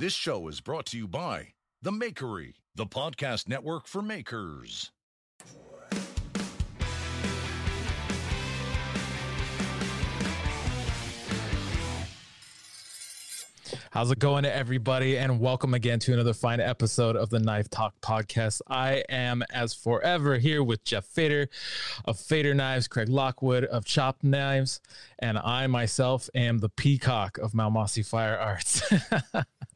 This show is brought to you by The Makery, the podcast network for makers. How's it going to everybody? And welcome again to another fine episode of the Knife Talk podcast. I am, as forever, here with Jeff Fader of Fader Knives, Craig Lockwood of Chopped Knives, and I myself am the peacock of Malmosy Fire Arts.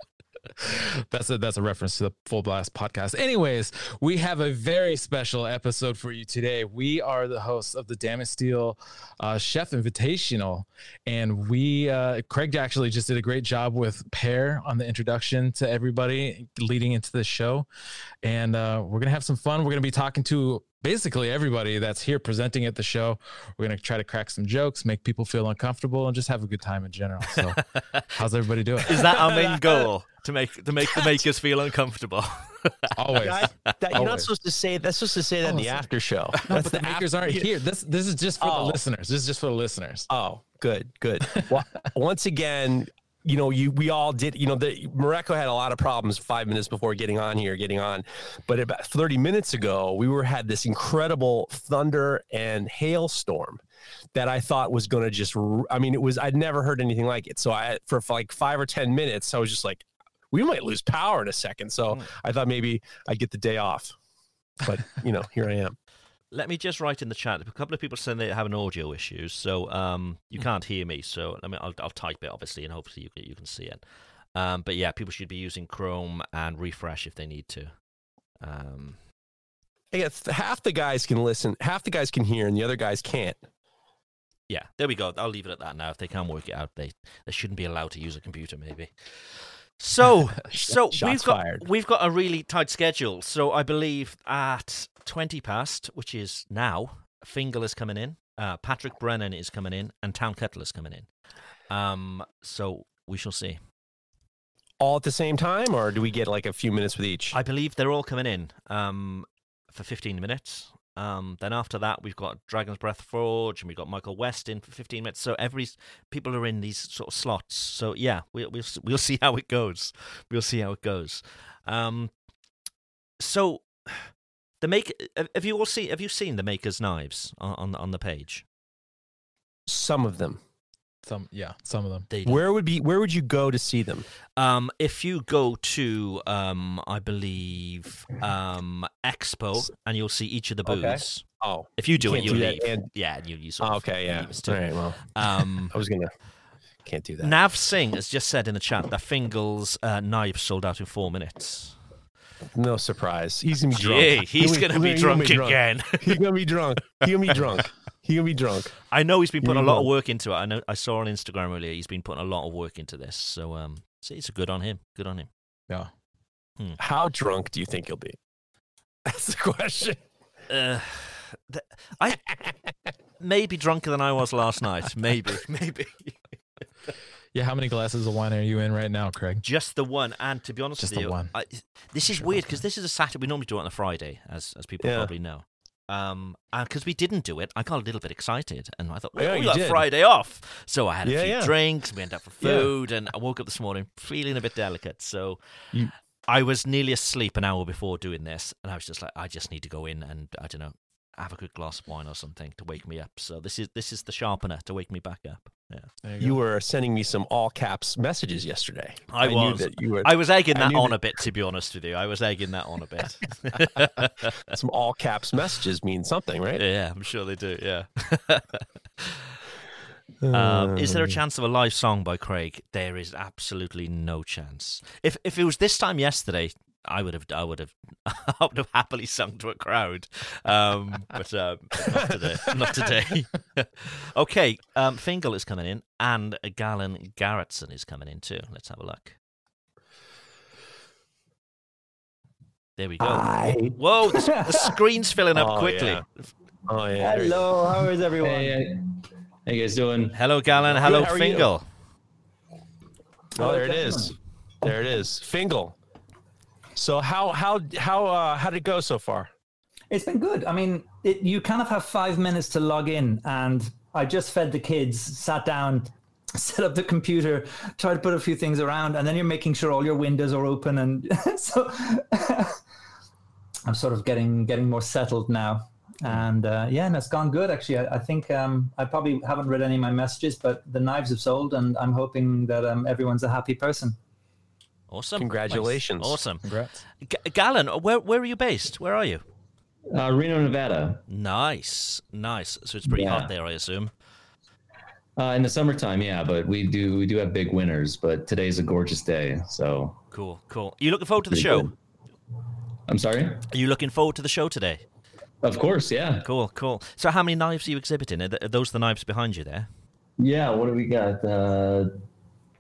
that's a that's a reference to the Full Blast podcast. Anyways, we have a very special episode for you today. We are the hosts of the Damascus Steel uh, Chef Invitational, and we uh, Craig actually just did a great job with Pear on the introduction to everybody leading into the show, and uh, we're gonna have some fun. We're gonna be talking to basically everybody that's here presenting at the show. We're going to try to crack some jokes, make people feel uncomfortable, and just have a good time in general. So, how's everybody doing? Is that our main goal to make to make the makers feel uncomfortable? Always. I, that, you're not supposed to say. That's supposed to say that in the after show. No, That's but the, makers aren't here. This this is just for Oh. the listeners. This is just for the listeners. Oh, good, good. well, once again, you know, you we all did. You know, the Morocco had a lot of problems five minutes before getting on here, getting on. But about 30 minutes ago, we were had this incredible thunder and hailstorm that I thought was going to just. I mean, it was. I'd never heard anything like it. So I for like five or 10 minutes, I was just like, we might lose power in a second. So hmm. I thought maybe I'd get the day off. But you know, here I am. Let me just write in the chat. A couple of people saying they're having audio issues, so um, you can't hear me. So I mean, I'll, I'll type it obviously, and hopefully you can, you can see it. Um, but yeah, people should be using Chrome and refresh if they need to. Um, I guess half the guys can listen, half the guys can hear, and the other guys can't. yeah, there we go. I'll leave it at that now. If they can't work it out, they they shouldn't be allowed to use a computer, maybe. So, so Shots we've got fired. we've got a really tight schedule. So I believe at twenty past, which is now, Fingal is coming in, uh, Patrick Brennan is coming in, and Town Cutler is coming in. Um, so we shall see. all at the same time, or do we get like a few minutes with each? I believe they're all coming in um, for 15 minutes. Um, then after that, we've got Dragon's Breath Forge, and we've got Michael West in for 15 minutes. So every people are in these sort of slots. So yeah, we'll we'll we'll see how it goes. We'll see how it goes. Um, so the make have have you all seen have you seen the Maker's Knives on on, on the page? Some of them. Some yeah, some of them. They Where would be? Where would you go to see them? Um, if you go to, um, I believe, um, Expo, and you'll see each of the Okay. booths. Oh, If you do Can't it, you do that leave. and- yeah, you, you sort oh, of okay, yeah. leave us All too. right. Well, Um, I was gonna. Can't do that. Nav Singh has just said in the chat that Fingal's uh, knife sold out in four minutes. No surprise. He's gonna be drunk. Gee, he's He'll going to be he'll drunk again. He's gonna be drunk. He's gonna be drunk. He's gonna be drunk. I know he's been putting a lot of work into it. I know I saw on Instagram earlier he's been putting a lot of work into this. So um, see, it's a good on him. Good on him. Yeah. How drunk do you think he'll be? That's the question. Uh, th- I maybe drunker than I was last night. Maybe, maybe. Yeah, how many glasses of wine are you in right now, Craig? Just the one, and to be honest Just with the one. I, this is Sure, weird because this is a Saturday. We normally do it on a Friday, as as people Yeah. probably know. Um, and because we didn't do it, I got a little bit excited, and I thought, Yeah, well, we you got did. Friday off, so I had a Yeah, few yeah. drinks. We went out for Yeah. food, and I woke up this morning feeling a bit delicate. So You- I was nearly asleep an hour before doing this, and I was just like, I just need to go in and I don't know, have a good glass of wine or something to wake me up. So this is this is the sharpener to wake me back up. Yeah, There You were sending me some all caps messages yesterday. I knew was. that you were I was egging that on that- a bit, to be honest with you. I was egging that on a bit. some all caps messages mean something, right? yeah, I'm sure they do. Yeah. Um, is there a chance of a live song by Craig? There is absolutely no chance. If if it was this time yesterday, I would have I would have I would have happily sung to a crowd. Um, but uh, not today. Not today. okay, um, Fingal is coming in, and Galen Garrettson is coming in too. Let's have a look. There we go. Hi. Whoa, the, the screen's filling up Oh, quickly. yeah. Oh yeah. there you go. Hello, how is everyone? Hey, how you guys doing? Hello, Galen. Hello, how are you? Fingal. Oh, there it is. There it is. Fingal. So how how how uh how did it go so far? It's been good. I mean, it, you kind of have five minutes to log in, and I just fed the kids, sat down, set up the computer, tried to put a few things around, and then you're making sure all your windows are open, and so I'm sort of getting getting more settled now. And uh, yeah, and it's gone good actually. I, I think um, I probably haven't read any of my messages, but the knives have sold, and I'm hoping that um, everyone's a happy person. Awesome. Congratulations. Nice. Awesome. Congrats. G- Galen, where where are you based? Where are you? Uh, Reno, Nevada. Nice, nice. So it's pretty Yeah. hot there, I assume. Uh, in the summertime, yeah, but we do we do have big winters. But today's a gorgeous day, so Cool, cool. Are you looking forward to the show? good. I'm sorry. Are you looking forward to the show today? Of course, yeah, Cool, cool. So how many knives are you exhibiting? Are, th- are those the knives behind you there? yeah. What do we got? Uh,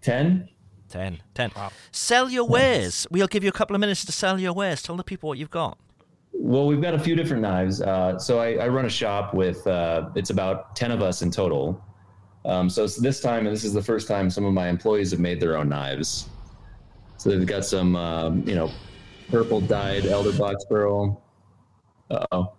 Ten. Ten. Ten. Sell your wares. We'll give you a couple of minutes to sell your wares. Tell the people what you've got. Well, we've got a few different knives. Uh, so I, I run a shop with uh, it's about ten of us in total. Um, so it's this time, and this is the first time some of my employees have made their own knives. So they've got some, um, you know, purple dyed elder box pearl. Uh oh.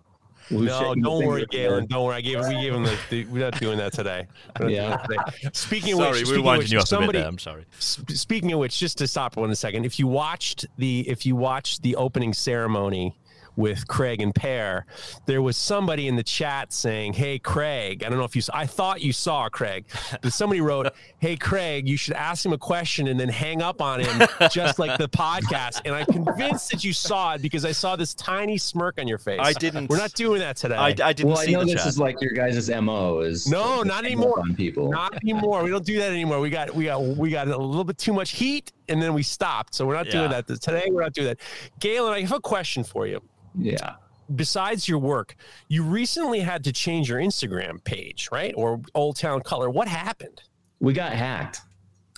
No, don't worry, Galen. Don't worry. I gave we gave him the, the we're not doing that today. We're not doing Yeah. that today. Speaking of Sorry, which, we speaking winding which, you up a bit somebody, there. I'm sorry. Speaking of which, just to stop one a if you watched the if you watched the opening ceremony with Craig and Pear, there was somebody in the chat saying, "Hey, Craig." I don't know if you. Saw, I thought you saw Craig, but somebody wrote, "Hey, Craig, you should ask him a question and then hang up on him, just like the podcast." And I'm convinced that you saw it because I saw this tiny smirk on your face. I didn't- We're not doing that today. I, I didn't Well, I know the this chat. is like your guys' mo is No, to not anymore. On people. Not anymore. We don't do that anymore. We got we got we got a little bit too much heat, and then we stopped. So we're not doing that today. We're not doing that. Galen, I have a question for you. yeah. Besides your work, you recently had to change your Instagram page, right? Or Old Town Cutler. What happened? We got hacked.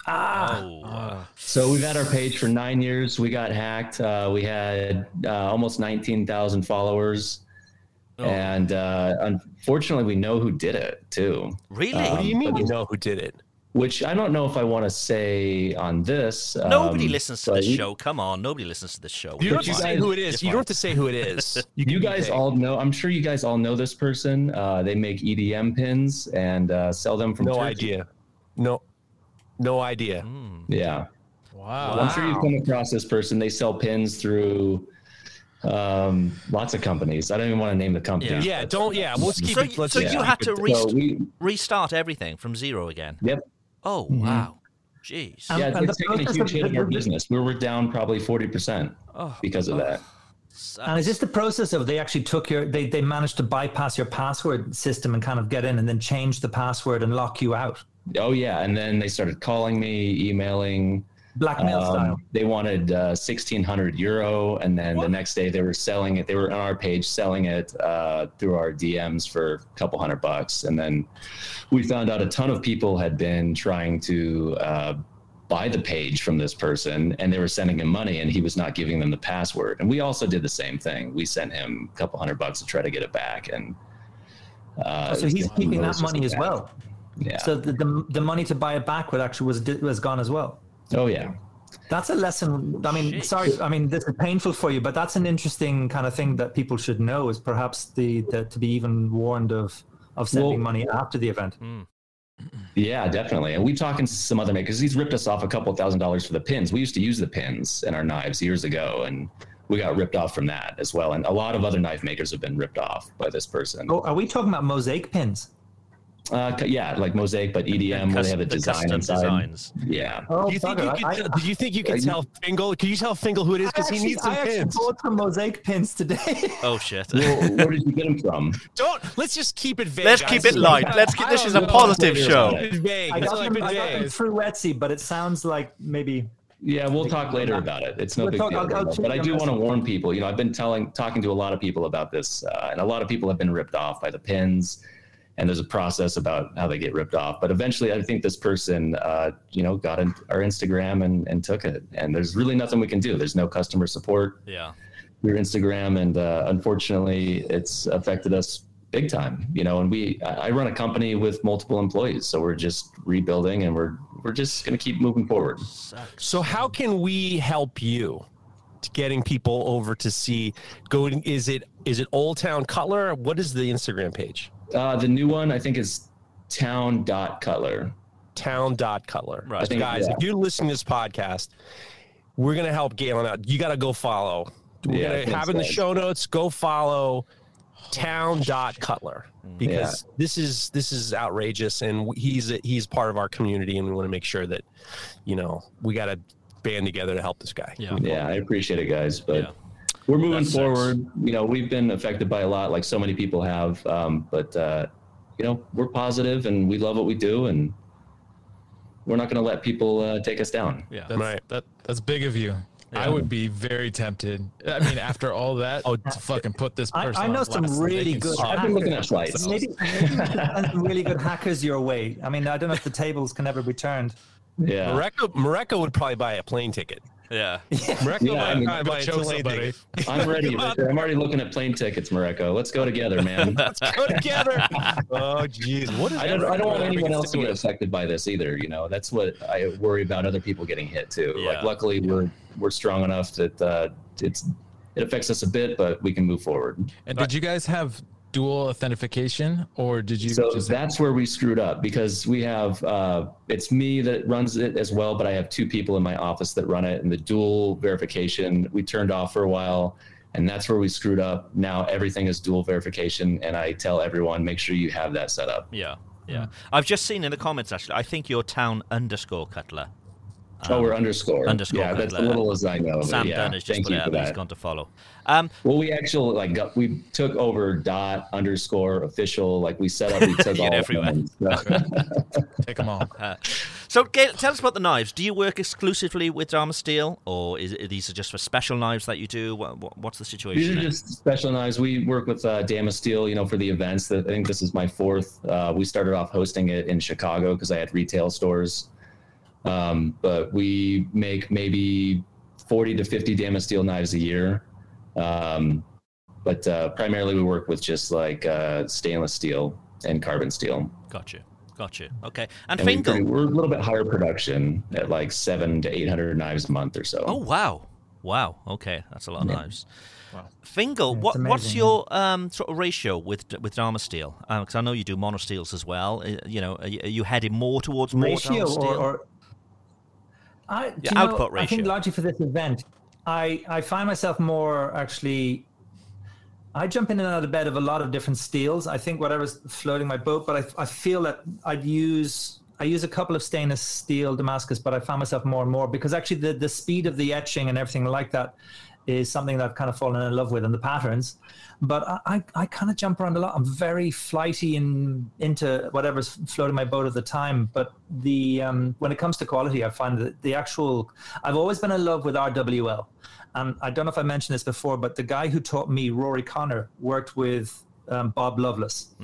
Ah, oh, So we've had our page for nine years. We got hacked. Uh, we had uh, almost 19,000 followers. Oh. And uh, unfortunately, we know who did it too. really? what do you Um, mean but you know who did it? Which I don't know if I want to say on this. Nobody um, listens to the show. Come on, nobody listens to the show. You don't have to say who it is. You don't have to say who it is. You, can guys say- all know. I'm sure you guys all know this person. Uh, they make EDM pins and uh, sell them from. no Turkey. idea. No, no idea. Mm. Yeah. Wow. I'm sure you've come across this person. They sell pins through um, lots of companies. I don't even want to name the company. Yeah. Yeah, don't. Yeah, let's keep So, it. you- Let's so keep you had to rest- So we, restart everything from zero again. yep. Oh Mhm. wow, jeez. Um, Yeah, and it's the taking a huge hit of our business. We were down probably 40% oh, because of that. and is this the process of they actually took your they they managed to bypass your password system and kind of get in and then change the password and lock you out, Oh, yeah. And then they started calling me, emailing. Blackmail Um, style? They wanted uh, 1600 euro. And then the next day they were selling it. They were on our page selling it uh, through our DMs for a couple hundred bucks. And then we found out a ton of people had been trying to uh, buy the page from this person and they were sending him money and he was not giving them the password. And we also did the same thing. We sent him a couple hundred bucks to try to get it back. And uh, so he's keeping that money as well. Yeah. So the, the the money to buy it back would actually was was gone as well. Oh, yeah. That's a lesson. I mean, Jeez. sorry. I mean, this is painful for you, but that's an interesting kind of thing that people should know. Is perhaps the, the to be even warned of of sending Well- money after the event. Hmm. Yeah, definitely. And we talking to some other makers. He's ripped us off a couple thousand dollars for the pins. We used to use the pins in our knives years ago, and we got ripped off from that as well. And a lot of other knife makers have been ripped off by this person. Oh, are we talking about mosaic pins? Uh, yeah, like mosaic, but EDM where they have a the design inside. designs. Yeah. Oh, Do you think you bugger. could, I- tell- did you think you could I- tell Fingal? Could you tell Fingal who it is? Because he needs some I actually pins. bought some mosaic pins today. Oh shit. Well, where did you get them from? Don't. Let's just keep it vague. Let's I keep it light. Let's keep this is a positive show. Vague. I got, keep them, it I got them vague. through Etsy, but it sounds like maybe. Yeah, we'll talk later about it. It's no We'll big talk- deal. I'll- I'll but I do want to warn people. You know, I've been telling, talking to a lot of people about this, uh, and a lot of people have been ripped off by the pins. And there's a process about how they get ripped off. But eventually, I think this person, uh, you know, got in our Instagram and, and took it. And there's really nothing we can do. There's no customer support Yeah. through Instagram, and uh, unfortunately, it's affected us big time. You know, and we, I I run a company with multiple employees, so we're just rebuilding, and we're we're just going to keep moving forward. So how can we help you? to Getting people over to see going is it is it Old Town Cutler? What is the Instagram page? Uh, the new one, I think, is town dot cutler. Town dot Cutler. Right. Think- guys, yeah. if you're listening to this podcast, we're gonna help Galen out. You gotta go follow. We're Yeah, gonna think have in the show notes, go follow town dot Cutler because this is this is outrageous and he's a, he's part of our community and we want to make sure that you know we gotta band together to help this guy. Yeah. Yeah, I appreciate it, guys. But Yeah. We're moving That sucks. forward. You know, we've been affected by a lot, like so many people have. Um, but uh, you know, we're positive and we love what we do, and we're not going to let people uh, take us down. Yeah. That's, Right. that, that's big of you. I would be very tempted. I mean, after all that, Oh, to fucking put this person I know on some really good suck I've been looking at themselves. flights. Maybe, maybe we can send some really good hackers your way. I mean, I don't know if the tables can ever be turned. Yeah. Mareko, Mareko would probably buy a plane ticket. Yeah. Mareko Yeah, might I mean, buy go a choke plane somebody. ticket. I'm ready. Richard. I'm already looking at plane tickets, Mareko. Let's go together, man. Let's go together. oh, jeez. What is I don't, I don't want anyone else to get affected by this either. You know, that's what I worry about other people getting hit too. Yeah. Like, luckily, we're we're strong enough that uh, it's it affects us a bit, but we can move forward. And did you guys have dual authentication, or did you So just? that's where we screwed up because we have uh, it's me that runs it as well, but I have two people in my office that run it, and the dual verification we turned off for a while, and that's where we screwed up. Now everything is dual verification, and I tell everyone make sure you have that set up. Yeah. Yeah. I've just seen in the comments actually. I think you're town underscore Cutler. Oh, we're underscore. Um, underscore Yeah, that's Cutler. the little as I know. Sam yeah, Dunn has just thank put you it for out that he's that. gone to follow. Um, Well, we actually like got, we took over dot underscore official. Like we set up, we took all everywhere. of them. Take them all. uh, so, Gail, tell us about the knives. Do you work exclusively with Damasteel, or is it, these are just for special knives that you do? What, what, what's the situation? These are there? just special knives. We work with uh, Damasteel, you know, for the events. That I think this is my fourth. Uh, we started off hosting it in Chicago because I had retail stores. Um, but we make maybe 40 to 50 Damasteel knives a year. Um, but uh, primarily we work with just like uh, stainless steel and carbon steel. Got you. Got you. Okay. And, And we Fingal. we're a little bit higher production at like seven to 800 knives a month or so. Oh wow, wow. Okay, that's a lot of Yeah. knives. Fingal, Yeah, what, it's what's your um, sort of ratio with with Damasteel? Because I know you do monosteels as well. Uh, you know, are you, are you heading more towards more ratio Dharma or, or I, Yeah, know, output I think largely for this event, I I find myself more actually. I jump in and out of bed of a lot of different steels. I think whatever's floating my boat, but I, I feel that I'd use I use a couple of stainless steel Damascus, but I found myself more and more because actually the the speed of the etching and everything like that is something that I've kind of fallen in love with and the patterns. But I, I, I kind of jump around a lot. I'm very flighty and into whatever's floating my boat at the time. But the um, when it comes to quality, I find that the actual I've always been in love with RWL. And I don't know if I mentioned this before, but the guy who taught me, Rory Connor, worked with um, Bob Loveless.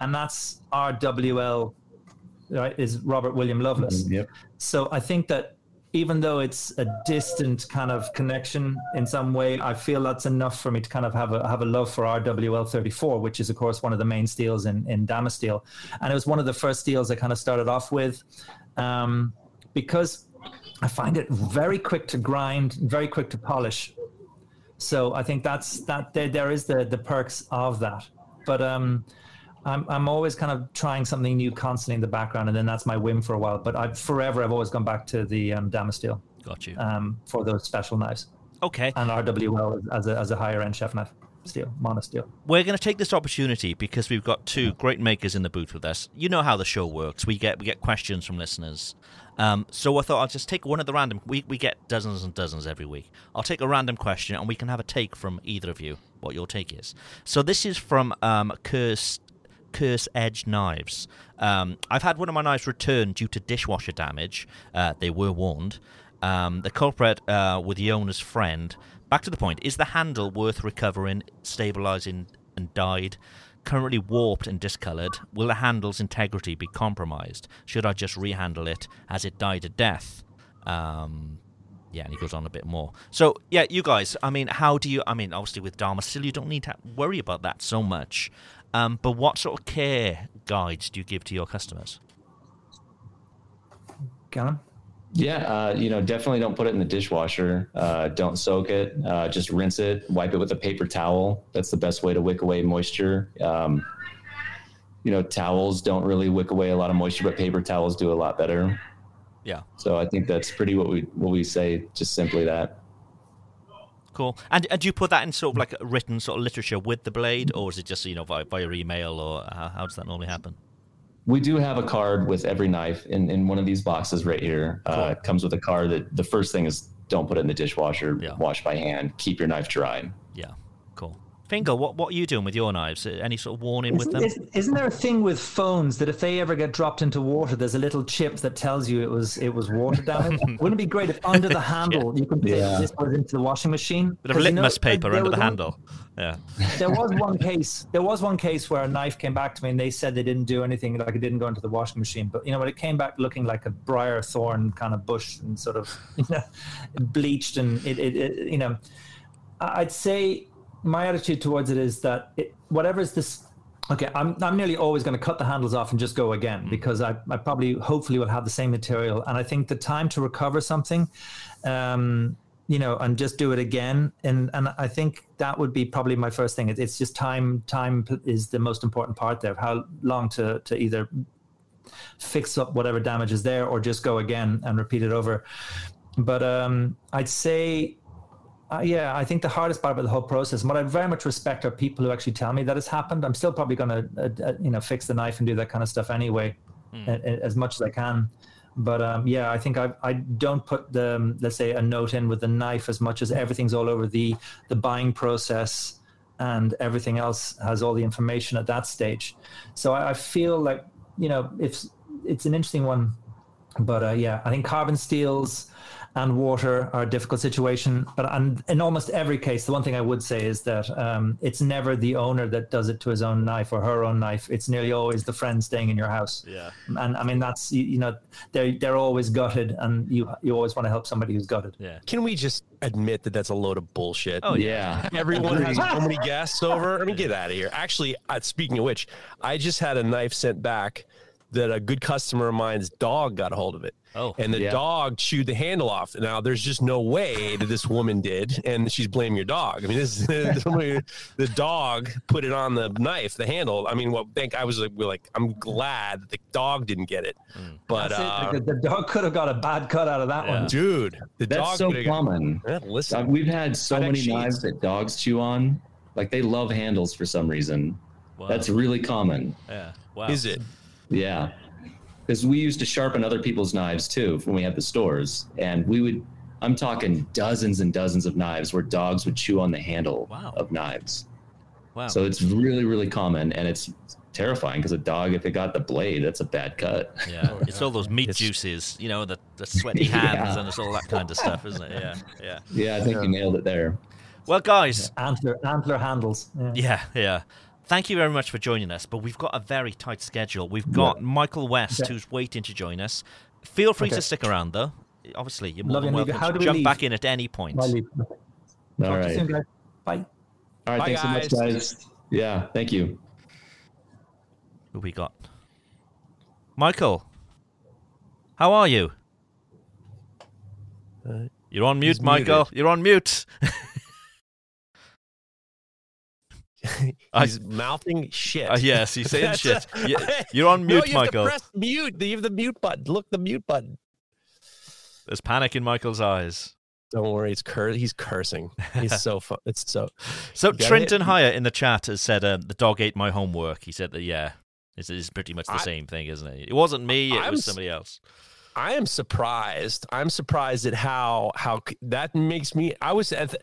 And that's RWL, right, is Robert William Loveless. Yep. So I think that even though it's a distant kind of connection in some way, I feel that's enough for me to kind of have a have a love for RWL 34, which is of course one of the main steels in in Damasteel, and it was one of the first steels I kind of started off with, um, because I find it very quick to grind, very quick to polish. So I think that's that there, there is the the perks of that, but um. I'm I'm always kind of trying something new constantly in the background, and then that's my whim for a while. But I've forever I've always gone back to the um, Damasteel Got you. um, for those special knives. Okay. and RWL as- a, as a higher end chef knife steel, monosteel. We're going to take this opportunity because we've got two great makers in the booth with us. You know how the show works. We get we get questions from listeners. Um, so I thought I'll just take one of the random. We we get dozens and dozens every week. I'll take a random question and we can have a take from either of you. What your take is. So this is from um, Curse Curse Edge Knives. Um, I've had one of my knives returned due to dishwasher damage. Uh, they were warned. Um, the culprit uh, with the owner's friend. Back to the point: Is the handle worth recovering, stabilizing, and dyed? Currently warped and discolored, will the handle's integrity be compromised? Should I just rehandle it as it died a death? Um, yeah, and he goes on a bit more. So, yeah, you guys, I mean, how do you, I mean, obviously with Damasteel, you don't need to worry about that so much. Um, but what sort of care guides do you give to your customers? Callum? Yeah, uh, you know, definitely don't put it in the dishwasher. Uh, don't soak it. Uh, just rinse it. Wipe it with a paper towel. That's the best way to wick away moisture. Um, you know, towels don't really wick away a lot of moisture, but paper towels do a lot better. Yeah, So I think that's pretty what we what we say. Just simply that. Cool. And, and do you put that in sort of like a written sort of literature with the blade, or is it just, you know, via, via email, or how, how does that normally happen? We do have a card with every knife in, in one of these boxes right here. Uh, it comes with a card that the first thing is don't put it in the dishwasher. Yeah. Wash by hand. Keep your knife dry. Yeah, cool. Fingal, what, what are you doing with your knives? Any sort of warning with Isn't, them? isn't- isn't there a thing with phones that if they ever get dropped into water, there's a little chip that tells you it was it was water damage? Wouldn't it be great if under the handle you can say Yeah. this was into the washing machine? Bit of 'Cause, you know, litmus paper under the one- handle. Yeah. There was one case. There was one case where a knife came back to me and they said they didn't do anything, like it didn't go into the washing machine. But you know, when it came back looking like a briar thorn kind of bush and sort of you know, bleached and it, it, it you know, I'd say my attitude towards it is that it, whatever is this. Okay, I'm I'm nearly always going to cut the handles off and just go again because I, I probably hopefully will have the same material and I think the time to recover something, um, you know, and just do it again and and I think that would be probably my first thing. It, it's just time time is the most important part there. How long to to either fix up whatever damage is there or just go again and repeat it over. But um, I'd say uh, yeah, I think the hardest part about the whole process, and what I very much respect, are people who actually tell me that it's happened. I'm still probably going to, uh, uh, you know, fix the knife and do that kind of stuff anyway, a- a- as much as I can. But um, yeah, I think I I don't put the um, let's say a note in with the knife as much as everything's all over the the buying process and everything else has all the information at that stage. So I, I feel like you know if it's an interesting one but uh, yeah, I think carbon steels and water are a difficult situation. But and in almost every case, the one thing I would say is that um, it's never the owner that does it to his own knife or her own knife. It's nearly always the friend staying in your house. Yeah. And I mean that's you, you know they're they're always gutted, and you you always want to help somebody who's gutted. Yeah. Can we just admit that that's a load of bullshit? Oh, Yeah. Everyone has so many guests over. I mean, get out of here. Actually, uh, speaking of which, I just had a knife sent back that a good customer of mine's dog got a hold of it. Oh. And the Yeah. dog chewed the handle off. Now, there's just no way that this woman did, and she's blaming your dog. I mean, this the dog put it on the knife, the handle. I mean, what? Thank I was like, we're like, I'm glad that the dog didn't get it, but That's it. uh, Like, the, the dog could have got a bad cut out of that one. dude, the That's dog so could've got- common. Yeah, listen, Uh, we've had so many actually- knives that dogs chew on. Like they love handles for some reason. Wow. That's really common. yeah. Wow. is it? Yeah. Because we used to sharpen other people's knives too when we had the stores. And we would, I'm talking dozens and dozens of knives where dogs would chew on the handle Wow. of knives. Wow. So it's really, really common. And it's terrifying because a dog, if it got the blade, that's a bad cut. Yeah, oh, it's all those meat It's- juices, you know, the, the sweaty hands Yeah. and it's all that kind of stuff, isn't it? Yeah, yeah. Yeah, I think you nailed it there. Well, guys, Antler antler handles. Yeah. yeah, yeah. Thank you very much for joining us, but we've got a very tight schedule. We've got Michael West, Okay. who's waiting to join us. Feel free Okay. to stick around, though. Obviously, you're more Love than welcome How to do we jump leave? back in at any point. Bye, All Talk to you soon, guys. Bye. All right. Bye, thanks so much, guys. guys. Yeah. Thank you. Who we got? Michael, how are you? Uh, You're on mute, Michael. muted. You're on mute. I- He's mouthing shit. Uh, yes, he's saying shit. a- You're on No, mute, you have Michael. To press mute. You have the mute button. Look, the mute button. There's panic in Michael's eyes. Don't worry, it's cur- he's cursing. He's so fun. It's so. So Trenton? Hire in the chat has said um, the dog ate my homework. He said that yeah, it's, it's pretty much the I- same thing, isn't it? It wasn't me. It I'm was somebody else. I am surprised. I'm surprised at how how that makes me. I was at. The,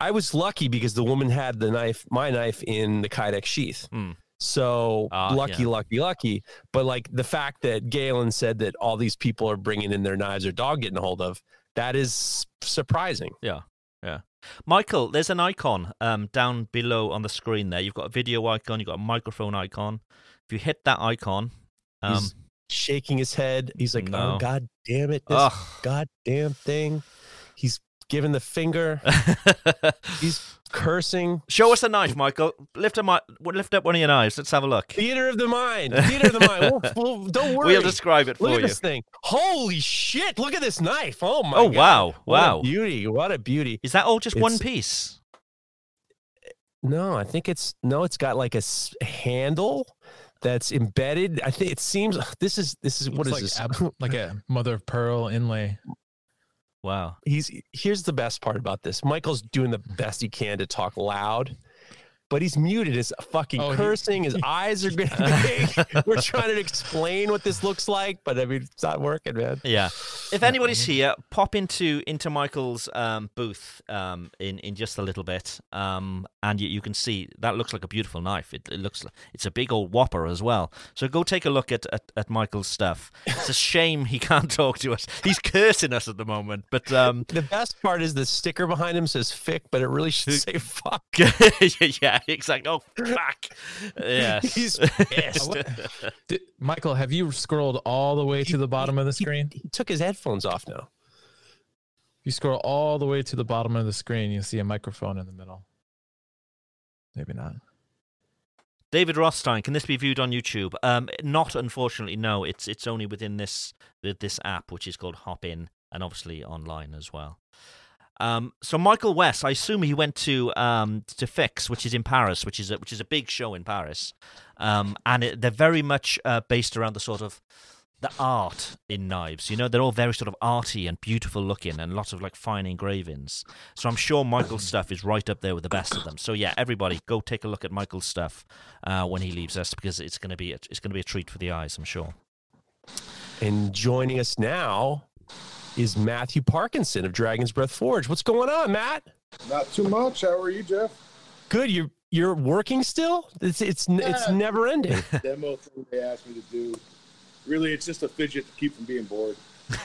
I was lucky because the woman had the knife, my knife, in the Kydex sheath. Hmm. So Ah, lucky, yeah. lucky, lucky. But like the fact that Galen said that all these people are bringing in their knives or dog getting a hold of, that is surprising. Yeah, yeah. Michael, there's an icon um, down below on the screen there. You've got a video icon. You've got a microphone icon. If you hit that icon, um, He's shaking his head. He's like, No. "Oh God damn it! This ugh. goddamn thing." He's giving the finger. He's cursing. show us a knife, Michael. Lift a mi- lift up one of your knives. Let's have a look. Theater of the mind. Theater of the mind. We'll- we'll- don't worry. We'll describe it Look for at you. this thing. Holy shit. Look at this knife. Oh my Oh God. wow, What wow. a beauty. What a beauty. Is that all just one piece? No, I think it's no, it's got like a s- handle that's embedded. I think it seems this is this is what Looks is like this? ab- like a mother of pearl inlay. Wow. he's here's the best part about this. Michael's doing the best he can to talk loud, but he's muted. His fucking Oh, he- cursing. His eyes are getting big. We're trying to explain what this looks like, but I mean, it's not working, man. Yeah. If anybody's here, pop into into Michael's um, booth um, in in just a little bit, um, and you, you can see that looks like a beautiful knife. It, it looks like it's a big old whopper as well. So go take a look at, at, at Michael's stuff. It's a shame he can't talk to us. He's cursing us at the moment, but um, The best part is the sticker behind him says "fick," but it really should say "fuck." yeah, exactly. Oh fuck. Yes. He's pissed. Did, Michael, have you scrolled all the way to the bottom of the screen? He, took his headphones off now. If you scroll all the way to the bottom of the screen, you'll see a microphone in the middle. Maybe not. David Rothstein, can this be viewed on YouTube? Um, not unfortunately, no. It's it's only within this this app, which is called Hopin, and obviously online as well. Um, so Michael West, I assume he went to um, to Fix, which is in Paris, which is a, which is a big show in Paris, um, and it, they're very much uh, based around the sort of the art in knives. You know, they're all very sort of arty and beautiful looking, and lots of like fine engravings. So I'm sure Michael's stuff is right up there with the best of them. So yeah, everybody go take a look at Michael's stuff uh, when he leaves us because it's going to be a, it's going to be a treat for the eyes. I'm sure. And joining us now is Matthew Parkinson of Dragon's Breath Forge. What's going on, Matt? Not too much. How are you, Jeff? Good. You're you're working still. It's it's it's never ending. Demo thing they asked me to do. Really, it's just a fidget to keep from being bored.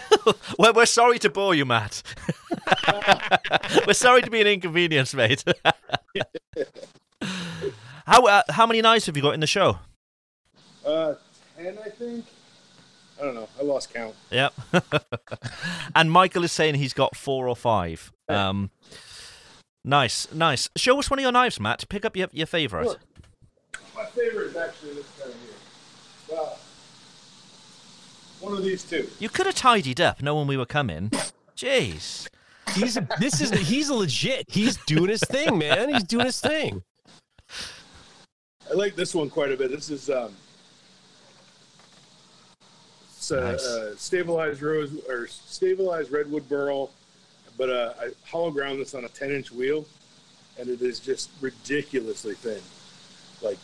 well, we're sorry to bore you, Matt. we're sorry to be an inconvenience, mate. how uh, how many knives have you got in the show? Uh, ten, I think. I don't know. I lost count. Yep. and Michael is saying he's got four or five. Um, nice, nice. Show us one of your knives, Matt. Pick up your, your favorite. Sure. My favorite is actually this guy here. Well, one of these two. You could have tidied up knowing we were coming. Jeez. He's a, this is he's legit. He's doing his thing, man. He's doing his thing. I like this one quite a bit. This is um, it's a, Nice. uh stabilized rose or stabilized redwood burl, but uh, I hollow ground this on a 10 inch wheel, and it is just ridiculously thin, like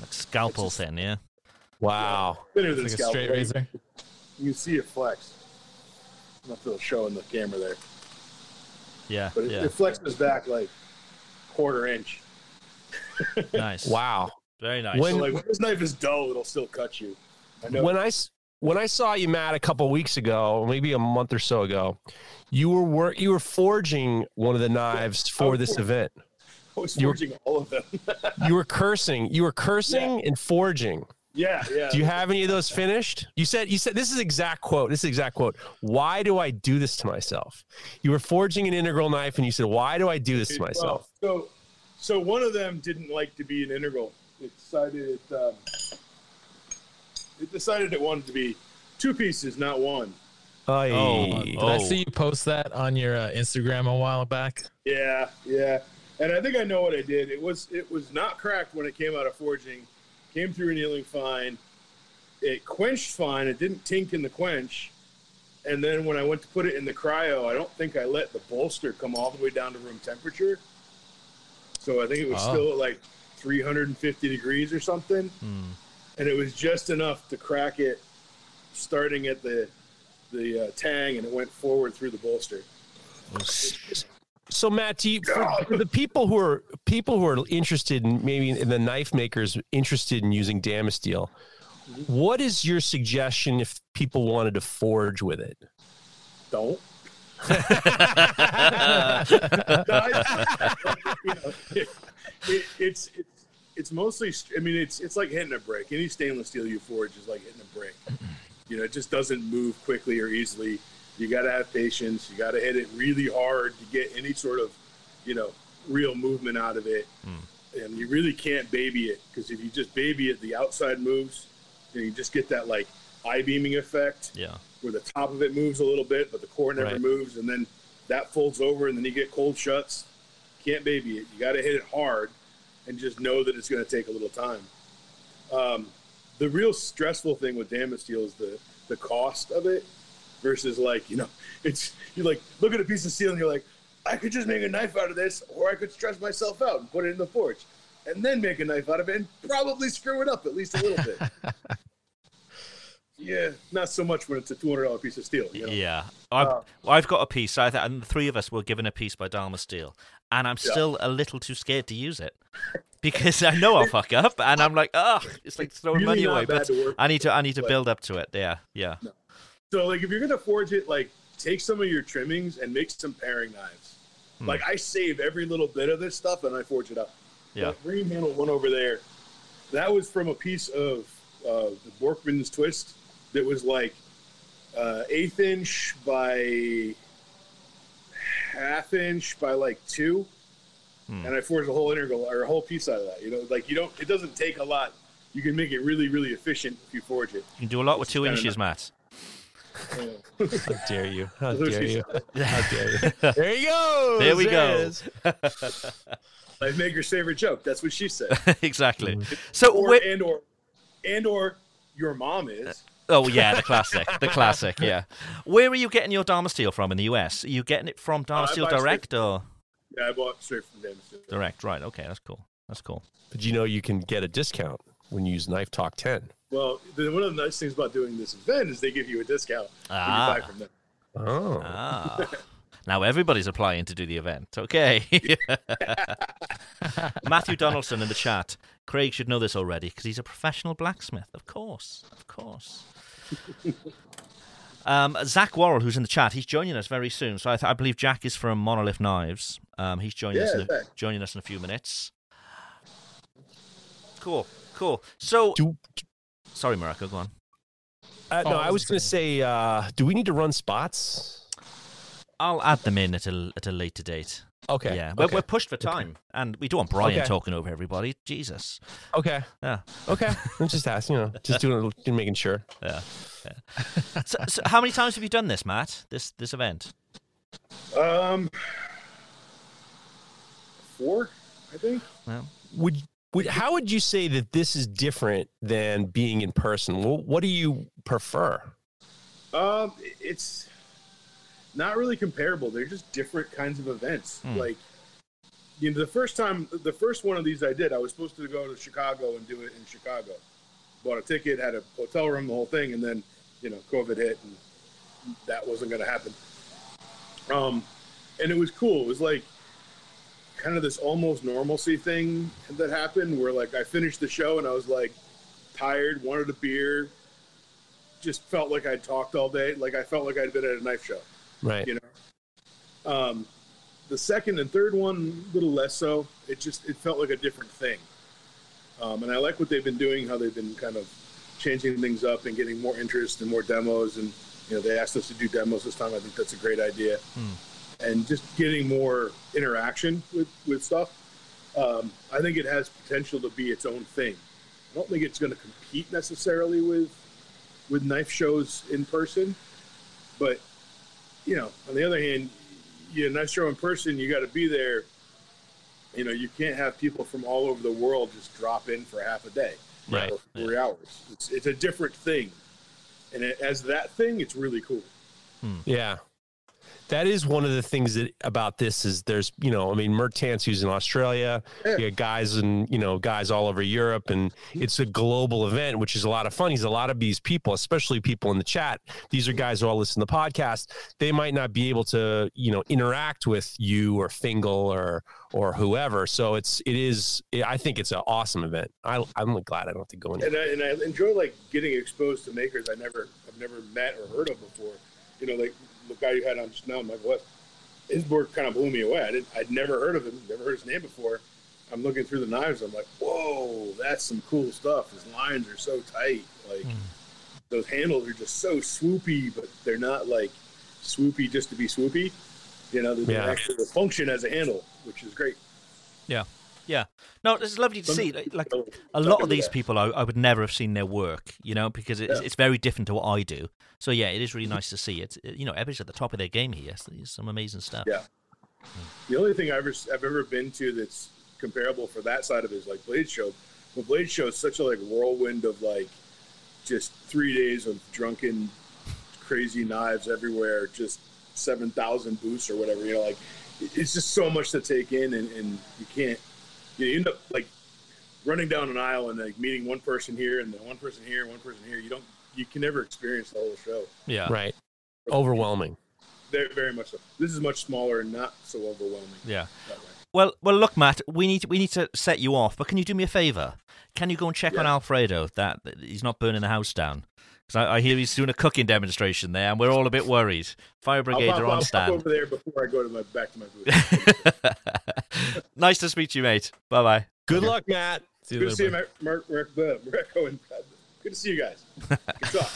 Like scalpel just- thin, yeah. Wow. thinner than It's like a scalpel. straight razor. You can see it flex. I don't know if it'll show in the camera there, Yeah, but it, yeah. it flexes back like quarter inch. Nice. Wow. Very nice. When- So like when this knife is dull, it'll still cut you. I know. When I s- when I saw you, Matt, a couple weeks ago, maybe a month or so ago, you were work you were forging one of the knives for this event. I was you were- forging all of them. You were cursing. You were cursing and forging. Yeah, yeah. Do you have any of those finished? You said you said this is exact quote. This is exact quote. Why do I do this to myself? You were forging an integral knife and you said, Why do I do this to Well, myself? so, so one of them didn't like to be an integral. It decided it. Um, it decided it wanted to be two pieces, not one. Ay. Oh, Did oh. I see you post that on your uh, Instagram a while back? Yeah, yeah. And I think I know what I did. It was it was not cracked when it came out of forging. Came through annealing fine. It quenched fine. It didn't tink in the quench. And then when I went to put it in the cryo, I don't think I let the bolster come all the way down to room temperature. So I think it was Oh. still at like 350 degrees or something. Hmm. And it was just enough to crack it starting at the the uh, tang and it went forward through the bolster. So Matt, do you, for, for the people who are people who are interested in maybe in the knife makers interested in using Damasteel, what is your suggestion if people wanted to forge with it? Don't. No, I- you know, it, it, it's it's it's mostly. I mean, it's it's like hitting a brick. Any stainless steel you forge is like hitting a brick. You know, it just doesn't move quickly or easily. You got to have patience. You got to hit it really hard to get any sort of, you know, real movement out of it. And you really can't baby it because if you just baby it, the outside moves, and you just get that like eye beaming effect Yeah. where the top of it moves a little bit, but the core never Right. moves, and then that folds over, and then you get cold shuts. Can't baby it. You got to hit it hard, and just know that it's going to take a little time. Um, the real stressful thing with Damasteel is the the cost of it versus like you know it's you like look at a piece of steel and you're like I could just make a knife out of this, or I could stress myself out and put it in the forge, and then make a knife out of it and probably screw it up at least a little bit. yeah, not so much when it's a two hundred dollar piece of steel. You know? Yeah, I've, uh, I've got a piece. I th- and the three of us were given a piece by Damasteel, and I'm Yeah. still a little too scared to use it because I know I'll fuck up, and I'm like, oh, it's like throwing Really money away. But I need to, I need to build up to it. Yeah, yeah, So like if you're gonna forge it, like take some of your trimmings and make some paring knives. Hmm. Like I save every little bit of this stuff and I forge it up. yeah. The green handle one over there, that was from a piece of uh, the Björkman's twist that was like uh, eighth inch by half inch by like two, Hmm. and I forged a whole integral or a whole piece out of that. You know, like you don't. It doesn't take a lot. You can make it really, really efficient if you forge it. You can do a lot with two inches. Matt. How dare you? How dare you? How dare you? There you go. There we go. it is. Like your favorite joke. That's what she said. exactly. So, or where- and or and or your mom is. oh yeah, the classic, the classic. Yeah. Where are you getting your Damasteel from in the US? Are you getting it from Dharma Uh, Steel buy straight- direct or Yeah, I bought straight from Damasteel. direct? Right. Okay, that's cool. That's cool. But you know you can get a discount when you use Knife Talk 10. Well, the, one of the nice things about doing this event is they give you a discount Ah. when you buy from them. Oh. Ah. Now everybody's applying to do the event. Okay. Matthew Donaldson in the chat. Craig should know this already because he's a professional blacksmith. Of course. Of course. Um, Zach Worrell, who's in the chat, he's joining us very soon. So I, th- I believe Jack is from Monolith Knives. Um, he's joining us. In a, joining us in a few minutes. Cool, cool. So, Do, sorry, Morocco, go on. uh, no, Oh, I was going to say, uh, do we need to run spots? I'll add them in at a at a later date. Okay. Yeah, we're, Okay. we're pushed for time, and we don't want Brian Okay. talking over everybody. Jesus. Okay. Yeah, Okay. I'm just asking, you know, just doing, just making sure. yeah, yeah. so, so, how many times have you done this, Matt? This this event? Um, four, I think. Well, Would, would, how would you say that this is different than being in person? What, what do you prefer? Um, it's not really comparable. They're just different kinds of events. Hmm. Like, you know, the first time, the first one of these I did, I was supposed to go to Chicago and do it in Chicago. Bought a ticket, had a hotel room, the whole thing, and then, you know, COVID hit, and that wasn't going to happen. Um, and it was cool. It was like kind of this almost normalcy thing that happened, where like I finished the show and I was like tired, wanted a beer, just felt like I'd talked all day. Like I felt like I'd been at a knife show, Right. you know. Um, the second and third one, a little less so. It just it felt like a different thing. Um, and I like what they've been doing, how they've been kind of changing things up and getting more interest and more demos. And you know, they asked us to do demos this time. I think that's a great idea. And just getting more interaction with with stuff. Um, I think it has potential to be its own thing. I don't think it's going to compete necessarily with with knife shows in person, but you know, on the other hand, you know, knife show in person, you got to be there. You know, you can't have people from all over the world just drop in for half a day, Right. or three hours. It's it's a different thing, and it, as that thing, it's really cool. Yeah. That is one of the things that about this is there's you know I mean Mertant's used in Australia, Yeah. you got guys and you know guys all over Europe, and mm-hmm. it's a global event, which is a lot of fun. He's a lot of these people, especially people in the chat. These are guys who all listen to the podcast. They might not be able to you know interact with you or Fingal or or whoever. So it's it is I think it's an awesome event. I I'm glad I don't have to go in. and I, and I enjoy like getting exposed to makers I never I've never met or heard of before. You know, like the guy you had on just now, Michael West. His work kind of blew me away. I didn't I'd never heard of him, never heard his name before. I'm looking through the knives. I'm like, whoa, that's some cool stuff. His lines are so tight. Like hmm. those handles are just so swoopy, but they're not like swoopy just to be swoopy. You know, they Yeah. actually function as a handle, which is great. Yeah. Yeah. No, it's lovely to see. Like, like a lot of these people, I, I would never have seen their work, you know, because it's, Yeah. it's very different to what I do. So yeah, it is really nice to see. it. you know, everybody's at the top of their game here. So some amazing stuff. Yeah. The only thing I've ever, I've ever been to that's comparable for that side of it is like Blade Show. But Blade Show is such a like whirlwind of like just three days of drunken, crazy knives everywhere, just seven thousand booths or whatever. You know, like it's just so much to take in, and, and you can't. You end up like running down an aisle and like meeting one person here and then one person here, and one person here. You don't, you can never experience the whole show. Yeah. Right, overwhelming. Very, very much so. This is much smaller and not so overwhelming. Yeah. Well, well, look, Matt, we need to, we need to set you off, but can you do me a favor? Can you go and check on Alfredo that, that he's not burning the house down? Because I, I hear he's doing a cooking demonstration there, and we're all a bit worried. Fire brigade I'll, are on I'll pop stand. over there before I go to my back to my booth. nice to speak to you, mate. Bye bye. Good luck, Matt. See Good to see you, later, Mar- Mar- Mar- uh, Marco and Brad. Good to see you guys. Good talk.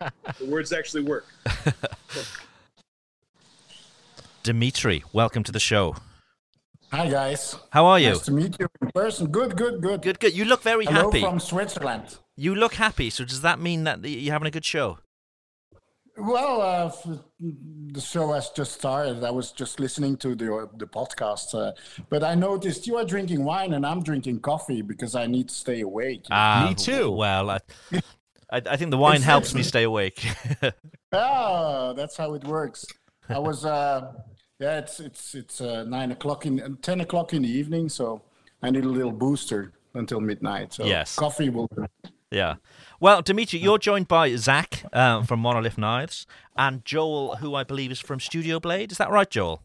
I. The words actually work. Dimitri, welcome to the show. Hi guys. How are you? Nice to meet you in person. Good, good, good. Good, good. You look very happy. Hello happy. from Switzerland. You look happy. So does that mean that you're having a good show? Well, uh, the show has just started. I was just listening to the the podcast, uh, but I noticed you are drinking wine and I'm drinking coffee because I need to stay awake. Ah, Me too. Well, I, I, I think the wine helps me stay awake. Ah, that's how it works. I was, uh, yeah, it's it's it's uh, nine o'clock in uh, ten o'clock in the evening, so I need a little booster until midnight. So Yes. coffee will. Yeah. Well, Dimitri, you're joined by Zach um, from Monolith Knives and Joel, who I believe is from Studio Blade. Is that right, Joel?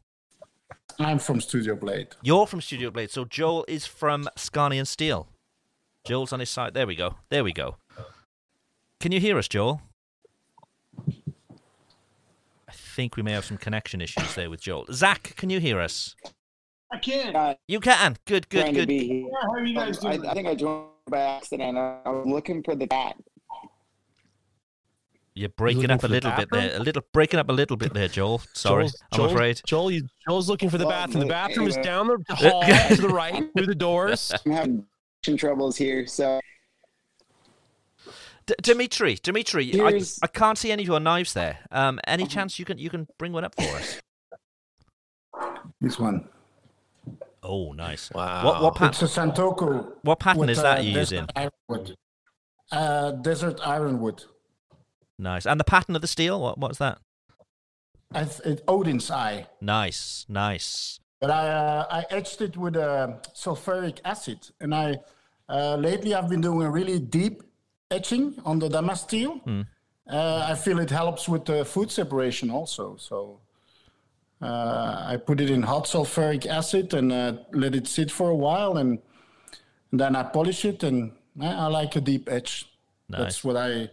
I'm from Studio Blade. You're from Studio Blade, so Joel is from Scania and Steel. Joel's on his side. There we go. There we go. Can you hear us, Joel? I think we may have some connection issues there with Joel. Zach, can you hear us? I can. Uh, You can. Good, good, good. Yeah, how are you guys I, doing? I think I joined by accident. I was looking for the cat. You're breaking up a little bit there. A little breaking up a little bit there, Joel. Sorry, Joel's- I'm Joel's- afraid. Joel, you, Joel's looking for the Well, bathroom. The bathroom is down the hall to the right through the doors. I'm having connection troubles here, so D- Dimitri, Dimitri, I, I can't see any of your knives there. Um, any chance you can you can bring one up for us? This one. Oh, nice. Wow. What what It's a Santoku. what pattern with, is that you're using? desert Ironwood. Uh, desert ironwood. Nice. And the pattern of the steel? What what's that? I th- Odin's eye. Nice, nice. But I uh, I etched it with uh, sulfuric acid, and I uh, lately I've been doing a really deep etching on the Damasteel. Hmm. Uh, I feel it helps with the food separation also. So uh, I put it in hot sulfuric acid and uh, let it sit for a while, and, then I polish it, and uh, I like a deep etch. Nice. That's what I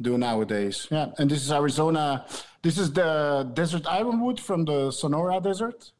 do nowadays. Yeah, and this is Arizona. This is the desert ironwood from the Sonora Desert.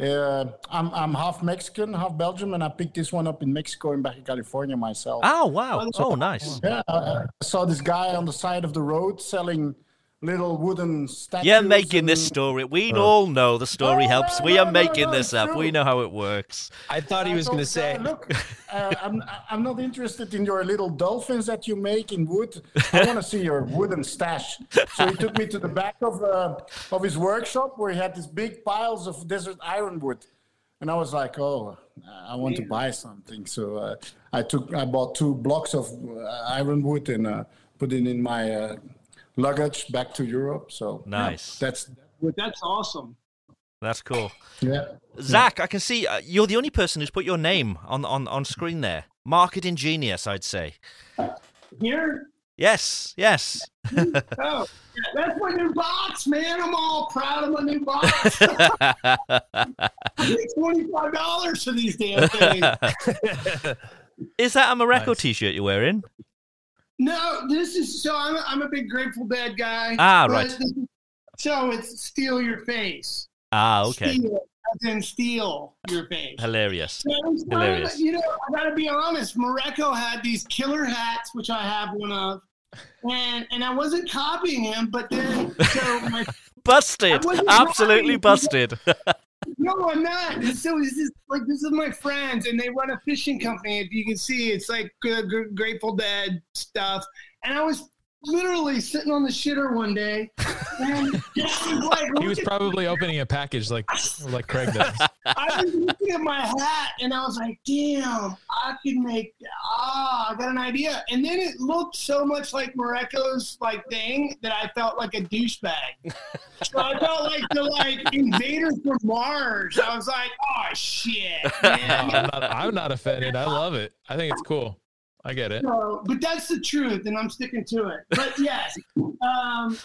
Uh, I'm I'm half Mexican, half Belgium, and I picked this one up in Mexico and back in California myself. Oh wow. Oh nice. Yeah, I, I saw this guy on the side of the road selling little wooden statues. You're making this story. We all know the story No, helps. no, We no, are no, making no, this it's up. We know how it works. I thought he I was going to say, guy, look, uh, I'm, I'm not interested in your little dolphins that you make in wood. I want to see your wooden stash. So he took me to the back of, uh, of his workshop where he had these big piles of desert ironwood. And I was like, oh, I want to buy something. So uh, I took, I bought two blocks of uh, ironwood and uh, put it in my uh, luggage back to Europe. So Nice. that's that's awesome. That's cool. yeah. Zach, I can see uh, you're the only person who's put your name on on on screen there. Marketing genius, I'd say. Here, Yes, yes. oh, that's my new box, man. I'm all proud of my new box. I paid twenty-five dollars for these damn things. Is that a Morocco Nice. t-shirt you're wearing? No, this is so. I'm a, I'm a big Grateful Dead guy. Ah, right. So it's steal your face. Ah, okay. Steal, as in steal your face. Hilarious. So kind of- Hilarious. you know, I gotta be honest. Morocco had these killer hats, which I have one of, and and I wasn't copying him, but then so my Busted. Absolutely busted. no, I'm not. So this is like this is my friends, and they run a fishing company. If you can see, it's like uh, good, good Grateful Dead stuff. And I was literally sitting on the shitter one day, and was like, He was look at- probably opening a package like like Craig does. I was looking at my hat, and I was like, damn, I could make. Ah, I got an idea. And then it looked so much like Morocco's like thing that I felt like a douchebag. so I felt like the like invaders from Mars. I was like, oh shit, No, man. I'm not, I'm not offended. I love it. I think it's cool. I get it. So, but that's the truth, and I'm sticking to it. But yes, um, I,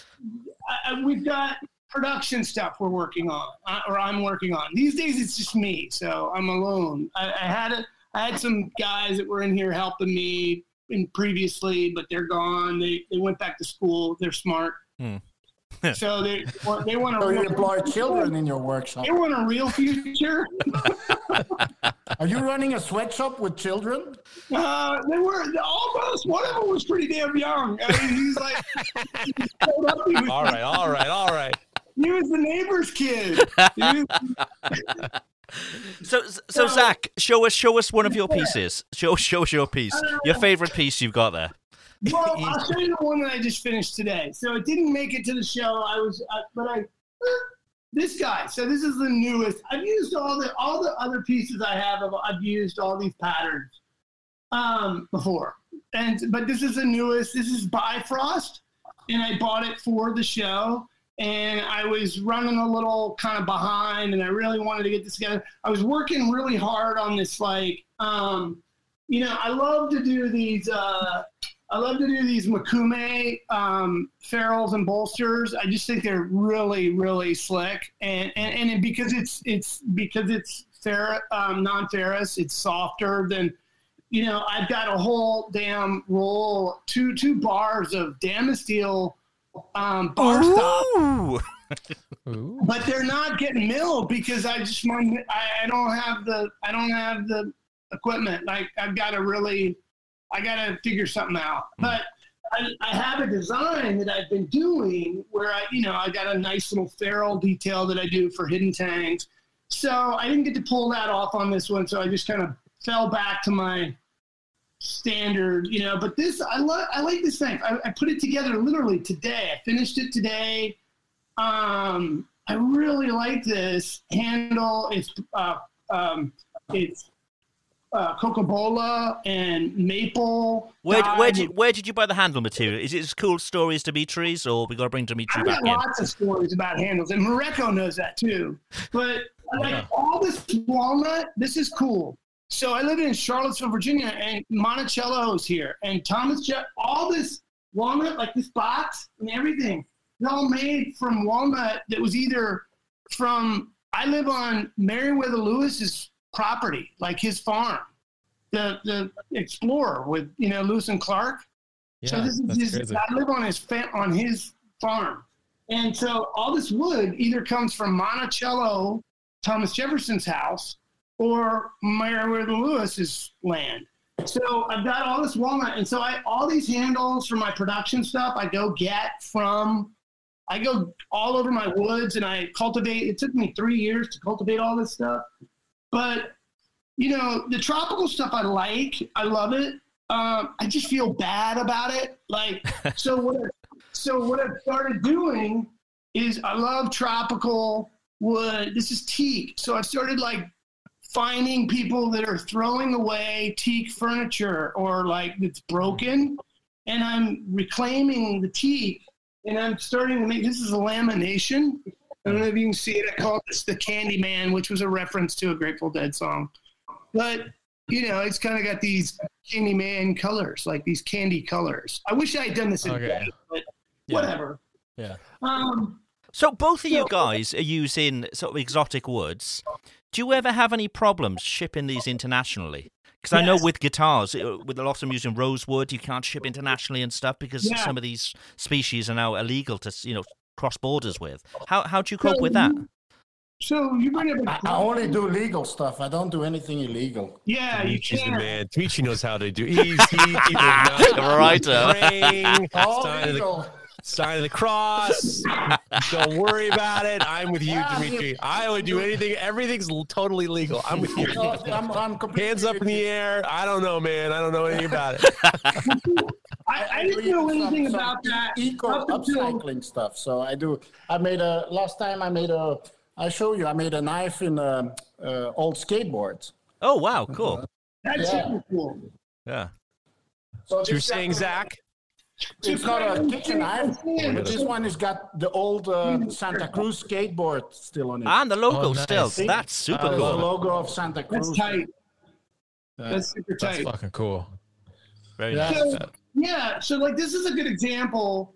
I- we've got production stuff we're working on, uh, or I'm working on. These days, it's just me, so I'm alone. I, I had a, I had some guys that were in here helping me in previously, but they're gone. They they went back to school. They're smart, Hmm. so they want- they want So you employ children in your workshop. They want a real future. Are you running a sweatshop with children? Uh, they were almost. One of them was pretty damn young. I mean, he's like, he up, he was, All right, all right, all right. he was the neighbor's kid. He was- So, so Zach, show us, show us one of your pieces. Show, show us your piece. Your favorite piece you've got there. well, I'll show you the one that I just finished today. So it didn't make it to the show. I was, uh, but I, this guy. So this is the newest. I've used all the all the other pieces I have. Of, I've used all these patterns um, before, and but this is the newest. This is Bifrost, and I bought it for the show. And I was running a little kind of behind, and I really wanted to get this together. I was working really hard on this, like, um, you know, I love to do these. Uh, I love to do these Mokume um, ferrules and bolsters. I just think they're really, really slick, and and, and because it's it's because it's fer- um, non-ferrous, it's softer than. You know, I've got a whole damn roll, two two bars of Damasteel um, bar stop Ooh. Ooh. but they're not getting milled because I just want I, I don't have the I don't have the equipment. Like I've got to really I got to figure something out. But I, I have a design that I've been doing where I you know I got a nice little ferrule detail that I do for hidden tangs. So I didn't get to pull that off on this one, so I just kind of fell back to my standard, you know. But this, I love, I like this thing. I, I put it together literally today. I finished it today. Um, I really like this handle. It's uh, um, it's uh, cocobolo and maple. Where, where did where did you buy the handle material? Is it as cool stories Dimitri's, or we got to bring Dimitri I've back got in? lots of stories about handles, and Morocco knows that too. But like Yeah. all this walnut, this is cool. So I live in Charlottesville, Virginia, and Monticello's here, and Thomas Jeff. All this walnut, like this box and everything, it's all made from walnut that was either from. I live on Meriwether Lewis's property, like his farm, the the explorer with you know Lewis and Clark. Yeah, so this is his. I live on his on his farm, and so all this wood either comes from Monticello, Thomas Jefferson's house, or Meriwether Lewis's land. So I've got all this walnut, and so I all these handles for my production stuff I go get from. I go all over my woods and I cultivate. It took me three years to cultivate all this stuff, but you know the tropical stuff I like. I love it. Um, I just feel bad about it. Like so what? I, so what I've started doing is I love tropical wood. This is teak. So I've started like finding people that are throwing away teak furniture or like it's broken, and I'm reclaiming the teak and I'm starting to make this is a lamination. I don't know if you can see it. I call this the Candy Man, which was a reference to a Grateful Dead song. But you know, it's kind of got these Candy Man colors, like these candy colors. I wish I had done this in Okay. day, but Yeah. whatever. Yeah. Um, So both of you guys are using sort of exotic woods. Do you ever have any problems shipping these internationally? Because I know with guitars, uh, with a lot of them using rosewood, you can't ship internationally and stuff because Yeah. some of these species are now illegal to, you know, cross borders with. Oh. How how do you cope with that? so you bring up I, a I only do legal stuff. I don't do anything illegal. yeah, you Dimitri's the can. man. Dimitri knows how to do. He's he, he does Right, the ring, All sign, of the, sign of the cross. Don't worry about it. I'm with you, Dimitri. I would do anything. Everything's totally legal. I'm with you. No, I'm, I'm completely Hands up in the air. I don't know, man. I don't know anything about it. I, I didn't know some- anything some about that. eco up until- upcycling stuff. So I do. I made a last time. I made a. I show you. I made a knife in um uh, old skateboards. Oh wow, cool. That's Yeah. super cool. Yeah. So So you're saying, guy- Zach? It's not a kitchen knife, but this one has got the old uh, Santa Cruz skateboard still on it. And the logo Oh, nice. still. See? That's super Uh, The logo of Santa Cruz. That's tight. Uh, That's super tight. That's fucking cool. Very Yeah. nice. So, yeah, so like this is a good example.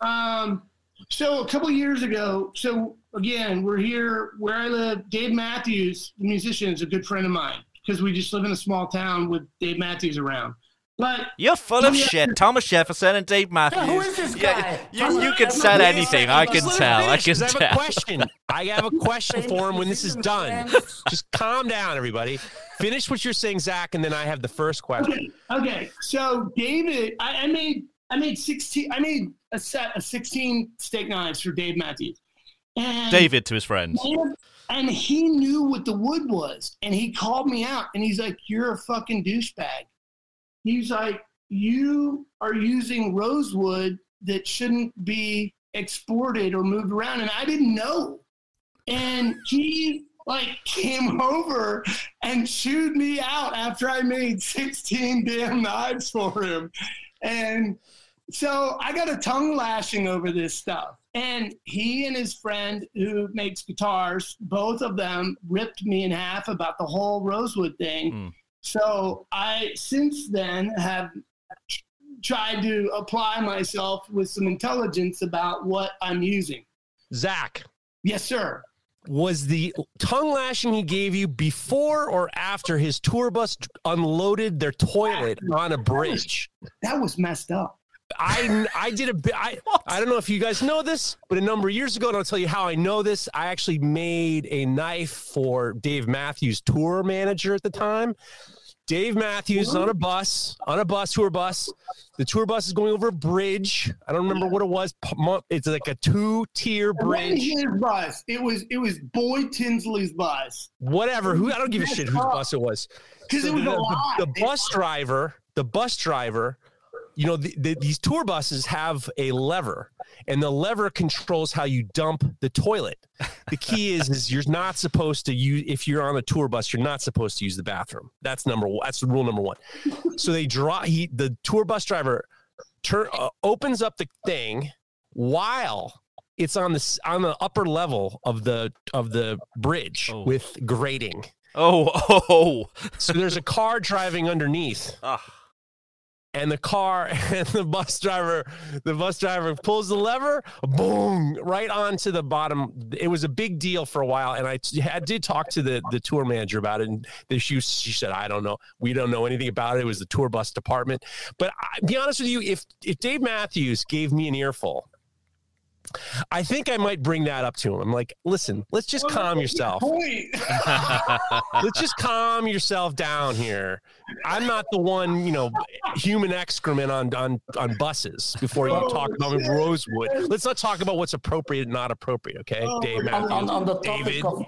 Um, so a couple years ago, so again, we're here where I live. Dave Matthews, the musician, is a good friend of mine because we just live in a small town with Dave Matthews around. But You're full of Yeah. shit. Thomas Jefferson and Dave Matthews. who is this Yeah, guy? you, you can Jefferson. say anything. I can tell. I can can 'cause I have a tell. question. I have a question for him when this is done. Just calm down, everybody. Finish what you're saying, Zach, and then I have the first question. okay, okay. So David, I, I made I made sixteen. I made a set of sixteen steak knives for Dave Matthews. And David to his friends. And, and he knew what the wood was. And he called me out and he's like, You're a fucking douchebag. He's like, You are using rosewood that shouldn't be exported or moved around. And I didn't know. And he like came over and chewed me out after I made 16 damn knives for him. And so I got a tongue lashing over this stuff. And he and his friend who makes guitars, both of them ripped me in half about the whole Rosewood thing. Mm. So I, since then, have tried to apply myself with some intelligence about what I'm using. Zach, Yes, sir. was the tongue lashing he gave you before or after his tour bus unloaded their toilet on a bridge? That was messed up. I I did a bit. I I don't know if you guys know this, but a number of years ago, and I'll tell you how I know this. I actually made a knife for Dave Matthews, tour manager at the time. Dave Matthews on a bus, on a bus, tour bus. The tour bus is going over a bridge. I don't remember what it was. It's like a two-tier It wasn't bridge. his bus. It was it was Boyd Tinsley's bus. Whatever. Who I don't give a shit whose bus it was. 'Cause it was the, the- the bus driver, the bus driver, you know, the, the, these tour buses have a lever, and the lever controls how you dump the toilet. The key is, is you're not supposed to use if you're on a tour bus, you're not supposed to use the bathroom. That's number one. That's rule number one. So they draw. He the tour bus driver turn uh, opens up the thing while it's on the on the upper level of the of the bridge Oh. with grading. Oh, oh, oh. So there's a car driving underneath, Ah. And the car and the bus driver, the bus driver pulls the lever, boom, right onto the bottom. It was a big deal for a while, and I did talk to the the tour manager about it, and she she said, "I don't know, we don't know anything about it. It was the tour bus department." But I, be honest with you, if if Dave Matthews gave me an earful. I think I might bring that up to him. I'm like, listen, let's just calm yourself. Let's just calm yourself down here. I'm not the one, you know, human excrement on on on buses before you talk about oh, Rosewood. Let's not talk about what's appropriate and not appropriate, okay? Oh, Dave On, on, on the topic David. of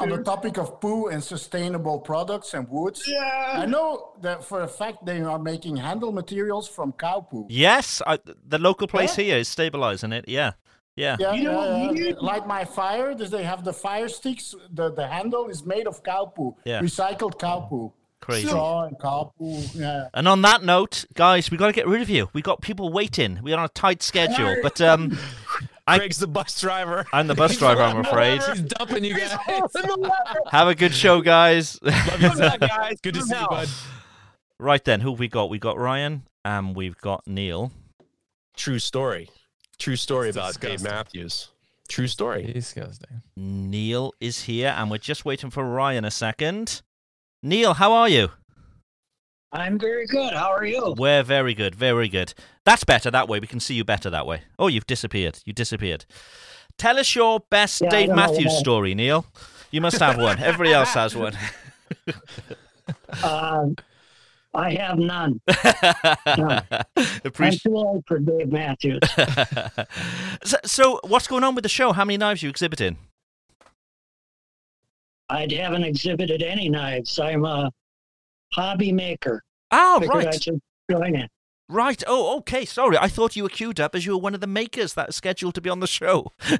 on the topic of poo and sustainable products and woods, I know that for a fact they are making handle materials from cow poo. Yes, I, the local place here is stabilizing it. Yeah, yeah. Yeah, You know yeah, what yeah. we- Light my fire. Does they have the fire sticks? The the handle is made of cow poo, Yeah. recycled cow poo. Crazy. Straw and carpool. Yeah. And on that note, guys, we got to get rid of you. We got people waiting. We're on a tight schedule, but um, I, Craig's the bus driver. I'm the bus driver. I'm afraid. He's dumping you guys. Have a good show, guys. Love you, guys. Good to see you, bud. right then, who have we got? We got Ryan and we've got Neil. True story. True story It's about Dave. Matthews. True story. Disgusting. Neil is here, and we're just waiting for Ryan a second. Neil, how are you? I'm very good. How are you? We're very good, very good. That's better that way. We can see you better that way. Oh, you've disappeared. You disappeared. Tell us your best Yeah, Dave know Matthews story, Neil. You must have one. Everybody else has one. Um, I have none. I'm too old for Dave Matthews. so, so, what's going on with the show? How many knives are you exhibiting? I haven't exhibited any knives. I'm a hobby maker. Oh, Figured right. I should join it. Right. Oh, okay. Sorry. I thought you were queued up as you were one of the makers that is scheduled to be on the show.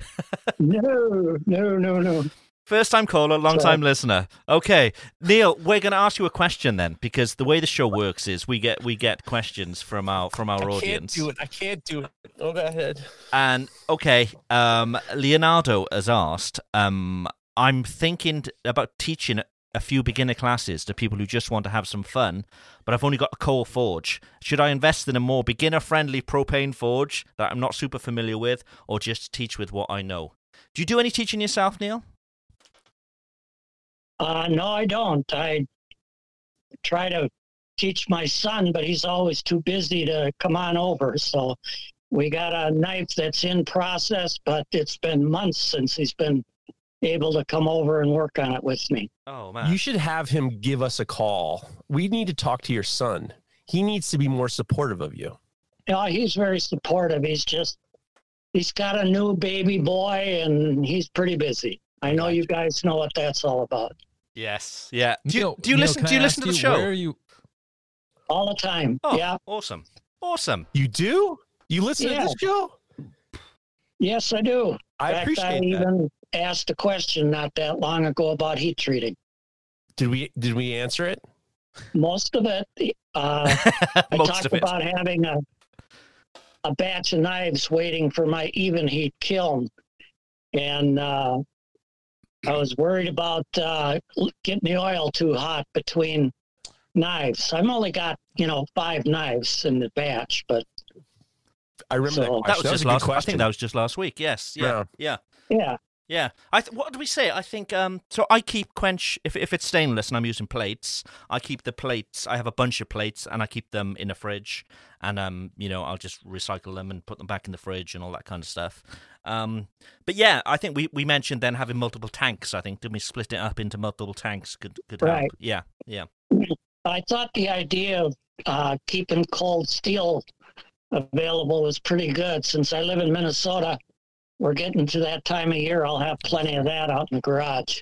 No, no, no, no. First time caller, long time listener. Okay, Neil, we're going to ask you a question then, because the way the show works is we get we get questions from our from our I can't audience. do it. I can't do it. Oh, go ahead. And okay, um, Leonardo has asked. Um, I'm thinking about teaching a few beginner classes to people who just want to have some fun, but I've only got a coal forge. Should I invest in a more beginner-friendly propane forge that I'm not super familiar with, or just teach with what I know? Do you do any teaching yourself, Neil? Uh, no, I don't. I try to teach my son, but he's always too busy to come on over. So we got a knife that's in process, but it's been months since he's been able to come over and work on it with me. Oh man, You should have him give us a call. We need to talk to your son. He needs to be more supportive of you. Yeah, he's very supportive. He's just he's got a new baby boy and he's pretty busy. I know you guys know what that's all about. Yes. Yeah. Do you, Neil- do you Neil, listen? Do you listen to the you, show? Where are you? All the time. Oh, Yeah. Awesome. Awesome. You do? You listen Yeah. to this show? Yes, I do. I fact, appreciate I that. Even asked a question not that long ago about heat treating. Did we did we answer it? Most of it, uh, I Most talked of it. about having a a batch of knives waiting for my Evenheat kiln, and uh, I was worried about uh, getting the oil too hot between knives. I've only got you know five knives in the batch, but I remember So- that question. That was just a good last. I think that was just last week. Yes. Yeah. Yeah. yeah, Yeah. I th- what do we say? I think um so I keep quench if if it's stainless and I'm using plates, I keep the plates. I have a bunch of plates and I keep them in a fridge and um you know, I'll just recycle them and put them back in the fridge and all that kind of stuff. Um but yeah, I think we we mentioned then having multiple tanks, I think. Did we split it up into multiple tanks could could help. Yeah. Yeah. I thought the idea of uh, keeping cold steel available was pretty good. Since I live in Minnesota, we're getting to that time of year. I'll have plenty of that out in the garage.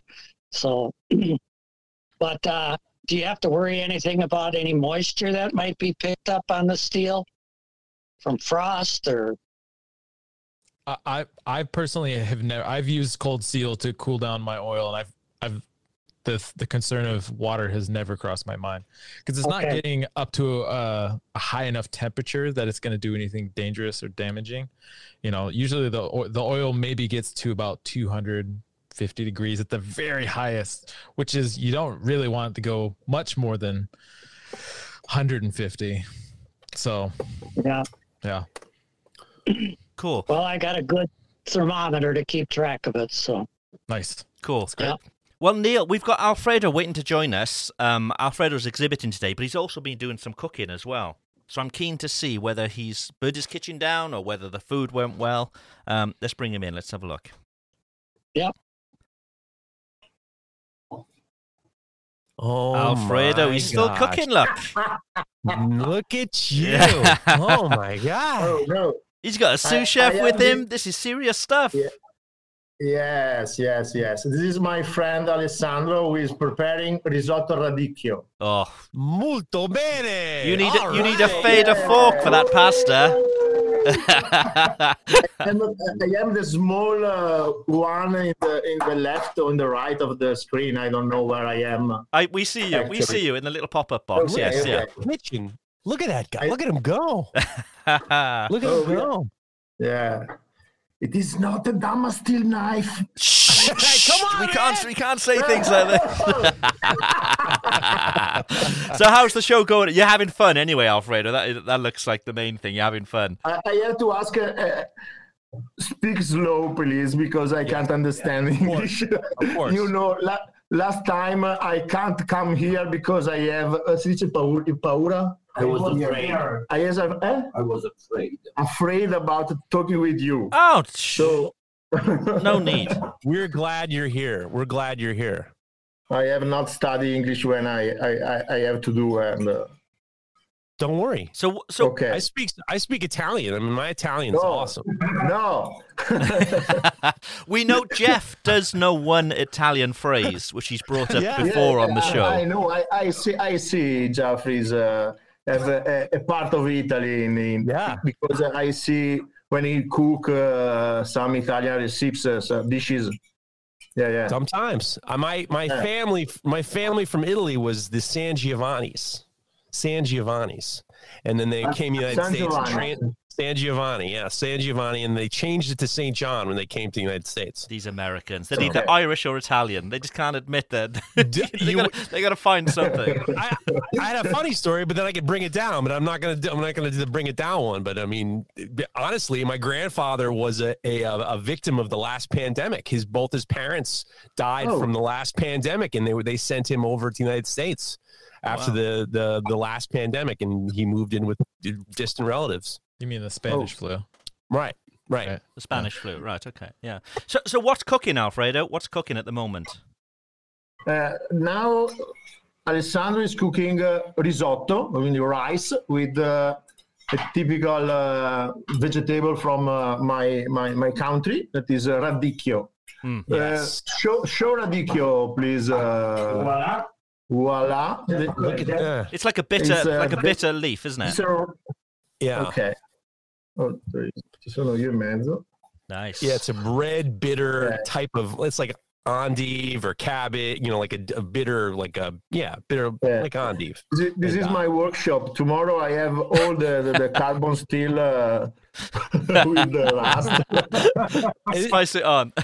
So, but uh, do you have to worry anything about any moisture that might be picked up on the steel from frost or? I, I personally have never. I've used cold steel to cool down my oil, and I've I've the the concern of water has never crossed my mind because it's not getting up to a, a high enough temperature that it's going to do anything dangerous or damaging. You know, usually the the oil maybe gets to about 250 degrees at the very highest, which is you don't really want it to go much more than 150. So Yeah. yeah. Cool. Well, I got a good thermometer to keep track of it. So, Nice. Cool. yeah. Well, Neil, we've got Alfredo waiting to join us. Um, Alfredo's exhibiting today, but he's also been doing some cooking as well. So I'm keen to see whether he's burned his kitchen down or whether the food went well. Um, let's bring him in. Let's have a look. Yep. Oh, Alfredo, my he's still gosh. cooking. Look, Look at you. Yeah. oh my god. Oh no. he's got a sous I- chef I with him. the- This is serious stuff. Yeah. Yes, yes, yes. This is my friend Alessandro who is preparing risotto radicchio. Oh, Molto bene. you need All a, you need a right. fader fork for that pasta. I'm, I am the small uh, one in the in the left or in the right of the screen. I don't know where I am. I, we see you. We see you in the little pop-up box. Okay, yes, okay. Mitchin, look at that guy. Look at him go. Look at Oh, him yeah. go. Yeah. It is not a Damasteel knife. Shh, Come on, we can't we can't say things like this. so how's the show going? You're having fun anyway, Alfredo. That that looks like the main thing. You're having fun. I, I have to ask. Uh, uh, speak slow, please, because I can't understand English. Of course. You know, la- last time uh, I can't come here because I have. Uh, si dice paura? paura? I was afraid. I was, eh? I was afraid. afraid about talking with you. Oh, so no need. We're glad you're here. We're glad you're here. I have not studied English when I I, I, I have to do and. Uh, Don't worry. So so okay. I speak I speak Italian. I mean, my Italian's No. awesome. No. we know Jeff does know one Italian phrase, which he's brought up Yeah, before yeah, on the show. I, know. I, I see. I see. Jeffrey's uh, as a, a, part of Italy in, in Yeah. because I see when he cook uh, some Italian recipes, uh, some dishes. Yeah, yeah. Sometimes uh, my my Yeah. family my family from Italy was the San Giovanni's, San Giovanni's, and then they Uh, came to the United San States. and Giovanni. tran- San Giovanni, yeah, San Giovanni, and they changed it to St. John when they came to the United States. These Americans, they're Okay. either Irish or Italian. They just can't admit that. they gotta, they gotta find something. I, I had a funny story, but then I could bring it down. But I'm not gonna do, I'm not gonna do the bring it down one. But I mean, honestly, my grandfather was a, a a victim of the last pandemic. His both his parents died Oh. from the last pandemic, and they were they sent him over to the United States after Wow. the, the the last pandemic, and he moved in with distant relatives. You mean the Spanish Oh. flu? Right, right. Right. The Spanish flu, right? Okay, yeah. So, so what's cooking, Alfredo? What's cooking at the moment? Uh, now, Alessandro is cooking uh, risotto, I mean rice with uh, a typical uh, vegetable from uh, my, my my country. That is uh, radicchio. Mm. Yes. Uh, show, show radicchio, please. Uh, Voila. voila. Look at that. Yeah. It's like a bitter, It's, uh, like a bitter leaf, isn't it? It's a- Yeah. Ok. Oh, ci sono io in mezzo. Nice. Yeah, it's a red, bitter Yeah. type of. It's like endive or cabbage. You know, like a, a bitter, like a yeah, bitter, Yeah. like endive. This is, this is my workshop. Tomorrow I have all the, the, the carbon steel uh, with the last. Spice it on.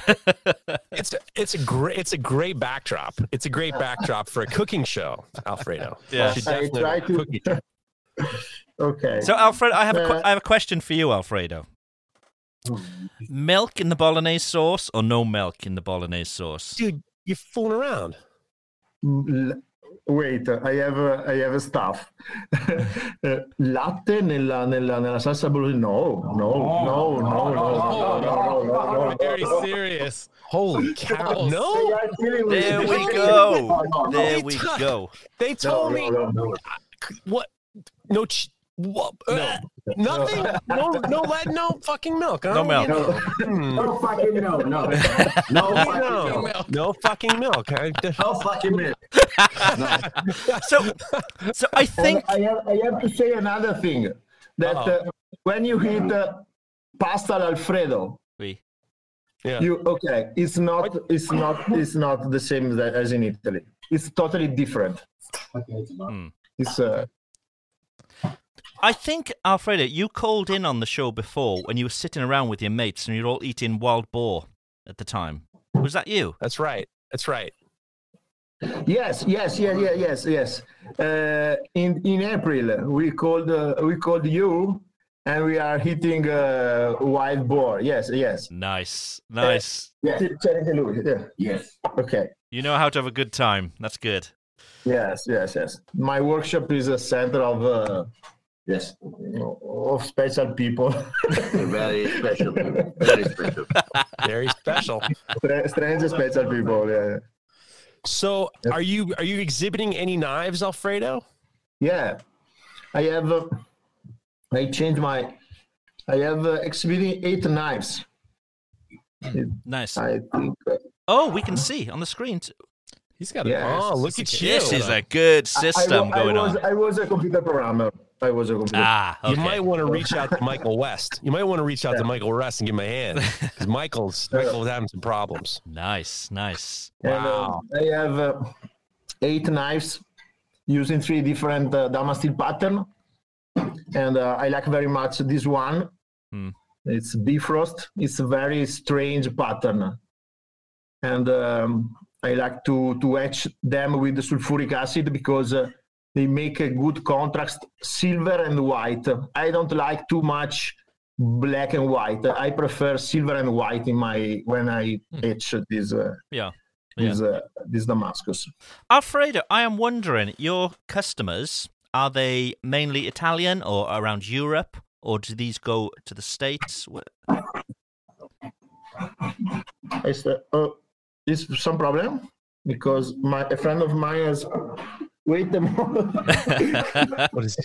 It's it's a great it's a great backdrop. It's a great backdrop for a cooking show, Alfredo. Yeah. I try to- cookie show. Okay. So, Alfredo, I have a, que- Uh, I have a question for you, Alfredo. Milk in the bolognese sauce or no milk in the bolognese sauce? dude, you're fooling around. L- Wait, I have uh, I have a stuff. Eh, Latte nella, nella, nella salsa bolognese? No, no, no, no, no, no, no, no, no, no. Very serious. Holy cow! Oh, No, They are killing me. There we go. There we go. they told me no, no. What? No, ch- what? uh, nothing. No, no, let no fucking milk. I No milk. No. No fucking no, no. No fucking No, milk. no fucking milk. No fucking milk. So, so I think I have, I have to say another thing that Uh-oh. uh, when you eat uh, pasta Alfredo, we yeah. you okay? It's not. It's not. It's not the same as- as in Italy. It's totally different. Okay. It's uh, I think Alfredo, you called in on the show before when you were sitting around with your mates and you're all eating wild boar at the time. Was that you? That's right. That's right. yes, yes, yeah, yeah, yes, yes. Uh, in in April, we called uh, we called you, and we are hitting uh, wild boar. Yes, yes. Nice, nice. Yes. Yeah. Yes. Okay. You know how to have a good time. That's good. Yes, yes, yes. My workshop is a center of uh, Yes. of special people, Very special. Very special. Very special. Strange special people. Yeah, So, are you are you exhibiting any knives, Alfredo? yeah. I have. Uh, I changed my. I have uh, exhibiting eight knives. Nice. I think. Uh, Oh, we can see on the screen. Too. He's got a Yeah. very Oh, look at sophisticated you. This is a good I- I, system I going was, on. I was a computer programmer. I was a computer. Ah, You might want to reach out to Michael West. You might want to reach out to Michael West and give him a hand because Michael's Michael's having some problems. Nice, nice. And, uh, I have uh, eight knives using three different uh, Damasteel pattern, and uh, I like very much this one. Hmm. It's Bifrost. It's a very strange pattern, and um, I like to to etch them with the sulfuric acid because uh, they make a good contrast, silver and white. I don't like too much black and white. I prefer silver and white in my when I etch this. Uh, Yeah. this uh, this Damascus. Alfredo, I am wondering, your customers, are they mainly Italian or around Europe, or do these go to the States? Is there uh, is some problem because my a friend of mine has wait a moment. what is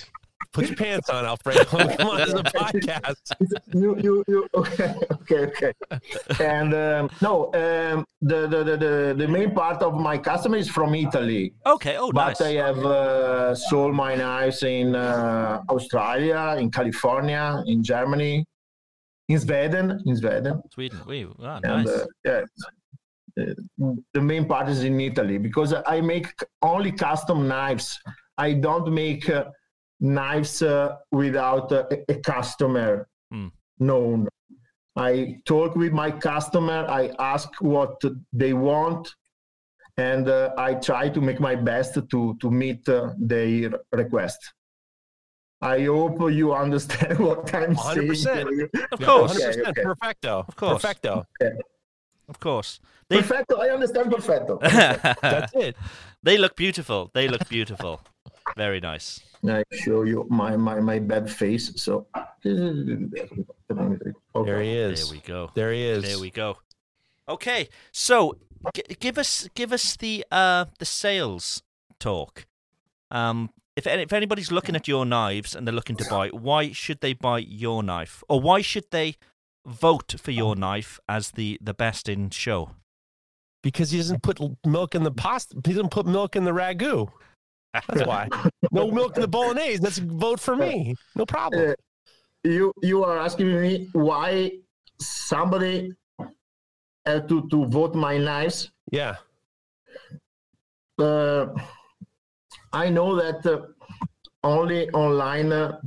Put your pants on, Alfredo. Come on, this is a podcast. you, you, you, okay, okay, okay. And um, no, um, the, the, the, the, the main part of my customer is from Italy. Okay, oh, nice but nice. I have uh, sold my knives in uh, Australia, in California, in Germany, in Sweden, in Sweden. Sweden. Wee, ah, And, nice. uh, yeah, uh, the main part is in Italy because I make only custom knives. I don't make uh, knives uh, without uh, a, a customer Hmm. known. I talk with my customer. I ask what they want, and uh, I try to make my best to to meet uh, their request. I hope you understand what I'm saying. 100%. Of course. okay, 100%. okay. Perfecto. Of course. Perfecto. Of course. Perfecto. I understand perfecto. That's it. They look beautiful. They look beautiful. Very nice. I show you my my my bad face. So There he is. There we go. There he is. There we go. Okay, so g- give us give us the uh the sales talk. Um, if any, if anybody's looking at your knives and they're looking to buy, why should they buy your knife, or why should they vote for your knife as the the best in show? Because he doesn't put milk in the pasta. He doesn't put milk in the ragu. That's why. No milk in the bolognese. That's a vote for me. No problem. Uh, you you are asking me why somebody had to to vote my knives. Yeah. Uh, I know that uh, only online uh,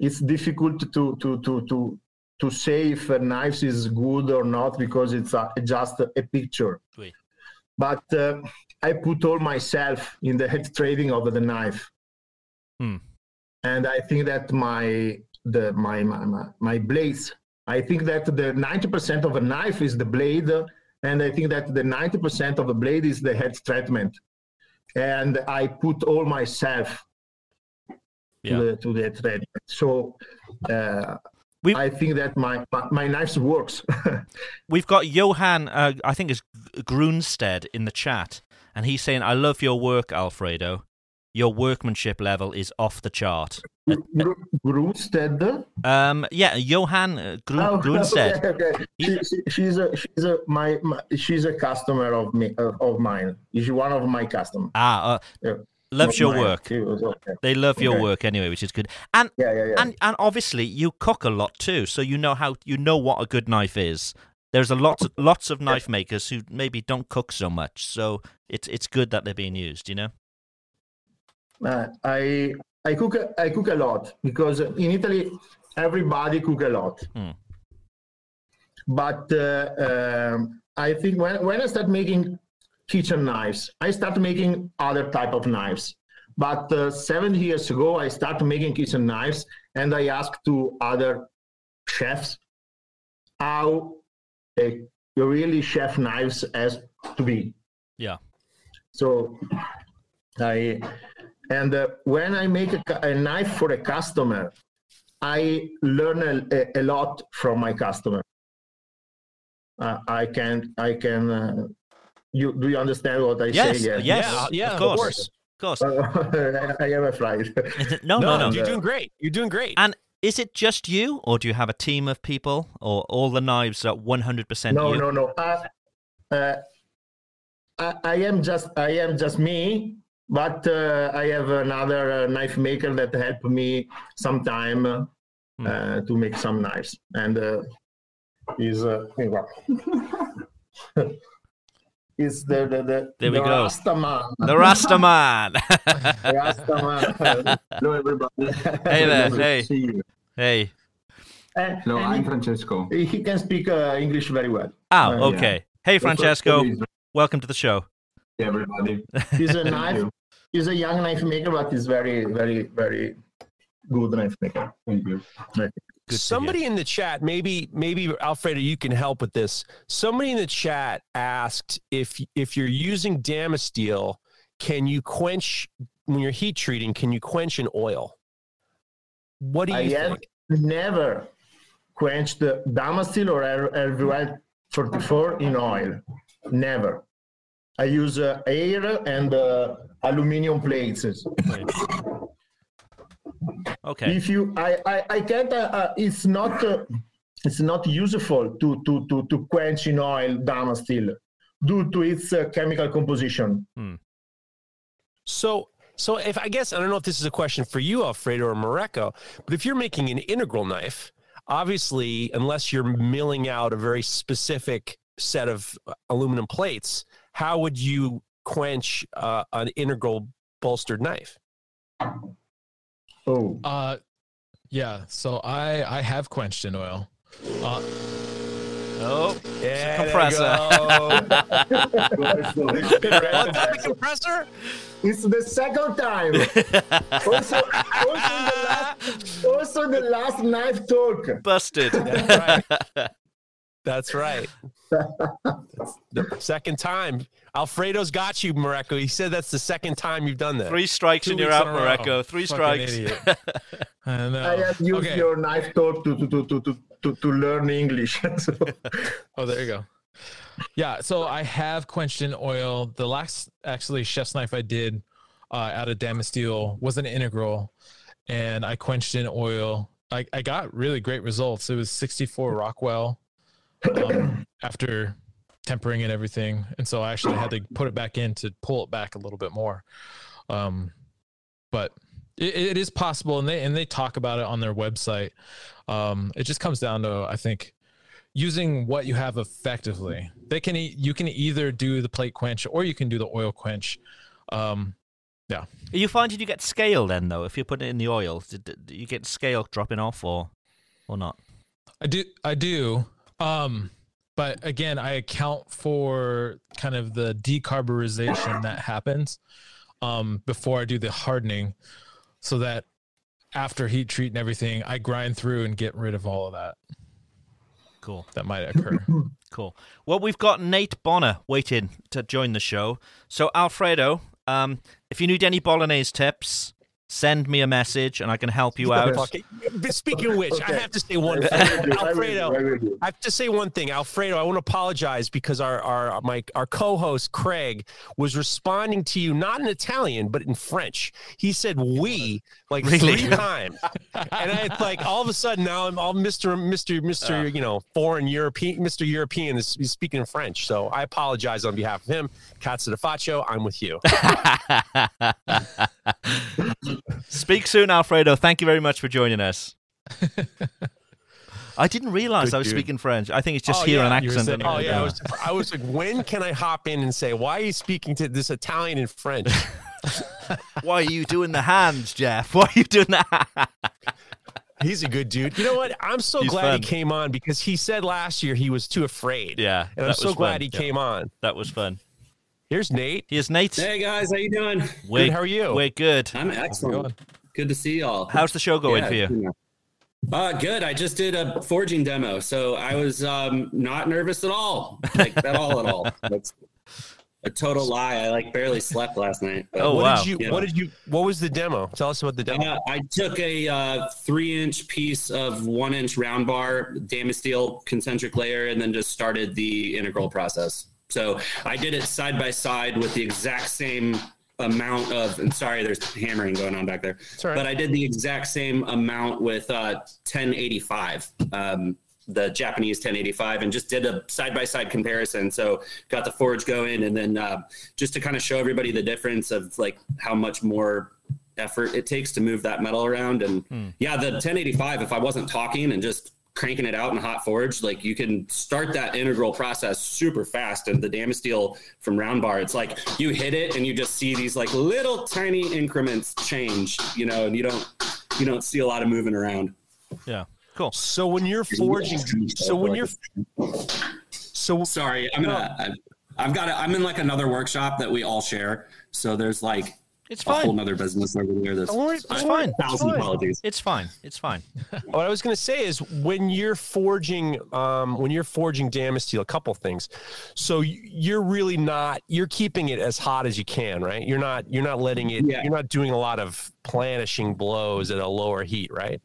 it's difficult to to to to to say if a knife is good or not because it's uh, just a picture. Oui. But uh, I put all myself in the head trading of the knife. Hmm. and I think that my the my my, my, my blades. I think that the ninety percent of a knife is the blade, and I think that the ninety percent of the blade is the head treatment. And I put all myself Yeah. to the to the treatment. So uh, I think that my my, knives works. We've got Johan, uh, I think it's Grunstead in the chat, and he's saying, "I love your work, Alfredo. Your workmanship level is off the chart." Grunstead. Um, yeah, Johan uh, Grun- Oh, Grunstead. okay, okay. She, she, she's a she's a my, my she's a customer of me of, of mine. She's one of my customers. Ah, uh, Yeah. Loves your work. Okay. They love your Okay. work anyway, which is good. And Yeah, yeah, yeah. and and obviously you cook a lot too, so you know how you know what a good knife is. There's a lot lots of knife makers who maybe don't cook so much, so it's it's good that they're being used. You know. Uh, I I cook a- I cook a lot because in Italy everybody cook a lot. Hmm. But uh, um, I think when when I start making kitchen knives, I start making other type of knives. But uh, seven years ago, I started making kitchen knives, and I asked to other chefs how a really chef knives has to be. Yeah. So I and uh, when I make a, a knife for a customer, I learn a, a, a lot from my customer. Uh, I can I can. You do you understand what I Yes, say? yes, yes, Yeah, of course. of course. Of course. I am afraid. No, no, No. You're doing great. You're doing great. And is it just you, or do you have a team of people, or all the knives are one hundred percent no, you? no, no. Uh, uh, I, I am just I am just me, but uh, I have another uh, knife maker that helped me sometime uh, Hmm. to make some knives, and uh, is uh, is the the the, There we the go. Rastaman. The Rastaman. Rastaman. Hello, everybody. Hey there. Hey. see. Hey. And- No, and I'm Francesco. He can speak uh, English very well. Oh, Uh, okay. Hey, Francesco. Welcome to the show. Hey, everybody. He's a Thank knife. you. He's a young knife maker, but he's very, very, very good knife maker. Thank you. Somebody in the chat, maybe maybe Alfredo, you can help with this. Somebody in the chat asked if if you're using Damasteel, can you quench when you're heat treating? Can you quench an oil? What do you I think? never quenched the Damasteel or RVL 44 in oil. Never. I use uh, air and uh, aluminum plates. Okay. If you, I, I, I can't. Uh, uh, it's not. Uh, it's not useful to to to to quench in oil Damasteel due to its uh, chemical composition. So so if I guess I don't know if this is a question for you, Alfredo or Mareko, but if you're making an integral knife, obviously, unless you're milling out a very specific set of uh, aluminum plates, how would you quench uh, an integral bolstered knife? Oh. Uh, yeah. So I I have quenched in oil. Uh, oh, yeah, compressor. What's that, compressor? It's the second time. also, also, the last, also the last knife talk. Busted. That's right. That's right. the second time. Alfredo's got you, Mareko. He said that's the second time you've done that. Three strikes Two and you're out, in. Mareko. Three Fucking strikes. idiot. I know. I have used Okay. your knife talk to to to to to, to, to learn English. So, Oh, there you go. Yeah, so I have quenched in oil. The last actually chef's knife I did uh, out of Damasteel was an integral, and I quenched in oil. I, I got really great results. It was 64 Rockwell um, after tempering and everything, and so I actually had to put it back in to pull it back a little bit more. Um, but it, it is possible, and they and they talk about it on their website. Um, it just comes down to I think using what you have effectively. They can e- you can either do the plate quench or you can do the oil quench. Um, yeah. Are you finding you get scale then, though, if you put it in the oil? Did, did you get scale dropping off or or not? I do I do. Um but again, I account for kind of the decarburization that happens um before I do the hardening so that after heat treat and everything, I grind through and get rid of all of that. Cool. That might occur. Cool. Well, we've got Nate Bonner waiting to join the show. So, Alfredo, um, if you need any bolognese tips, send me a message and I can help you out. Speaking of which, I have to say one thing. will do, I will do, Alfredo, I will do. I have to say one thing. Alfredo, I want to apologize because our our my our co-host Craig was responding to you not in Italian but in French. He said "we" like Really? three times, and I, it's like all of a sudden now I'm all Mister Mister Mister you know foreign European Mister European is, is speaking in French. So I apologize on behalf of him. Cazzo de Faccio, I'm with you. Speak soon, Alfredo. Thank you very much for joining us. I didn't realize Good I was dude. speaking French. I think it's just Oh, hearing yeah, an accent. saying- Oh yeah, I was, I was like, when can I hop in and say, why are you speaking to this Italian in French? Why are you doing the hands, Jeff? Why are you doing that? He's a good dude. You know what? I'm so He's glad fun. he came on because he said last year he was too afraid. Yeah, and I'm so glad fun. he Yeah. came on. That was fun. Here's Nate. Here's Nate. Hey guys, how you doing? We're, how are you? We're good. I'm excellent. Good to see y'all. How's the show going Yeah, for you? Uh, good. I just did a forging demo, so I was um, not nervous at all, like at all, at all. That's a total lie. I like barely slept last night. but- Oh, what wow. did you? Yeah. What did you? What was the demo? Tell us about the demo. Uh, I took a uh, three-inch piece of one-inch round bar Damasteel concentric layer, and then just started the integral process. So I did it side by side with the exact same amount of. And sorry, there's hammering going on back there. right. But I did the exact same amount with uh, 1085. Um, the Japanese 1085 and just did a side by side comparison. So got the forge going, and then uh, just to kind of show everybody the difference of like how much more effort it takes to move that metal around. And Hmm. yeah, the 1085. If I wasn't talking and just cranking it out in hot forge, like you can start that integral process super fast. And the Damasteel from Round Bar, it's like you hit it and you just see these like little tiny increments change, you know, and you don't you don't see a lot of moving around. Yeah, cool. So when you're forging, so when you're so sorry, I'm gonna. I've, got. A, I'm in like another workshop that we all share. So there's like it's a whole fine. nother business over there. That's Don't worry, It's fine. It's Thousand fine. apologies. It's fine. It's fine. what I was going to say is when you're forging, um, when you're forging Damasteel, a couple things. So you're really not, you're keeping it as hot as you can, right? You're not, you're not letting it, Yeah. you're not doing a lot of planishing blows at a lower heat, right?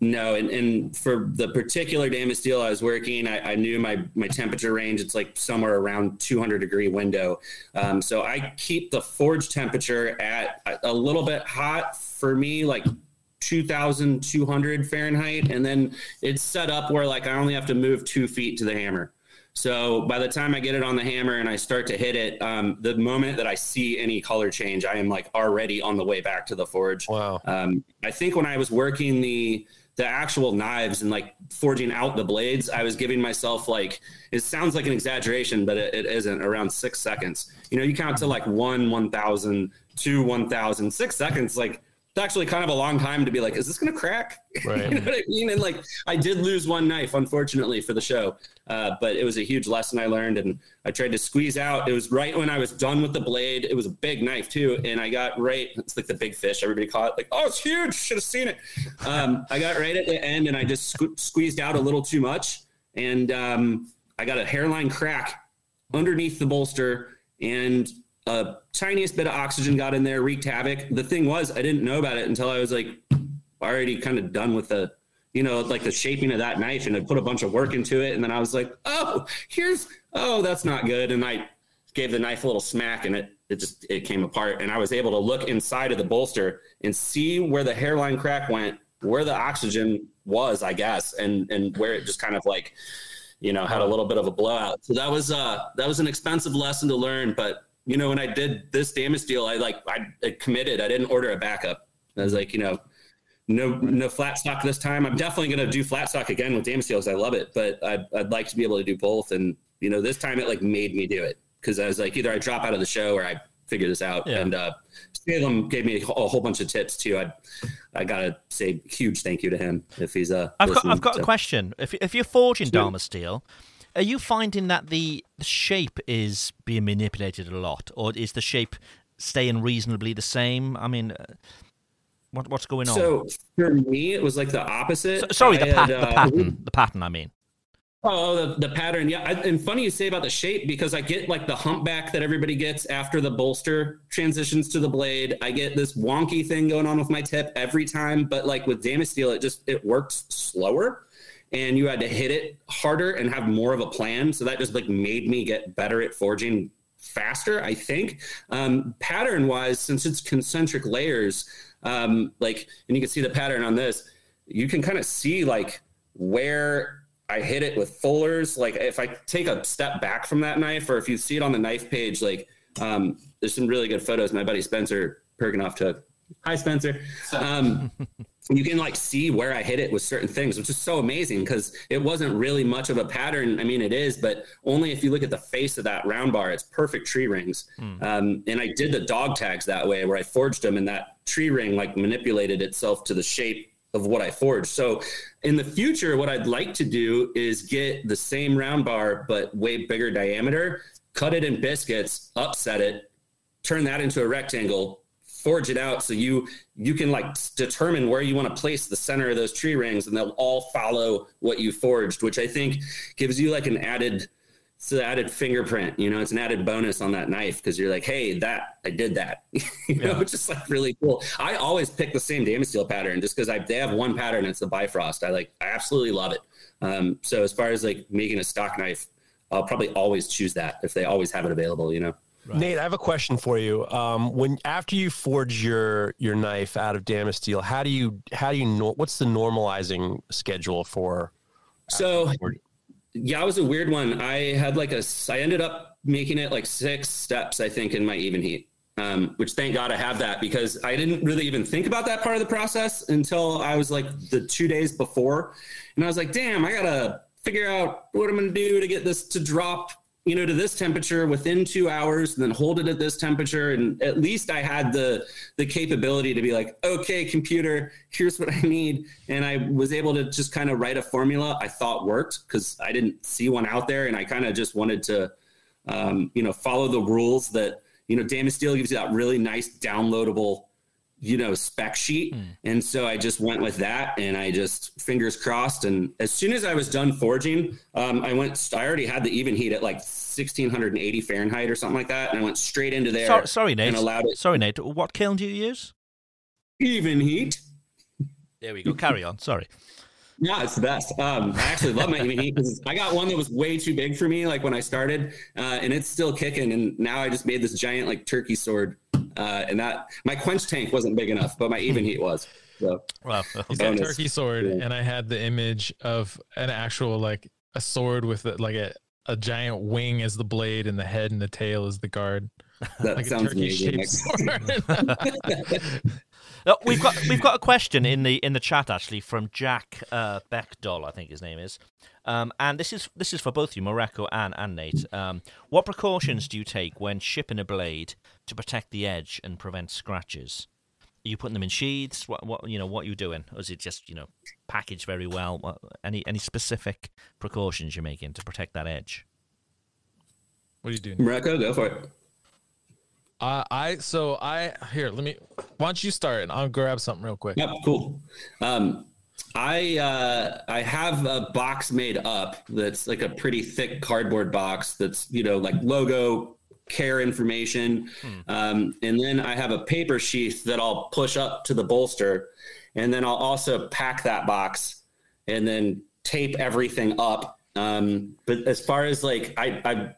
No, and, and for the particular Damasteel I was working, I, I knew my my temperature range. It's like somewhere around 200 degree window. Um, so I keep the forge temperature at a little bit hot for me, like 2,200 Fahrenheit, and then it's set up where like I only have to move two feet to the hammer. So by the time I get it on the hammer and I start to hit it, um, the moment that I see any color change, I am like already on the way back to the forge. Wow. Um, I think when I was working the the actual knives and like forging out the blades, I was giving myself like it sounds like an exaggeration, but it, it isn't. Around six seconds. You know, you count to like one, one thousand, two, one thousand, six seconds. Like it's actually kind of a long time to be like, is this gonna crack? Right. you know what I mean? And like, I did lose one knife, unfortunately, for the show, uh, but it was a huge lesson I learned, and I tried to squeeze out. It was right when I was done with the blade. It was a big knife too, and I got right. It's like the big fish. Everybody caught. Like, oh, it's huge. Should have seen it. Um, I got right at the end, and I just sque- squeezed out a little too much, and um, I got a hairline crack underneath the bolster, and a tiniest bit of oxygen got in there, wreaked havoc. The thing was, I didn't know about it until I was like already kind of done with the, you know, like the shaping of that knife, and I put a bunch of work into it, and then I was like, oh, here's, oh, that's not good, and I gave the knife a little smack, and it it just it came apart, and I was able to look inside of the bolster and see where the hairline crack went, where the oxygen was, I guess, and and where it just kind of like you know, had a little bit of a blowout. So that was uh that was an expensive lesson to learn. But you know, when I did this Damasteel, I like I, I committed. I didn't order a backup. I was like, you know, no no flat stock this time. I'm definitely gonna do flat stock again with Damasteels. I love it, but I'd, I'd like to be able to do both. And you know, this time it like made me do it because I was like, either I drop out of the show or I figure this out. Yeah. And uh, Salem gave me a whole a whole bunch of tips too. I I gotta say huge thank you to him if he's uh. I've got. I've got a question. If, if you're forging. Damasteel, are you finding that the, shape is being manipulated a lot, or is the shape staying reasonably the same? I mean, uh, what what's going on? So for me, it was like the opposite. So- sorry, the, pat- had, the uh, pattern. The pattern. I mean. Oh, the, the pattern. Yeah. I, and funny you say about the shape because I get like the humpback that everybody gets after the bolster transitions to the blade. I get this wonky thing going on with my tip every time. But like with Damasteel, it just, it works slower and you had to hit it harder and have more of a plan. So that just like made me get better at forging faster, I think. Um, pattern wise, since it's concentric layers, um, like, and you can see the pattern on this, you can kind of see like where I hit it with fullers. Like if I take a step back from that knife, or if you see it on the knife page, like um, there's some really good photos. My buddy Spencer Perganoff took. Hi, Spencer. Um, you can like see where I hit it with certain things, which is so amazing because it wasn't really much of a pattern. I mean, it is, but only if you look at the face of that round bar, it's perfect tree rings. Um, and I did the dog tags that way, where I forged them, and that tree ring like manipulated itself to the shape of what I forged. So in the future, what I'd like to do is get the same round bar, but way bigger diameter, cut it in biscuits, upset it, turn that into a rectangle, forge it out so you you can like determine where you want to place the center of those tree rings and they'll all follow what you forged, which I think gives you like an added it's an added fingerprint, you know, it's an added bonus on that knife because you're like, hey, that I did that. you know, it's just like really cool. I always pick the same Damascene steel pattern just because I they have one pattern, it's the Bifrost. I like I absolutely love it. Um, so as far as like making a stock knife, I'll probably always choose that if they always have it available, you know. Nate, I have a question for you. Um, when after you forge your your knife out of Damasteel, how do you how do you nor- what's the normalizing schedule for So yeah, it was a weird one. I had like a, I ended up making it like six steps, I think, in my Evenheat. Um, which thank God I have that because I didn't really even think about that part of the process until I was like the two days before, and I was like, damn, I gotta figure out what I'm gonna do to get this to drop you know to this temperature within two hours and then hold it at this temperature. And at least i had the the capability to be like okay computer here's what i need. And i was able to just kind of write a formula i thought worked because i didn't see one out there. And i kind of just wanted to um, you know follow the rules that you know Damasteel gives you that really nice downloadable you know spec sheet and so i just went with that and i just fingers crossed and as soon as i was done forging um, i went i already had the Evenheat at like 1680 fahrenheit or something like that and i went straight into there Sorry, sorry, Nate. and allowed it Sorry, Nate. What kiln do you use? Evenheat There we go. Carry on. Sorry. Yeah, it's the best. Um, I actually love my Evenheat because I got one that was way too big for me, like when I started, uh, and it's still kicking. And now I just made this giant like turkey sword, uh, and that my quench tank wasn't big enough, but my Evenheat was. So, Well, He's got a turkey sword, Yeah. and I had the image of an actual like a sword with a, like a, a giant wing as the blade, and the head and the tail as the guard. That like sounds a turkey shaped amazing. sword. No, we've got we've got a question in the in the chat actually from Jack uh, Beckdoll, I think his name is, um, and this is this is for both you, Mareko and and Nate. Um, what precautions do you take when shipping a blade to protect the edge and prevent scratches? Are you putting them in sheaths? What what you know? What are you doing? Or is it just you know packaged very well? What, any any specific precautions you're making to protect that edge? What are you doing? Mareko, go for it. Uh, I so I here. Let me. Why don't you start, and I'll grab something real quick. Yep, cool. Um, I uh, I have a box made up that's like a pretty thick cardboard box that's you know like logo care information, um, and then I have a paper sheath that I'll push up to the bolster, and then I'll also pack that box, and then tape everything up. Um, but as far as like I, I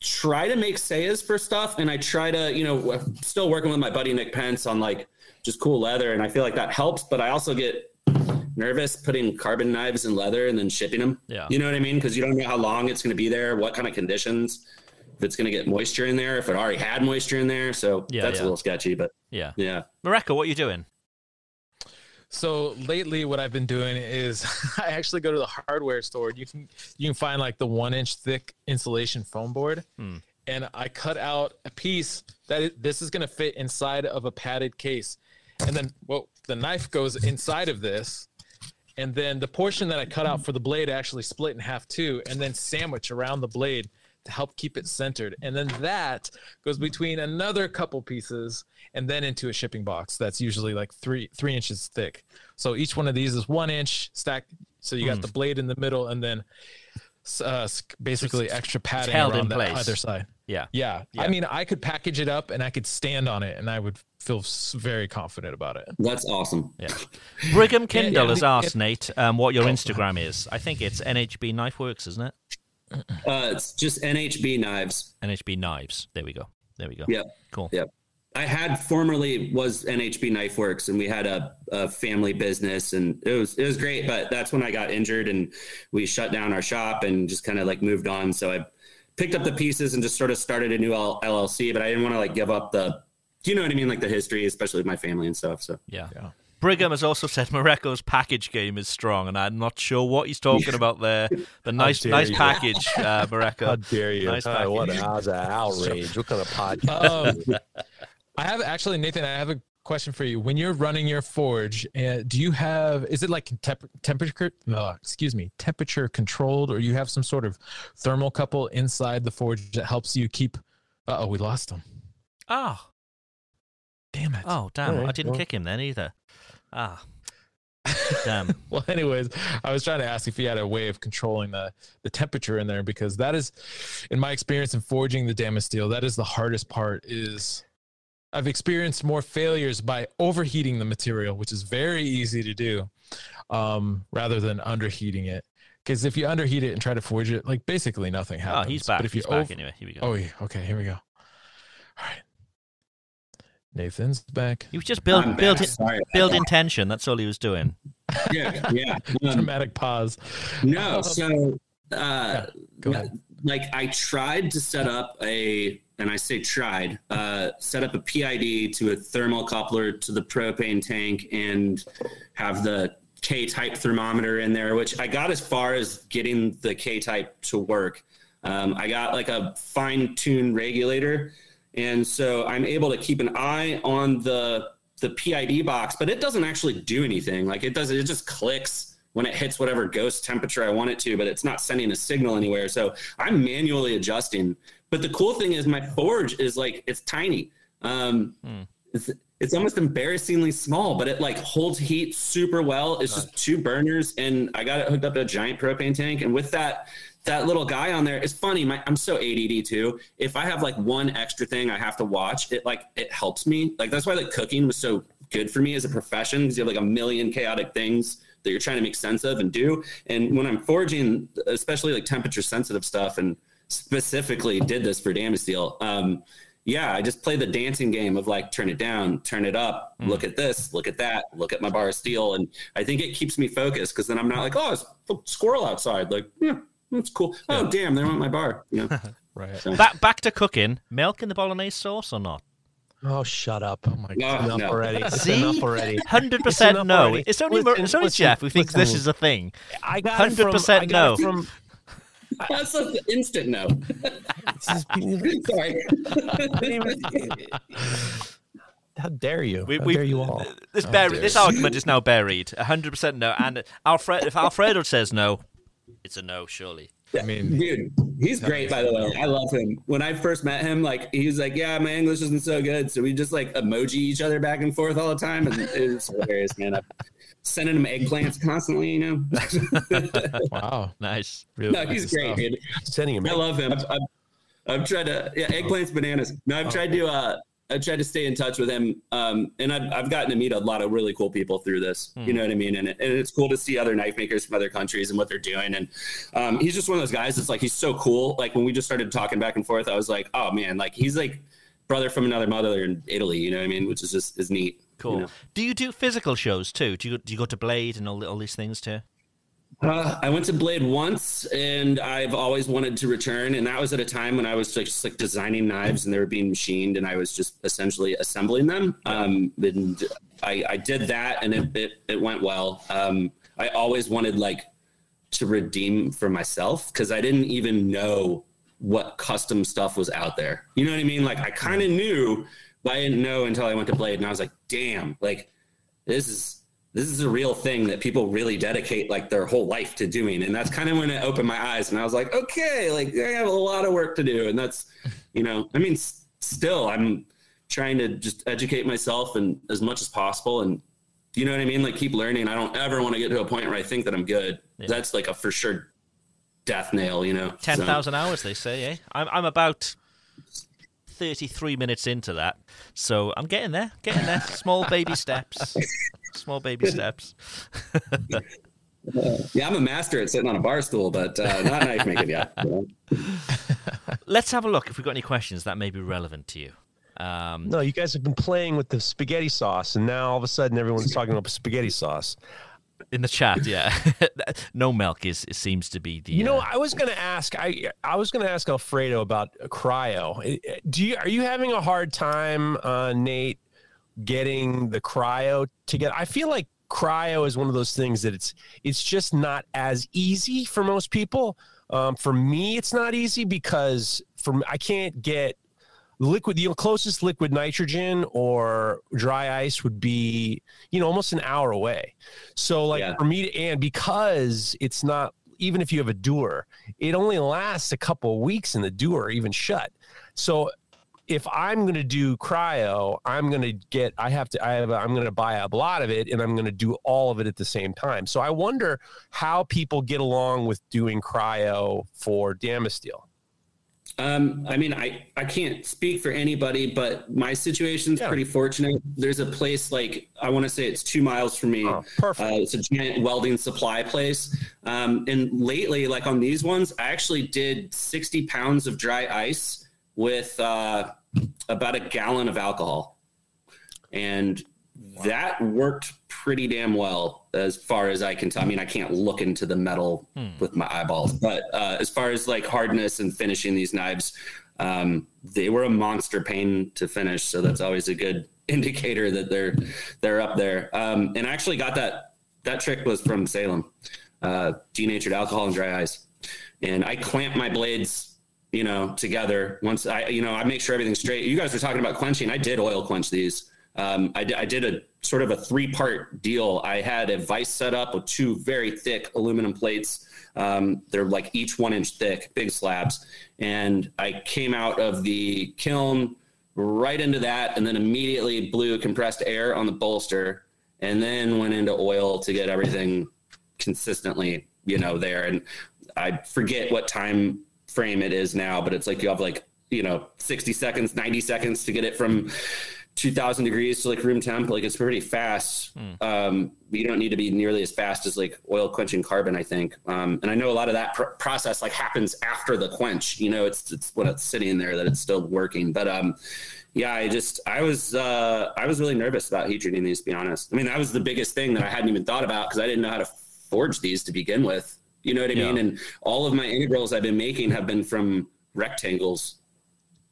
try to make sayas for stuff and I try to, you know, still working with my buddy Nick Pence on like just cool leather and I feel like that helps, but I also get nervous putting carbon knives in leather and then shipping them. Yeah. You know what I mean? Because you don't know how long it's going to be there, what kind of conditions, if it's going to get moisture in there, if it already had moisture in there. So Yeah, that's yeah. a little sketchy, but Yeah, yeah. Mareko, what are you doing? So lately, what I've been doing is I actually go to the hardware store. You can you can find like the one inch thick insulation foam board, Hmm. and I cut out a piece that it, this is going to fit inside of a padded case, and then well the knife goes inside of this, and then the portion that I cut out for the blade I actually split in half too, and then sandwich around the blade to help keep it centered, and then that goes between another couple pieces and then into a shipping box that's usually like three three inches thick. So each one of these is one inch stack. So you got Hmm. the blade in the middle, and then uh, s- basically extra padding held around in the place. other side. Yeah. yeah, Yeah. I mean, I could package it up and I could stand on it, and I would feel very confident about it. That's awesome. Yeah. Brigham Kindle yeah, has we- asked Nate um, what your Instagram is. I think it's NHB Knife Works, isn't it? Uh, it's just NHB knives. NHB Knives. There we go. There we go. Yep. Cool. Yep. I had formerly was NHB Knife Works, and we had a, a family business, and it was it was great. But that's when I got injured, and we shut down our shop and just kind of like moved on. So I picked up the pieces and just sort of started a new L- LLC. But I didn't want to like give up the, you know what I mean, like the history, especially with my family and stuff. So Yeah. Yeah. Brigham has also said Mareko's package game is strong, and I'm not sure what he's talking about there. The nice, nice you. package, uh, Mareko. How dare you? Nice package. what a, how's an outrage? What kind of podcast? Um, I have actually, Nathan. I have a question for you. When you're running your forge, uh, do you have? Is it like temp- temperature? Uh, excuse me, temperature controlled, or you have some sort of thermocouple inside the forge that helps you keep? Uh oh, we lost him. Oh, Damn it. oh, damn! All right, I didn't well. kick him then either. Ah, damn. well, anyways, I was trying to ask if you had a way of controlling the the temperature in there because that is, in my experience in forging the Damasteel, that is the hardest part. Is I've experienced more failures by overheating the material, which is very easy to do, um, rather than underheating it. Because if you underheat it and try to forge it, like basically nothing Oh, happens. he's back. But if you he's back over- anyway. Here we go. oh yeah, okay, here we go. All right, Nathan's back. He was just build, I'm back. building, Sorry about building tension. That's all he was doing. Yeah, yeah. Um, Dramatic pause. No, so uh, like I tried to set up a, and I say tried, uh, set up a PID to a thermocoupler to the propane tank and have the K type thermometer in there, which I got as far as getting the K type to work. Um, I got like a fine tuned regulator. And so I'm able to keep an eye on the the PID box, but it doesn't actually do anything. Like it does, it just clicks when it hits whatever ghost temperature I want it to, but it's not sending a signal anywhere. So I'm manually adjusting. But the cool thing is my forge is like it's tiny. Um, it's it's almost embarrassingly small, but it like holds heat super well. It's just two burners, and I got it hooked up to a giant propane tank. And with that that little guy on there is funny. My, I'm so ADD too. If I have like one extra thing I have to watch, it like it helps me. Like that's why like cooking was so good for me as a profession because you have like a million chaotic things that you're trying to make sense of and do. And when I'm foraging, especially like temperature sensitive stuff, and specifically did this for Damasteel, um, yeah, I just play the dancing game of like turn it down, turn it up, look at this, look at that, look at my bar of steel, and I think it keeps me focused because then I'm not like, oh, it's a squirrel outside. Like, yeah, that's cool. Oh, damn, they want my bar. You know? right. Back back to cooking. Milk in the bolognese sauce or not? Oh, shut up! Oh my god, enough no. already! It's See? enough already. Hundred percent no. already. It's only Listen, it's only listen, Jeff who thinks this is a thing. I got hundred percent no. it from- That's an instant no. Sorry. How dare you? We, How we, dare you all? This How bur- this argument is now buried. hundred percent no. And Alfred, if Alfredo says no, it's a no. Surely. I mean, dude, he's great by the way. I love him. When I first met him, like he was like, "Yeah, my English isn't so good," so we just like emoji each other back and forth all the time, and it was hilarious, man. I'm sending him eggplants constantly, you know. wow, nice. Really no, he's great, dude. Sending him. I love him. I've, I've, I've tried to, yeah, eggplants, bananas. No, I've tried to, uh, I've tried to stay in touch with him, um, and I've, I've gotten to meet a lot of really cool people through this. You Hmm. know what I mean? And, it, and it's cool to see other knife makers from other countries and what they're doing. And um, he's just one of those guys that's like he's so cool. Like when we just started talking back and forth, I was like, oh man, like he's like brother from another mother in Italy. You know what I mean? Which is just is neat. Cool. you know? Do you do physical shows too? Do you do you go to Blade and all, all these things too? Uh, I went to Blade once, and I've always wanted to return. And that was at a time when I was just like designing knives, and they were being machined, and I was just essentially assembling them. Um, and I, I did that, and it it, it went well. Um, I always wanted like to redeem for myself because I didn't even know what custom stuff was out there. You know what I mean? Like I kind of knew, but I didn't know until I went to Blade, and I was like, damn, like this is this is a real thing that people really dedicate like their whole life to doing and that's kind of when it opened my eyes and i was like okay like i have a lot of work to do and that's you know i mean s- still i'm trying to just educate myself and as much as possible and you know what i mean like keep learning i don't ever want to get to a point where i think that i'm good that's like a for sure death nail you know Ten So- hours, they say. Eh? I'm I'm about thirty-three minutes into that, so I'm getting there, getting there. Small baby steps. Small baby steps. Yeah i'm a master at sitting on a bar stool but uh, not knife making yet you know? Let's have a look if we've got any questions that may be relevant to you. Um, No, you guys have been playing with the spaghetti sauce, and now all of a sudden everyone's talking about spaghetti sauce. in the chat, yeah. no milk is it seems to be the. You know, uh, I was going to ask. I I was going to ask Alfredo about cryo. Do you are you having a hard time, uh, Nate, getting the cryo together? I feel like cryo is one of those things that it's it's just not as easy for most people. Um, for me, it's not easy because from I can't get liquid the closest liquid nitrogen or dry ice would be you know almost an hour away so like for me to and because it's not even if you have a dewar it only lasts a couple of weeks in the dewar even shut so if i'm going to do cryo i'm going to get i have to i have a, i'm going to buy a lot of it and i'm going to do all of it at the same time so i wonder how people get along with doing cryo for Damasteel. Um, I mean, I, I can't speak for anybody, but my situation's pretty fortunate. There's a place like I want to say it's two miles from me. perfect. Uh, it's a giant welding supply place. Um, and lately, like on these ones, I actually did 60 pounds of dry ice with uh, about a gallon of alcohol, and that worked pretty damn well as far as I can tell. I mean, I can't look into the metal Hmm. with my eyeballs, but uh, as far as like hardness and finishing these knives, um, they were a monster pain to finish. So that's always a good indicator that they're they're up there. Um, and I actually got that that trick was from Salem, uh, denatured alcohol and dry ice, and I clamp my blades, you know, together once I you know I make sure everything's straight. You guys were talking about quenching. I did oil quench these. Um, I, did a sort of a three part deal. I had a vise set up with two very thick aluminum plates. Um, they're like each one inch thick, big slabs. And I came out of the kiln right into that and then immediately blew compressed air on the bolster and then went into oil to get everything consistently, you know, there. And I forget what time frame it is now, but it's like you have like, you know, 60 seconds, 90 seconds to get it from 2000 degrees to like room temp. Like it's pretty fast. Um, you don't need to be nearly as fast as like oil quenching carbon, I think. Um, and I know a lot of that pr- process like happens after the quench, you know, it's, it's when it's sitting there that it's still working. But, um, yeah, I just I was uh, I was really nervous about heat treating these. To be honest, I mean that was the biggest thing that I hadn't even thought about because I didn't know how to forge these to begin with. You know what I Yeah. mean? And all of my integrals I've been making have been from rectangles.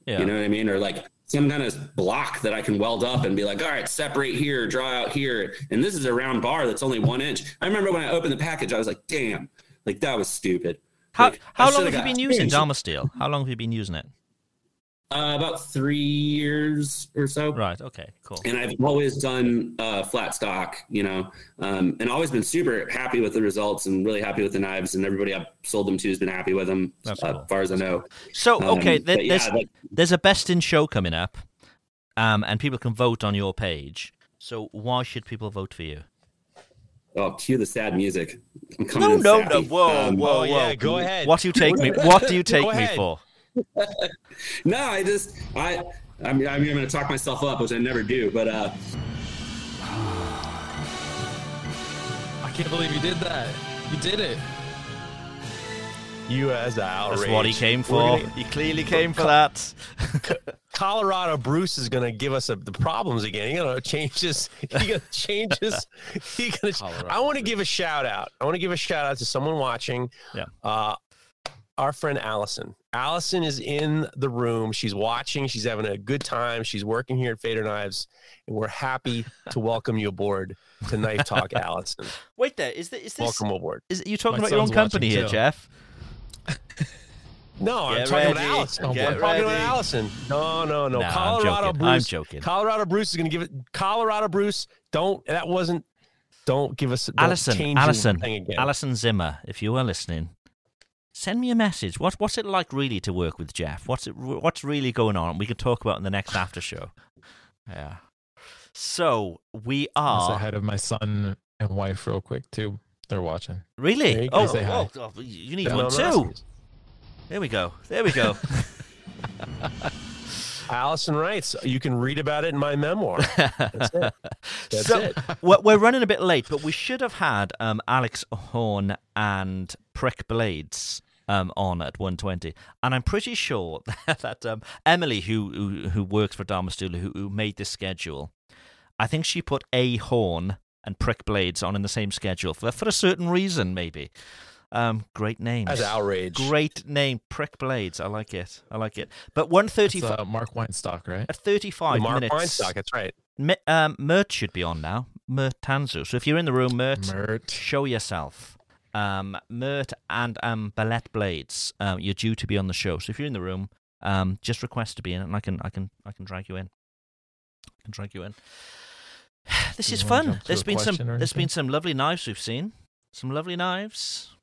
Yeah. You know what I mean? Or like some kind of block that I can weld up and be like, all right, separate here, draw out here. And this is a round bar that's only one inch. I remember when I opened the package, I was like, damn, like that was stupid. How Like, how long should've you been using. Dharma Steel? How long have you been using it? Uh, about three years or so. Right. Okay. Cool. And I've always done uh, flat stock, you know, um, and always been super happy with the results and really happy with the knives. And everybody I've sold them to has been happy with them, That's uh, cool. as far as I know. So Um, okay, there, but yeah, there's like- there's a best in show coming up, um, and people can vote on your page. So why should people vote for you? Oh, cue the sad music. I'm coming No, in no, sappy. no. Whoa, Um, whoa, oh, yeah, whoa. go ahead. What do you take me? What do you take me for? no, I just I I mean I'm going to talk myself up, which I never do. But uh, I can't believe you did that. You did it. You as outrage. That's what he came for. gonna- He clearly came for that. Colorado Bruce is gonna give us a, the problems again. He gonna change his. He gonna change his. He gonna. I want to give a shout out. I want to give a shout out to someone watching. Yeah. Uh, our friend Allison. Allison is in the room. She's watching. She's having a good time. She's working here at Fader Knives, and we're happy to welcome you aboard to Knife Talk, Allison. Wait there. Is this? Is this? Welcome aboard. Is you talking My about your own company here, too. Jeff? No, I'm talking ready. about Allison. I'm talking ready. about Allison. No, no, no. No, I'm Colorado. Bruce. I'm joking. Colorado Bruce is going to give it. Colorado Bruce. Don't. That wasn't. Don't give us. Don't Allison. change your thing again. Alison Zimmer, if you are listening, send me a message. What what's it like really to work with Jeff? What's it what's really going on? We can talk about in the next after show. Yeah. So we I'll say are hi to my son and wife real quick too. They're watching. Really. you go. Oh, oh, oh, you need Yeah, one too. no, There we go. There we go. Allison writes. You can read about it in my memoir. That's it. That's so it. We're, we're running a bit late, but we should have had um, Alex Horn and Prick Blades um, on at 120. And I'm pretty sure that um, Emily, who, who who works for Damasteel, who, who made this schedule, I think she put A Horn and Prick Blades on in the same schedule for, for a certain reason, maybe. Um, great name. That's outrage. Great name, Prick Blades. I like it. I like it. But 130 It's, uh, Mark Weinstock, right? at 35 Mark minutes. Weinstock. That's right. Mi- um, Mert should be on now. Mert Tanzu. So if you're in the room, Mert, Mert. show yourself. Um, Mert and um, Balete Blades, um, you're due to be on the show. So if you're in the room, um, just request to be in, and I can, I can, I can drag you in. I can drag you in. This Do is fun. There's been some, there's been some lovely knives we've seen. Some lovely knives.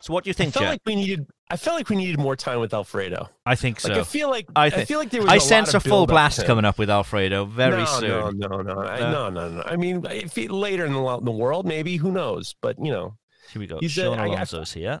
So what do you think, I felt Jeff? like we needed. I felt like we needed more time with Alfredo. I think so. Like I feel like I, I, feel like there was. I a sense a full blast coming up with Alfredo very no, soon. No, no, no, I, No? no, no, no. I mean, if he, later in the, lo- the world, maybe who knows? But you know, Here we go. He's, uh, Sean I- I- here.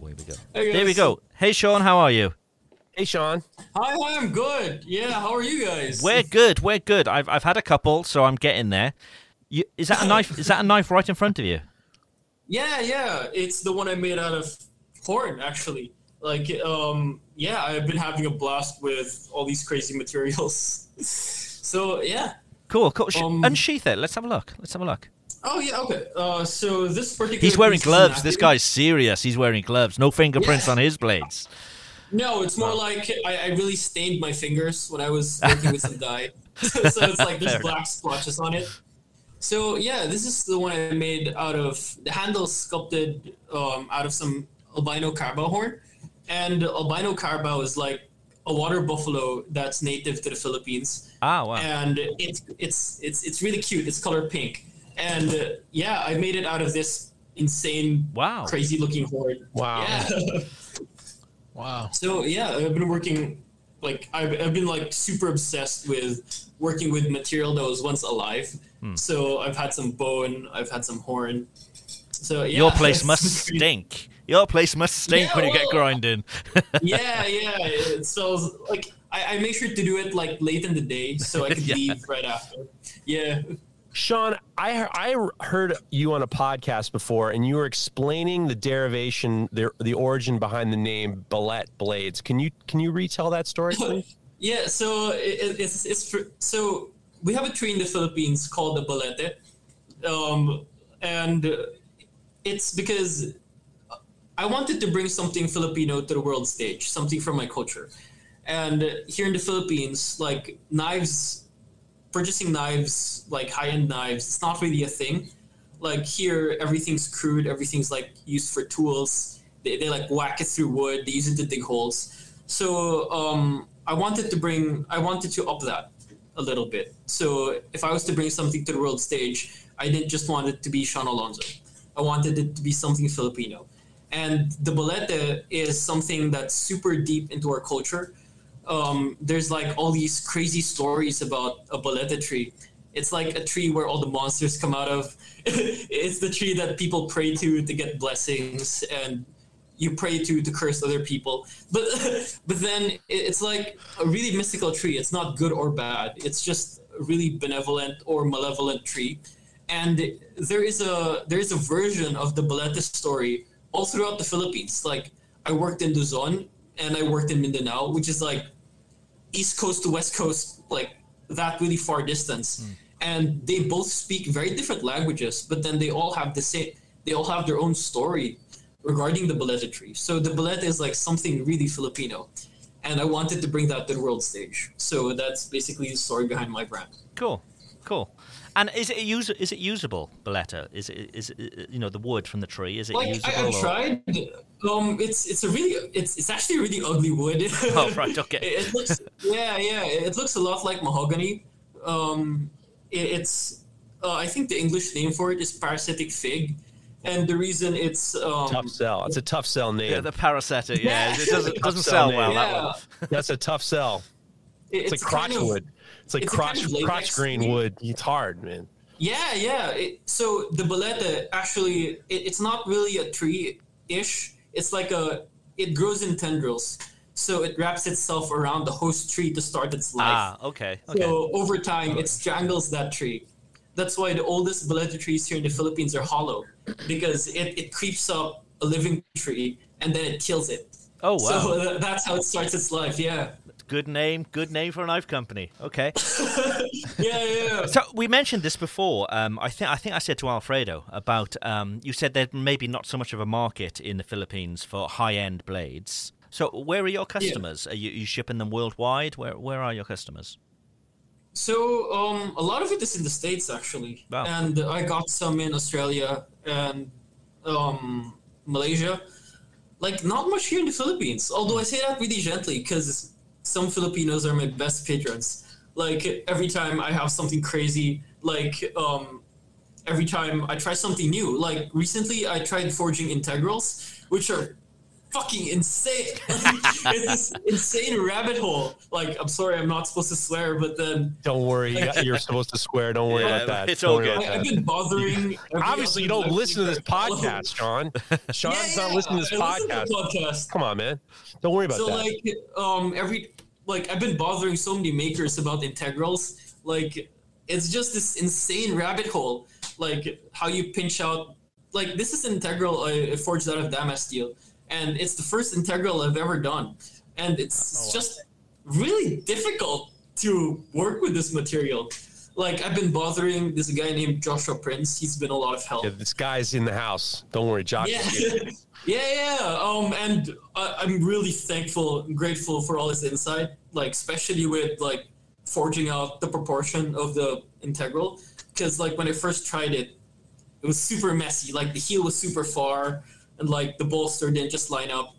There we go. Hey, there we go. Hey, Sean, how are you? Hey, Sean. Hi, hi, I'm good. Yeah, how are you guys? We're good. We're good. I've I've had a couple, so I'm getting there. You, is that a knife? is that a knife right in front of you? Yeah, yeah. It's the one I made out of horn, actually. Like, um, yeah, I've been having a blast with all these crazy materials. so, yeah. Cool. Cool. Sh- Um, unsheath it. Let's have a look. Let's have a look. Oh, yeah, okay. Uh, so this particular. He's wearing gloves. This guy's serious. He's wearing gloves. No fingerprints on his blades. No, it's more like I, I really stained my fingers when I was working with some dye. so it's like there's Fair black splotches on it. So yeah, this is the one I made out of the handle sculpted um, out of some albino carabao horn, and albino carabao is like a water buffalo that's native to the Philippines. Ah, wow. And it's it's it's it's really cute. It's colored pink, and uh, yeah, I made it out of this insane, wow, crazy looking horn. Wow. Yeah. Wow. So yeah, I've been working like I've, I've been like super obsessed with working with material that was once alive. Hmm. So I've had some bone, I've had some horn. So yeah, Your place must stink. Your place must stink Yeah, when you get grinding. yeah, yeah. So like I, I make sure to do it like late in the day so I can Yeah. leave right after. Yeah. Sean, I I heard you on a podcast before, and you were explaining the derivation, the the origin behind the name Balete Blades. Can you can you retell that story, please? Yeah, so it, it's it's for, so we have a tree in the Philippines called the balete, um, and it's because I wanted to bring something Filipino to the world stage, something from my culture, and here in the Philippines, like knives, purchasing knives, like high end knives, it's not really a thing. Like here, everything's crude, everything's like used for tools. They, they like whack it through wood, they use it to dig holes. So um, I wanted to bring, I wanted to up that a little bit. So if I was to bring something to the world stage, I didn't just want it to be Sean Alonso. I wanted it to be something Filipino. And the balete is something that's super deep into our culture. Um, there's like all these crazy stories about a balete tree. It's like a tree where all the monsters come out of. it's the tree that people pray to to get blessings and you pray to to curse other people. But but then it's like a really mystical tree. It's not good or bad. It's just a really benevolent or malevolent tree. And there is a there is a version of the balete story all throughout the Philippines. Like I worked in Luzon and I worked in Mindanao, which is like east coast to west coast, like that really far distance. Hmm. And they both speak very different languages, but then they all have the same. They all have their own story regarding the Balete tree. So the Balete is like something really Filipino, and I wanted to bring that to the world stage. So that's basically the story behind my brand. Cool, cool. And is it use is it usable, Balete? Is it is it, you know the wood from the tree? Is it Like usable? I, I've or- tried. Um, it's it's a really it's it's actually a really ugly wood. Oh right, okay. it, it looks yeah yeah it looks a lot like mahogany. Um, it, it's uh, I think the English name for it is parasitic fig, and the reason it's um, tough sell. It's a tough sell name. Yeah, the Paraceta. Yeah, it doesn't doesn't sell sell well. name. That Yeah. one. That's a tough sell. It's, a crotch kind of- wood. It's like it's a crotch kind of crotch latex grain thing. wood. It's hard, man. Yeah, yeah. It, so the balete actually, it, it's not really a tree-ish. It's like a, it grows in tendrils. So it wraps itself around the host tree to start its life. Ah, okay, okay. So over time, it strangles that tree. That's why the oldest balete trees here in the Philippines are hollow, because it, it creeps up a living tree and then it kills it. Oh wow. So that's how it starts its life. Yeah. Good name, good name for a knife company. Okay. Yeah, yeah. So we mentioned this before. Um, I think I think I said to Alfredo about um, you said there's maybe not so much of a market in the Philippines for high-end blades. So where are your customers? Are you, you shipping them worldwide? Where where are your customers? So um, a lot of it is in the states actually, Wow. and I got some in Australia and um, Malaysia. Like not much here in the Philippines. Although I say that really gently because some Filipinos are my best patrons. Like every time I have something crazy, like um, every time I try something new. Like recently, I tried forging integrals, which are fucking insane. it's this insane rabbit hole. Like, I'm sorry, I'm not supposed to swear, but then Don't worry, you- you're supposed to swear. Don't worry Yeah, about that. it's Don't all good. I, I've been bothering. Obviously, you don't listen to this streamer I follow. podcast, Sean. Sean's Yeah, not listening to this I listen to podcast. the podcast. Come on, man. Don't worry about so that. So, like um every like I've been bothering so many makers about integrals. Like it's just this insane rabbit hole. Like how you pinch out like this is an integral uh, I I forged out of Damasteel, and it's the first integral I've ever done, and it's, Oh, it's just really difficult to work with this material. Like I've been bothering this guy named Joshua Prince. He's been a lot of help. Yeah, this guy's in the house. Don't worry, Josh. Yeah, yeah, yeah. Um, and I, I'm really thankful, and grateful for all his insight. Like, especially with like forging out the proportion of the integral, because like when I first tried it, it was super messy. Like the heel was super far, and like the bolster didn't just line up.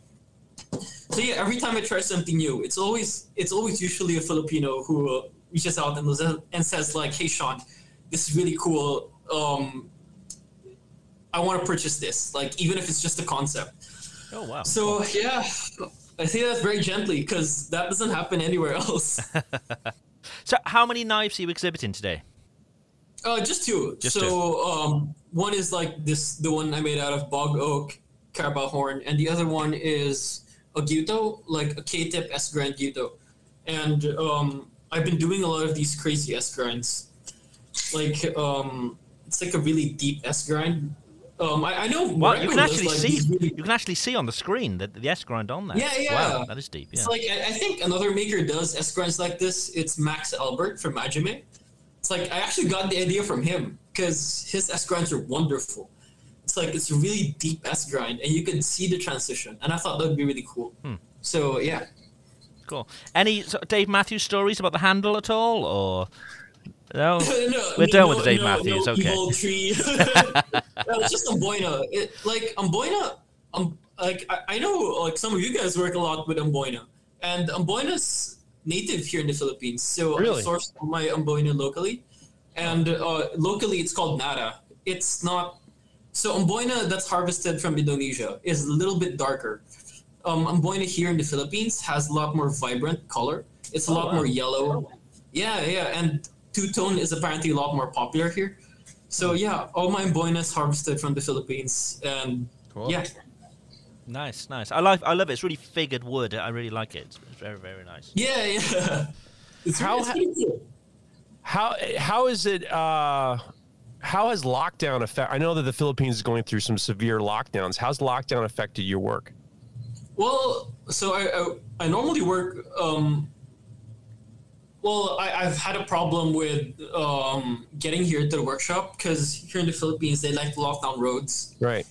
So yeah, every time I try something new, it's always it's always usually a Filipino who uh, reaches out and, and says like, "Hey, Sean, this is really cool. Um, I want to purchase this, like even if it's just a concept." Oh wow. So yeah, I say that very gently because that doesn't happen anywhere else. So how many knives are you exhibiting today? Uh, just two. Just so two. um, one is like this, the one I made out of bog oak, carabao horn, and the other one is a gyuto, like a K-tip S grind gyuto. And um, I've been doing a lot of these crazy S grinds. Like um, it's like a really deep S grind. Um, I, I know. You can does, actually like, see really you can actually see on the screen the, the S grind on there. Yeah, yeah. Wow, that is deep. Yeah. It's like I, I think another maker does S grinds like this. It's Max Albert from Majime. It's like I actually got the idea from him because his S grinds are wonderful. It's like it's a really deep S grind, and you can see the transition. And I thought that would be really cool. Hmm. So yeah. Cool. Any sort of Dave Matthews stories about the handle at all, or no? no, We're no, done with the Dave no, Matthews. no okay. evil tree. no, it's just Amboina. It, like Amboina, um, like I, I know like some of you guys work a lot with Amboina, and Amboina's native here in the Philippines. So Really? I source my Amboina locally, and uh, locally it's called Narra. It's not. So Amboina that's harvested from Indonesia is a little bit darker. Um, Amboina here in the Philippines has a lot more vibrant color. It's a Oh, lot wow. more yellow. Yeah, yeah, and two tone is apparently a lot more popular here. So yeah, all my Amboinas harvested from the Philippines, and Cool. yeah, Nice, nice. I like. I love it. It's really figured wood. I really like it. It's, very, very nice. yeah, yeah. It's, How cool. How how is it? Uh, how has lockdown affect? I know that the Philippines is going through some severe lockdowns. How's lockdown affected your work? Well, so I I, I normally work. Um, well, I, I've had a problem with um, getting here to the workshop because here in the Philippines they like to lock down roads. Right.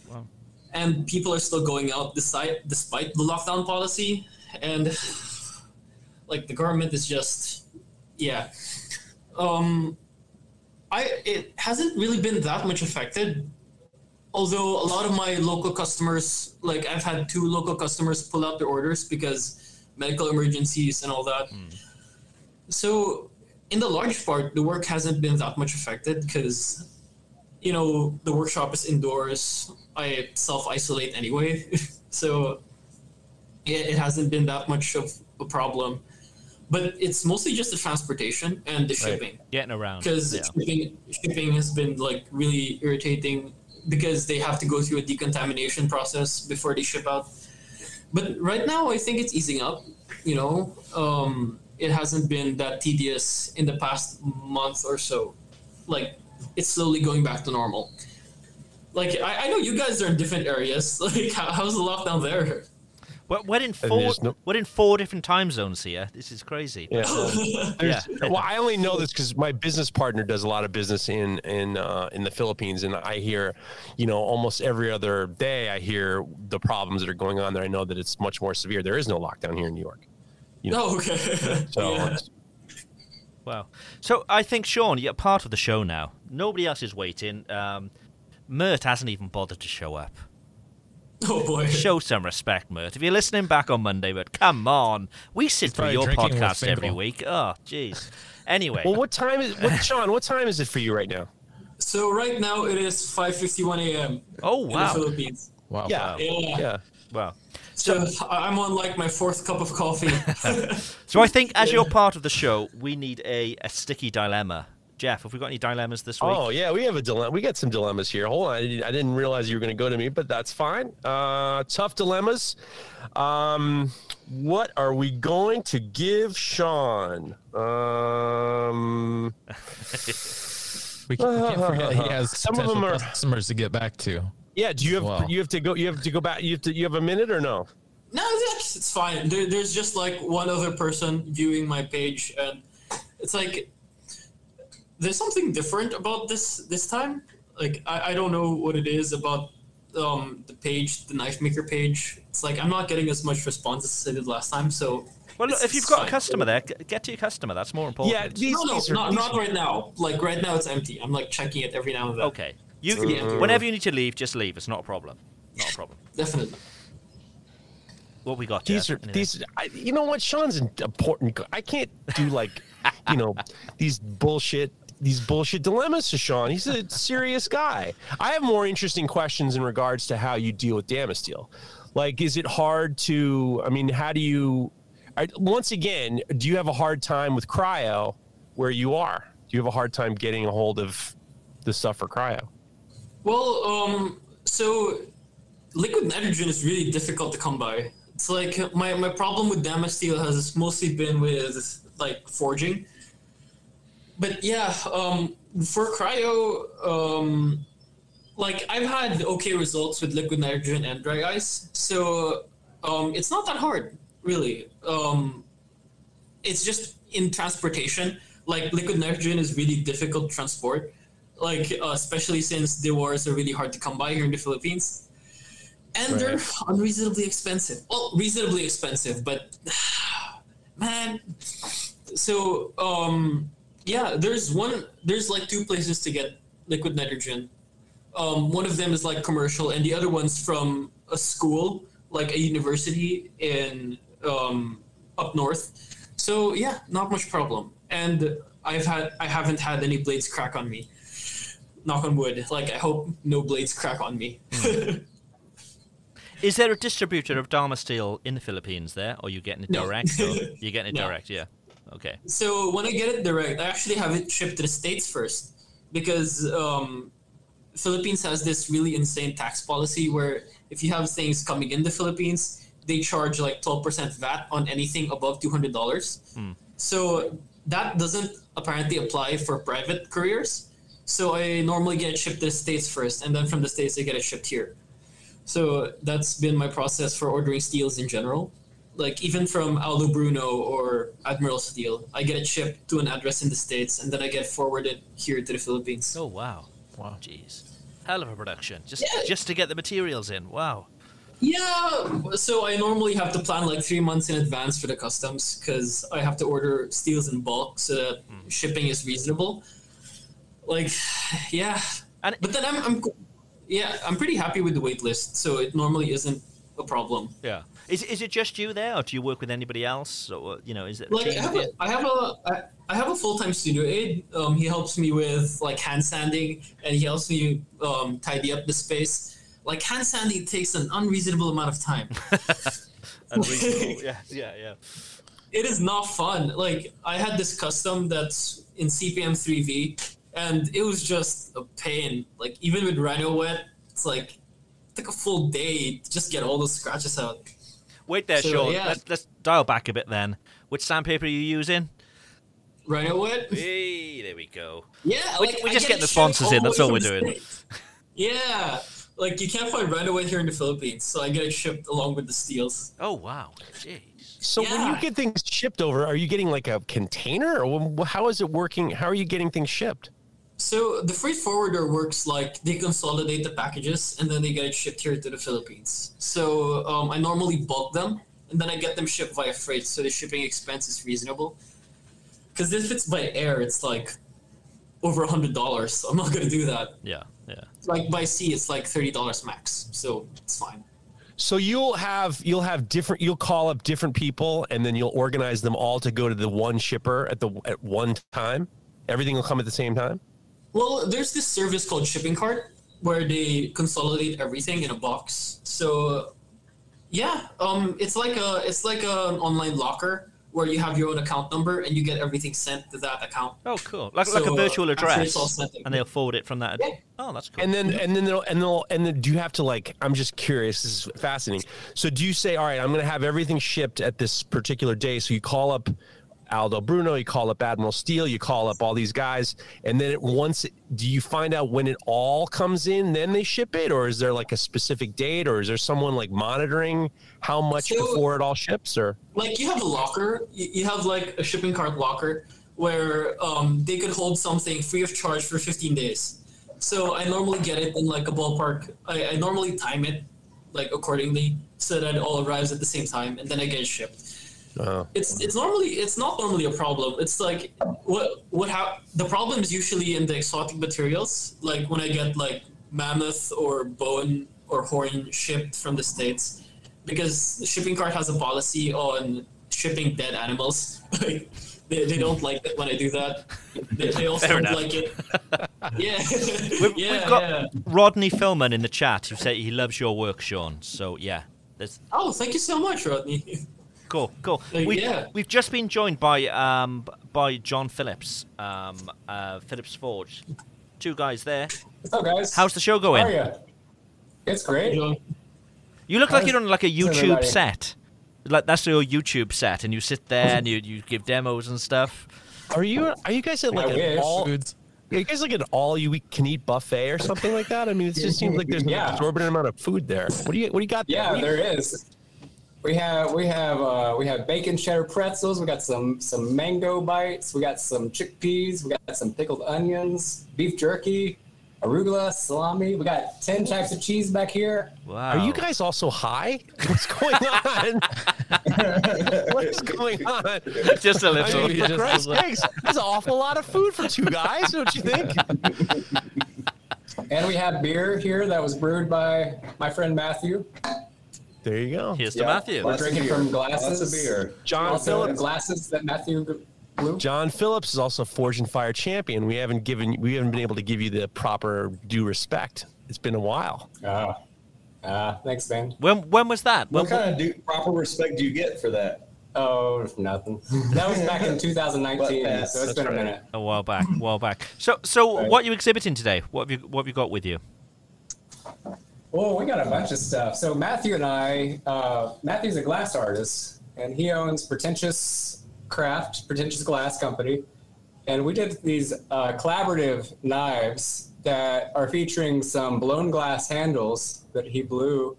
and people are still going out despite despite the lockdown policy and like the government is just yeah um i it hasn't really been that much affected although a lot of my local customers like i've had two local customers pull out their orders because medical emergencies and all that hmm. so in the large part the work hasn't been that much affected because you know the workshop is indoors. I self isolate anyway, so it, it hasn't been that much of a problem. But it's mostly just the transportation and the shipping Getting around. because Yeah. shipping, shipping has been like really irritating because they have to go through a decontamination process before they ship out. But right now, I think it's easing up. You know, um, it hasn't been that tedious in the past month or so. Like, it's slowly going back to normal. Like, I, I know you guys are in different areas. Like, how, how's the lockdown there? We're, we're in four. no- We're in four different time zones here. This is crazy. Yeah. yeah. Well, I only know this because my business partner does a lot of business in in uh, in the Philippines, and I hear, you know, almost every other day I hear the problems that are going on there. I know that it's much more severe. There is no lockdown here in New York. You know, Oh, okay. so Yeah. Wow. So I think Sean, you're part of the show now. Nobody else is waiting. Um, Mert hasn't even bothered to show up. Oh boy. Show some respect, Mert. If you're listening back on Monday, but come on, we sit through your podcast every week. Oh, jeez. Anyway. well, what time is what, Sean? What time is it for you right now? So right now it is 5:51 a.m. Oh in wow. the Philippines. Wow. Yeah. Yeah. Wow. So I- I'm on like my fourth cup of coffee. So I think as Yeah. you're part of the show, we need a, a sticky dilemma. Jeff, have we got any dilemmas this week? Oh yeah, we have a dilemma. We got some dilemmas here. Hold on, I didn't, realize you were going to go to me, but that's fine. Uh, tough dilemmas. Um, what are we going to give Sean? Um, We can't, forget he has Some of them are- customers to get back to. yeah. Do you have Wow. you have to go? You have to go back. You have to. You have a minute or no? no, it's, it's fine. There, there's just like one other person viewing my page, and it's like there's something different about this this time. Like I, I don't know what it is about um, the page, the knife maker page. It's like I'm not getting as much response as I did last time. So Well, look, if you've it's got a customer there, get to your customer. That's more important. Yeah, these, no, no, these not, these not right now. Like right now, it's empty. I'm like checking it every now and then. Okay. You, So, yeah. whenever you need to leave, just leave. It's not a problem. Not a problem. Definitely. What we got? These Jeff? are Anything? these. I, you know what? Sean's important. I can't do like, you know, these bullshit. These bullshit dilemmas to Sean. He's a serious guy. I have more interesting questions in regards to how you deal with Damasteel. Like, is it hard to? I mean, how do you? Once again, do you have a hard time with cryo where you are? Do you have a hard time getting a hold of the stuff for cryo? Well, um, so liquid nitrogen is really difficult to come by. It's like my, my problem with Damasteel has mostly been with like forging. But yeah, um, for cryo, um, like I've had okay results with liquid nitrogen and dry ice, so um, it's not that hard, really. Um, it's just in transportation. Like liquid nitrogen is really difficult to transport, like uh, especially since dewars are really hard to come by here in the Philippines, and they're unreasonably expensive. Well, reasonably expensive, but man. So um, yeah, there's one. There's like two places to get liquid nitrogen. Um, one of them is like commercial, and the other one's from a school, like a university in um, up north. So yeah, not much problem. And I've had I haven't had any blades crack on me. Knock on wood. Like I hope no blades crack on me. Is there a distributor of Damasteel in the Philippines there, or you getting it No. direct? or you getting it No. direct? Yeah. Okay. So when I get it direct, I actually have it shipped to the states first because um, Philippines has this really insane tax policy where if you have things coming in the Philippines, they charge like twelve percent VAT on anything above two hundred dollars. Hmm. So that doesn't apparently apply for private couriers. So I normally get it shipped to the states first, and then from the states I get it shipped here. So that's been my process for ordering steels in general. Like even from Aldo Bruno or Admiral Steel, I get it shipped to an address in the states, and then I get forwarded here to the Philippines. Oh wow. Wow. Jeez. Hell of a production. Just Yeah. just to get the materials in. Wow. Yeah, so I normally have to plan like three months in advance for the customs because I have to order steels in bulk so that hmm. shipping is reasonable. Like, yeah, And but then I'm, I'm, yeah, I'm pretty happy with the wait list, so it normally isn't a problem. Yeah. Is is it just you there, or do you work with anybody else? Or you know, is it like I have a, have a I, I have a full time studio aide. Um, he helps me with like hand sanding, and he helps me um, tidy up the space. Like hand sanding takes an unreasonable amount of time. Unreasonable. yeah, yeah, yeah. it is not fun. Like I had this custom that's in CPM 3V, and it was just a pain. Like even with Rhynowet, it's like it took a full day to just get all those scratches out. Wait there, So, Sean. yeah. Let's let's dial back a bit then. Which sandpaper are you using? Rhynowet. Hey, there we go. Yeah, We- like, we're I just get getting the sponsors in. That's way all we're doing. States. Yeah, like you can't find Rhynowet here in the Philippines, so I get it shipped along with the steels. Oh wow, jeez. So when you get things shipped over, are you getting like a container, or how is it working? How are you getting things shipped? So the freight forwarder works like they consolidate the packages and then they get it shipped here to the Philippines. So um, I normally bulk them and then I get them shipped via freight, so the shipping expense is reasonable. Because if it's by air, it's like over a hundred dollars. So I'm not gonna do that. Yeah, yeah. Like by sea, it's like thirty dollars max, so it's fine. So you'll have you'll have different you'll call up different people and then you'll organize them all to go to the one shipper at the at one time. Everything will come at the same time. Well, there's this service called Shipping Cart where they consolidate everything in a box. So, yeah, um, it's like a it's like an online locker where you have your own account number and you get everything sent to that account. Oh, cool. Like like a virtual address, it's all sent in- and they'll forward it from that. Oh, that's cool. And then and then they'll and they'll and then do you have to like I'm just curious, this is fascinating. So do you say, all right, I'm gonna have everything shipped at this particular day? So you call up Aldo Bruno, you call up Admiral Steel, you call up all these guys, and then it, once do you find out when it all comes in, then they ship it, or is there like a specific date, or is there someone like monitoring how much So- before it all ships, or? Like you have a locker. You have like a shipping cart locker where um, they could hold something free of charge for 15 days. So i normally get it in like a ballpark. I, I normally time it like accordingly so that it all arrives at the same time and then i get it shipped it's it's normally it's not normally a problem it's like what what how the problem is usually in the exotic materials like when i get like mammoth or bone or horn shipped from the states because the shipping cart has a policy on shipping dead animals. Like they, they don't like it when I do that. They, they also Fair don't enough. like it. Yeah, We've, yeah, we've got yeah. Rodney Philman in the chat who said he loves your work, Sean. So yeah, there's Oh, thank you so much, Rodney. Cool, cool. Uh, We've, yeah. we've just been joined by um by John Phillips, um uh Phillips Forge. Two guys there. What's up, guys? How's the show going? How? It's great. You look like How's- you're on like a YouTube set. Like that's your YouTube set, and you sit there and you, you give demos and stuff. Are you are you guys at like I an wish. all? Are you guys like an all you can eat buffet or something like that? I mean, it just seems like there's an Yeah. exorbitant amount of food there. What do you what do you got? Yeah, you- there is. We have we have uh, we have bacon cheddar pretzels. We got some some mango bites. We got some chickpeas. We got some pickled onions, beef jerky, arugula, salami. We got ten types of cheese back here. Wow. Are you guys also high? What's going on? what is going on? Just a little. I mean, Just for a Christ's little. sakes, that's an awful lot of food for two guys, don't you think? And we have beer here that was brewed by my friend Matthew. There you go. Here's to Matthew. We're drinking from glasses. Of beer. John also Phillips. glasses that Matthew blew. John Phillips is also Forge and Fire champion. We haven't given we haven't been able to give you the proper due respect. It's been a while. Ah, ah, thanks, man. When when was that? What When- kind of do, proper respect do you get for that? Oh, nothing. That was back in 2019, so it's pass. been a minute. A while back, a while back. So so Right. what are you exhibiting today? What have you what have you got with you? Well, we got a bunch of stuff. So Matthew and I, uh, Matthew's a glass artist, and he owns Pretentious Craft, Pretentious Glass Company, and we did these uh, collaborative knives that are featuring some blown glass handles that he blew,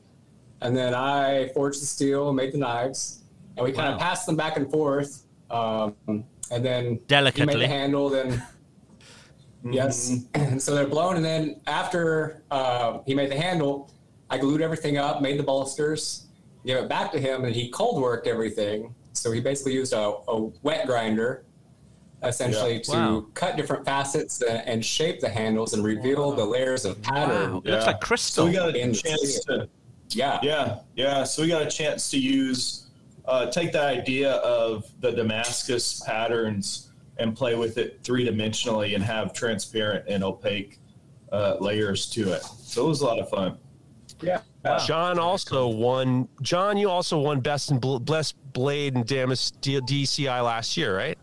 and then I forged the steel, and made the knives, and we kind Wow. of passed them back and forth, um, and then he made Delicately. the handle, then Yes. And so they're blown, and then after uh, he made the handle, I glued everything up, made the bolsters, gave it back to him, and he cold worked everything. So he basically used a, a wet grinder, essentially, Yeah. to Wow. cut different facets and, and shape the handles and reveal the layers of pattern. Wow. It looks like crystal. So we got a in chance to Yeah. Yeah. Yeah. So we got a chance to use, uh, take that idea of the Damascus patterns and play with it three dimensionally and have transparent and opaque uh, layers to it. So it was a lot of fun. Yeah. John also won. John, you also won best in Bl- best blade and Damas D- DCI last year, right?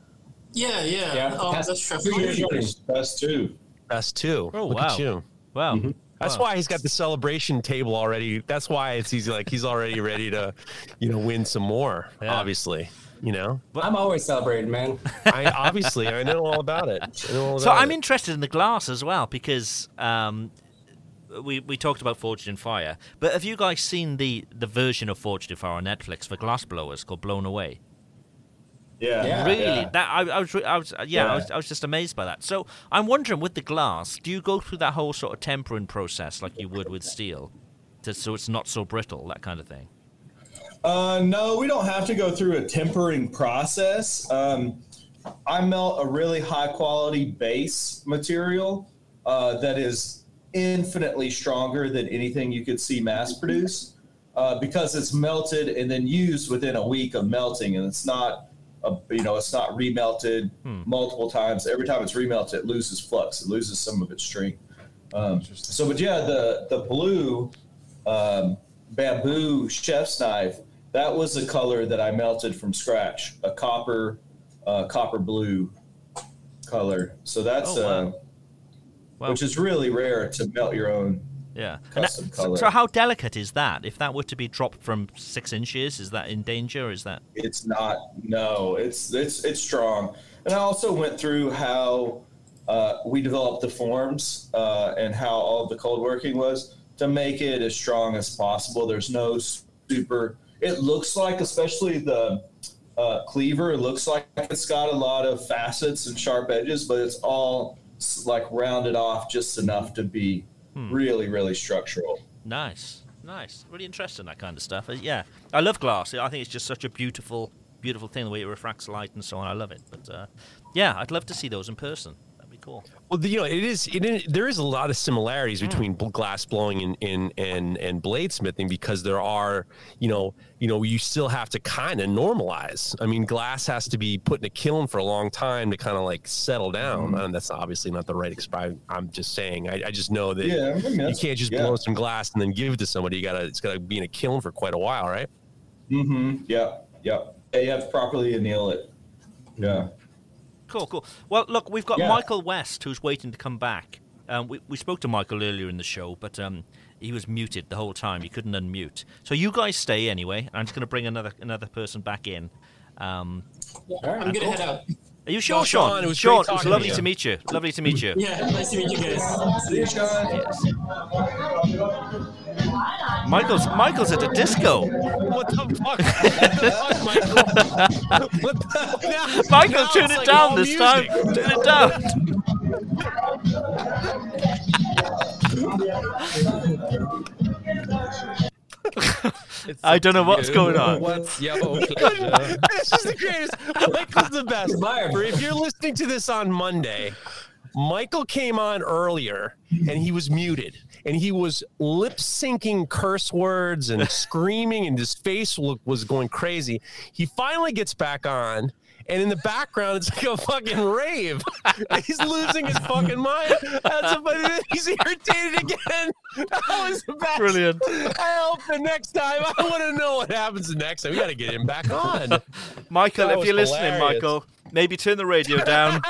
Yeah, yeah. Yeah, Um, past that's true. two. Best two. Best two. Oh, Look wow. at you. Wow. That's Wow. why he's got the celebration table already. That's why it's easy. Like he's already ready to, you know, win some more. Obviously, you know. But I'm always celebrating, man. I obviously I know all about it. I know all So about I'm it. interested in the glass as well because um, we we talked about Forged in Fire, but have you guys seen the the version of Forged in Fire on Netflix for glass blowers called Blown Away? Yeah. really? Yeah. That I, I was, I was, uh, yeah, I was, I was just amazed by that. So I'm wondering, with the glass, do you go through that whole sort of tempering process like you would with steel, to, so it's not so brittle, that kind of thing? Uh, no, we don't have to go through a tempering process. Um, I melt a really high quality base material uh, that is infinitely stronger than anything you could see mass produced uh, because it's melted and then used within a week of melting, and it's not. A, you know, it's not remelted multiple times. Every time it's remelted, it loses flux. It loses some of its strength. Um, so, but yeah, the the blue um, bamboo chef's knife. That was a color that I melted from scratch, a copper, uh, copper blue color. So that's Oh, wow. uh, Wow. which is really rare to melt your own. Yeah. And that- so, color. so how delicate is that? If that were to be dropped from six inches, is that in danger? Or is that? It's not. No, it's it's it's strong. And I also went through how uh, we developed the forms uh, and how all the cold working was to make it as strong as possible. There's no super. It looks like, especially the uh, cleaver, it looks like it's got a lot of facets and sharp edges, but it's all like rounded off just enough to be Hmm. really, really structural. Nice, nice, really interesting that kind of stuff. Uh, Yeah, I love glass. I think it's just such a beautiful, beautiful thing the way it refracts light and so on. I love it. But uh, yeah, I'd love to see those in person. Cool. Well, the- you know, it is. It is there is a lot of similarities Hmm. between glass blowing and and and and bladesmithing because there are, you know, you know, you still have to kind of normalize. I mean, glass has to be put in a kiln for a long time to kind of like settle down. Mm-hmm. And that's obviously not the right expression. I'm just saying. I, I just know that Yeah, you can't just yeah. blow some glass and then give it to somebody. You gotta. It's gotta be in a kiln for quite a while, right? Mm-hmm. Yep. Yep. Yeah, you have to properly anneal it. Yeah. Cool, cool. Well, look, we've got Yeah. Michael West who's waiting to come back. Um, we, we spoke to Michael earlier in the show, but um, he was muted the whole time. He couldn't unmute. So you guys stay anyway. I'm just going to bring another another person back in. Um, I'm gonna head out. Are you sure, Well, Sean? Sean, it was Sean, it was talking to lovely to meet you. Lovely to meet you. Yeah, nice to meet you guys. See you, Sean. Michael's Michael's at a disco. What the fuck? Michael? what the? Michael, now turn it like down all this time. music. Turn it down. I don't know what's going on. What's your pleasure? this is the greatest. Michael's the best. For if you're listening to this on Monday, Michael came on earlier and he was muted and he was lip syncing curse words and screaming and his face look was going crazy. He finally gets back on. And in the background, it's like a fucking rave. He's losing his fucking mind. That's somebody he's irritated again. That was the best. Brilliant. I hope the next time I want to know what happens the next time. We got to get him back on. Michael, That if you're listening. Michael, maybe turn the radio down.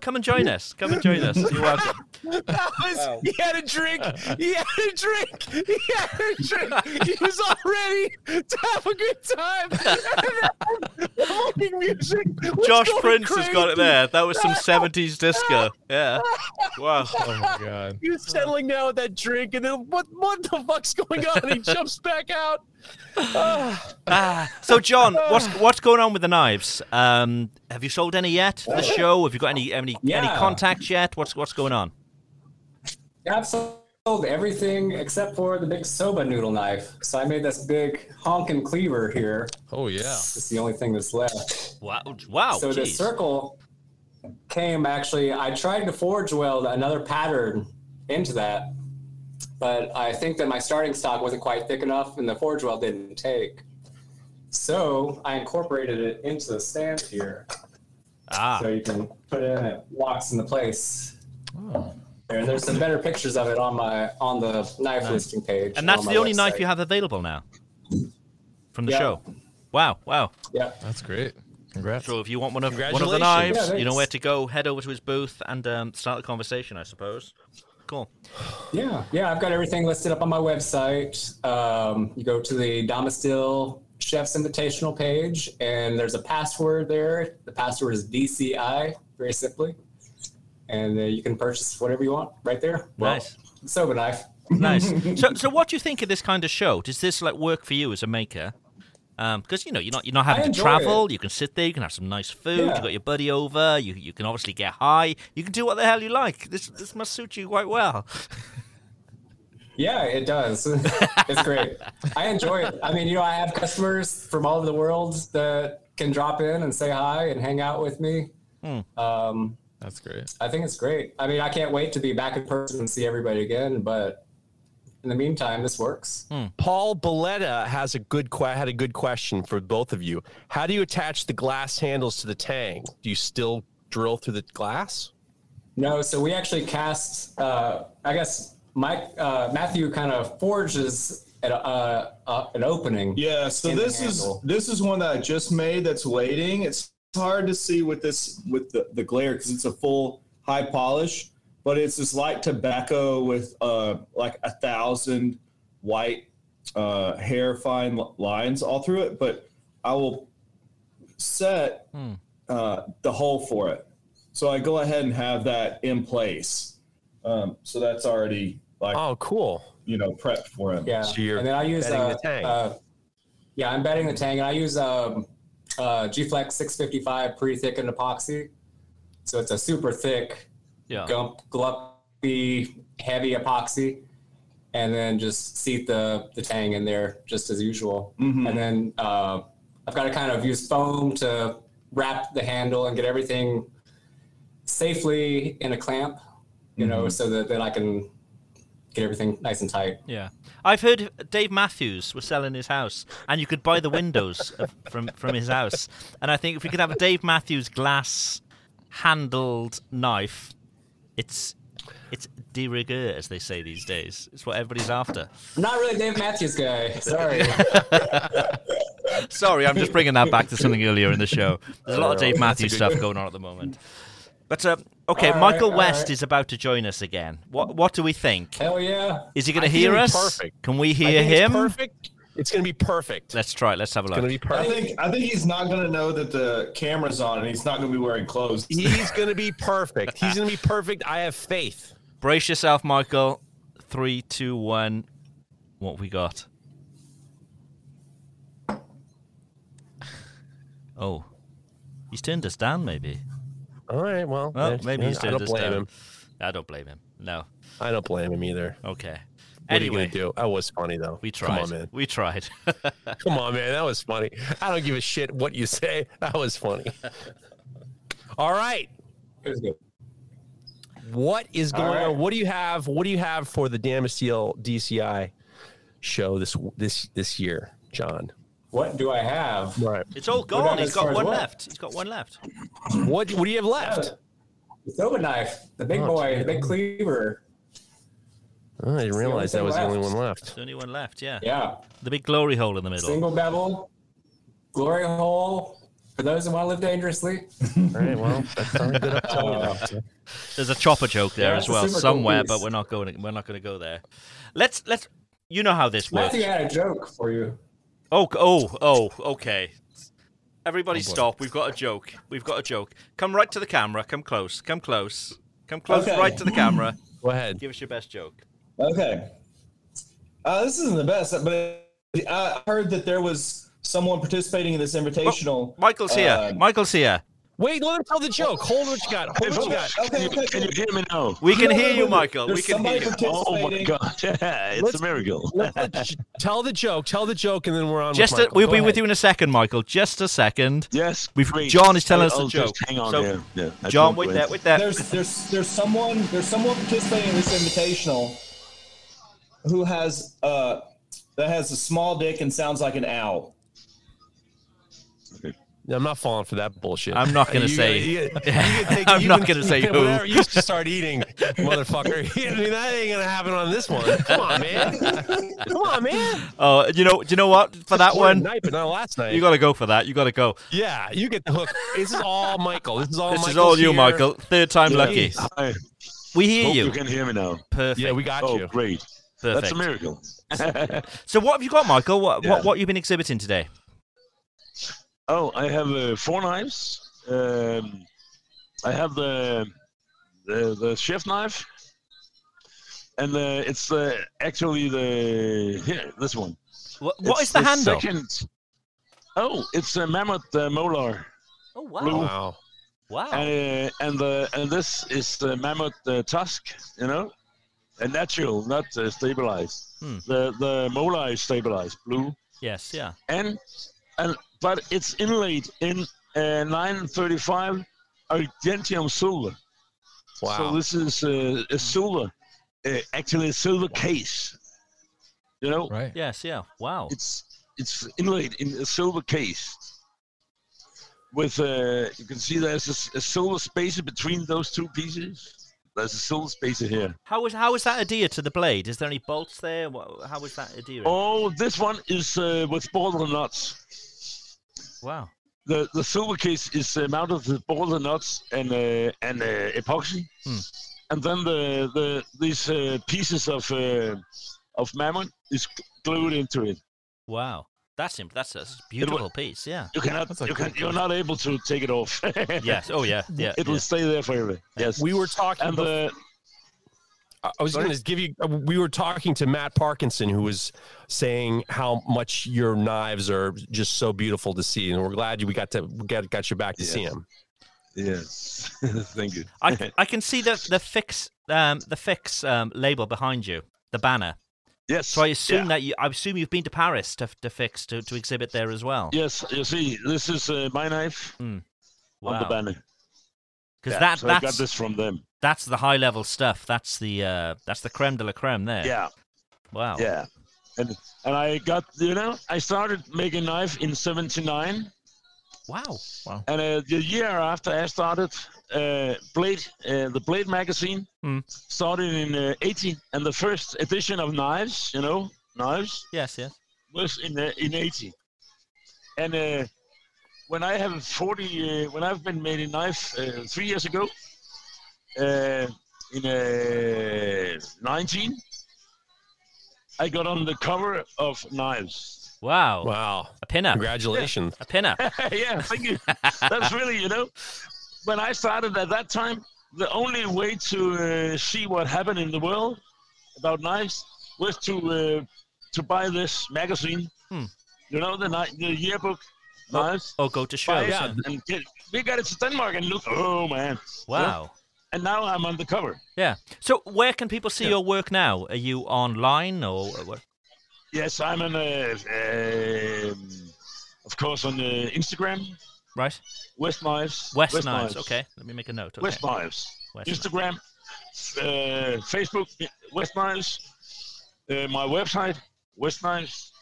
Come and join us. Come and join us. You're welcome. That was, He had a drink. He had a drink. He had a drink. He was all ready to have a good time. And the fucking music was Josh going Prince has got it there. That was some 70s disco. Yeah. Wow. Oh my god. He was settling down with that drink, and then what? What the fuck's going on? he jumps back out. Ah. Ah, so John, what's what's going on with the knives? Um, have you sold any yet for the show? Have you got any any any Yeah. contacts yet? What's what's going on? I've sold everything except for the big soba noodle knife. So I made this big honkin' cleaver here. Oh yeah. It's the only thing that's left. Wow! Wow! so the circle came actually. I tried to forge weld another pattern into that, but I think that my starting stock wasn't quite thick enough, and the forge well didn't take. So I incorporated it into the stand here. Ah. So you can put it in, it locks into place. Oh. There, there's some better pictures of it on my on the knife Nice. listing page. And that's on the only knife you have available now from the Yeah. show. Wow, wow. Yeah, that's great. Congrats. So if you want one of one of the knives, Yeah, you know where to go. Head over to his booth and um, start the conversation. I suppose. Cool. Yeah, yeah, I've got everything listed up on my website. Um, you go to the Damasteel Chef's Invitational page, and there's a password there. The password is DCI, very simply, and uh, you can purchase whatever you want right there. Well, Nice. soba knife. Nice. so, so what do you think of this kind of show? Does this like work for you as a maker? Because you know you're not you're not having to travel. it. You can sit there. You can have some nice food. Yeah. You got your buddy over. You you can obviously get high. You can do what the hell you like. This this must suit you quite well. Yeah, it does. it's great. I enjoy it. I mean, you know, I have customers from all over the world that can drop in and say hi and hang out with me. Hmm. Um, That's great. I think it's great. I mean, I can't wait to be back in person and see everybody again. But in the meantime, this works. Paul Belletta has a good que- had a good question for both of you. How do you attach the glass handles to the tang? Do you still drill through the glass? No, so we actually cast. Uh, I guess Mike uh, Matthew kind of forges at a, uh, uh, an opening. Yeah, so this is this is one that I just made that's waiting. It's hard to see with this with the, the glare because it's a full high polish, but it's this light tobacco with uh like a thousand white uh hair fine lines all through it. But I will set Hmm. uh, the hole for it. So I go ahead and have that in place. Um, so that's already like oh cool, you know, prepped for him. Yeah, and then I use betting uh, the tang. Uh, yeah, I'm betting the tang, and I use um, uh, G-Flex 655 pre-thickened epoxy. So it's a super thick, Yeah. gump, glumpy, heavy epoxy, and then just seat the the tang in there just as usual. Mhm. And then uh, I've got to kind of use foam to wrap the handle and get everything safely in a clamp, you know, Mhm. so that then I can get everything nice and tight. Yeah, I've heard Dave Matthews was selling his house, and you could buy the windows from from his house. And I think if we could have a Dave Matthews glass handled knife, it's it's de rigueur, as they say these days. It's what everybody's after. I'm not really Dave Matthews guy. Sorry. Sorry, I'm just bringing that back to something earlier in the show. There's a lot of Dave Matthews stuff going on at the moment. But um, okay, All right, Michael all West right. is about to join us again. What what do we think? Hell yeah! Is he going to hear us? perfect. Can we I hear think it's him? perfect. It's going to be perfect. Let's try it. Let's have a look. It's going to be perfect. I think I think he's not going to know that the camera's on, and he's not going to be wearing clothes. He's going to be perfect. He's going to be perfect. I have faith. Brace yourself, Michael. Three, two, one. What we got? Oh, he's turned us down. Maybe. All right. Well, Well, maybe he's I turned don't us blame down. him. I don't blame him. No. I don't blame him either. Okay. What are you going to do? That was funny though. we tried. Come tried. on, man. We tried. Come on, man. That was funny. I don't give a shit what you say. That was funny. All right. It was good. What is going right. on? What do you have? What do you have for the Damasteel DCI show this this this year, John? What do I have? Right. it's all gone. He's got one what? left. He's got one left. What What do you have left? The soba knife, the big Oh, boy, gee. the big cleaver. Oh, I didn't realize that only was the only one left. The only one left. Yeah. Yeah. The big glory hole in the middle. Single bevel, glory hole. For those who want to live dangerously. All right. Well, that sounds good. up to you. Uh, There's a chopper joke there Yeah, as well super cool somewhere, but we're not going. We're not going to go there. Let's let's. You know how this works. Matthew had a joke for you. Oh, oh, oh, okay. Everybody Oh, stop. We've got a joke. We've got a joke. Come right to the camera. Come close. Come close. Come close Okay. right to the camera. Go ahead. Give us your best joke. Okay. Uh, this isn't the best, but I heard that there was someone participating in this invitational. Michael's here. Uh, Michael's here. Wait, let him tell the joke. Hold what you got. Hold what you got. Okay, okay, Can you hear me now? We can hear you, Michael. there's We can hear you. Oh my participating. god! it's Let's- a miracle. Let- let's- tell the joke. Tell the joke, and then we're on. Just with a, Michael. we'll Go be with you in a second, Michael. Just a second. yes, We've- great. John is telling us I'll the joke. Hang on So- there. Yeah, John, won't wait go there, wait there. There's there's there's someone there's someone participating in this invitational. Who has uh that has a small dick and sounds like an owl. I'm not falling for that bullshit. I'm not gonna You say- gotta- you gotta- you gotta take- I'm you not can- gonna say who. whatever, You should start eating, motherfucker. I mean, that ain't gonna happen on this one. Come on, man. Come on, man. Oh, you know, you know what? For that one, tonight, but not last night. you got to go for that. You got to go. Yeah, you get the hook. This is all Michael. This is all. This is all you, here. Michael. Third time lucky. Hi. We hear Hope you. you can hear me now. Perfect. Yeah, we got oh, you. great. Perfect. That's a miracle. So what have you got, Michael? What Yeah. what what you been exhibiting today? oh, I have uh, four knives. Um, I have the the, the chef knife, and uh, it's uh, actually the here this one. What, what It's is the, handle? Second, oh, it's a mammoth uh, molar. Oh wow! Blue. Wow. Wow. Uh, and the and this is the mammoth uh, tusk, you know, a natural, not uh, stabilized. Hmm. The the molar is stabilized, blue, Yes, yeah. and and but it's inlaid in uh, 935 argentium silver. Wow. So this is uh, a silver, uh, actually a silver case. You know, Right. Yes, yeah. Wow. it's it's inlaid in a silver case. With uh, you can see there's a silver space between those two pieces. There's a silver spacer here. How is how is that adhered to the blade? Is there any bolts there? How is that adhered? Oh, this one is uh, with Balder nuts. Wow. The the silver case is uh, mounted with Balder nuts and uh, and uh, epoxy, Hmm. and then the the these uh, pieces of uh, of mammon is glued into it. Wow. That's imp- that's a beautiful piece. Yeah. You cannot That's you can, you're not able to take it off. Yes. Oh yeah. Yeah. it will yeah. stay there forever. Yes. We were talking. and the I was going to give you. uh, We were talking to Matt Parkinson, who was saying how much your knives are just so beautiful to see, and we're glad we got to we got got you back to see Yes. him. yes, thank you. I, I can see the the fix um the fix um label behind you, the banner. Yes. So I assume yeah. that you I assume you've been to Paris to to fix to, to exhibit there as well. Yes, you see, this is uh, my knife on the banner. Because Yeah, that so I got that's this from them. that's the high level stuff. That's the uh that's the creme de la creme there. Yeah, Wow. yeah. And and I got you know I started making knife in '79, Wow. Wow. and uh, the year after I started, uh, Blade, uh, the Blade magazine, Hmm. started in uh, '80, and the first edition of knives, you know, knives, Yes. Yes. was in uh, in '80. And uh, when I have 40, uh, when I've been made a knife uh, three years ago, uh, in uh, 19, I got on the cover of Knives. Wow. Wow! A pinup. Congratulations. A pinup. yeah, thank you. That's really, you know, when I started at that time, the only way to uh, see what happened in the world about knives was to uh, to buy this magazine. Hmm. You know, the ni- the yearbook knives. Oh, go to Buy shows. it and, and get, we got it to Denmark and look. Oh man! Wow. And now I'm on the cover. Yeah. So where can people see your work now? Are you online or what? Yes, I'm on, uh, um, of course, on uh, Instagram. Right. West Knives. West, Knives. Okay. Let me make a note. Okay. West Knives. West Instagram, uh, Facebook, West Knives. Uh, my website, West Knives.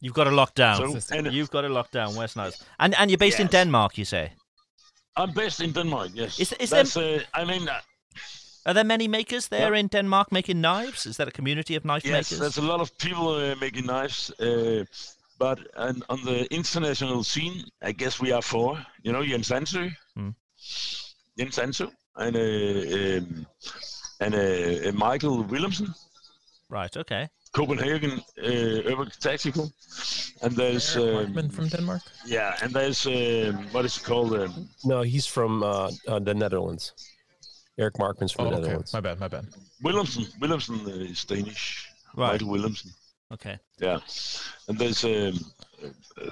You've got it locked down. So- and- You've got it locked down, West Knives. And and you're based in Denmark, you say? I'm based in Denmark. Yes. Is- is That's, uh, I mean, uh, Are there many makers there in Denmark making knives? Is that a community of knife yes, makers? there's a lot of people uh, making knives. Uh, but on, on the international scene, I guess we are four. You know, Jens Ansø, Hmm. Jens Ansø, and uh, um, and uh, uh, Michael Williamson. Right. Okay. Copenhagen uh, Urban Tactical, and there's Eric um, from Denmark. yeah, and there's um, what is it called? Um, No, he's from uh, uh, the Netherlands. Eric Markman's from Oh, the okay. Netherlands. My bad. My bad. Williamson. Williamson uh, is Danish. Right. Michael Williamson. Okay. Yeah, and there's um, uh, uh,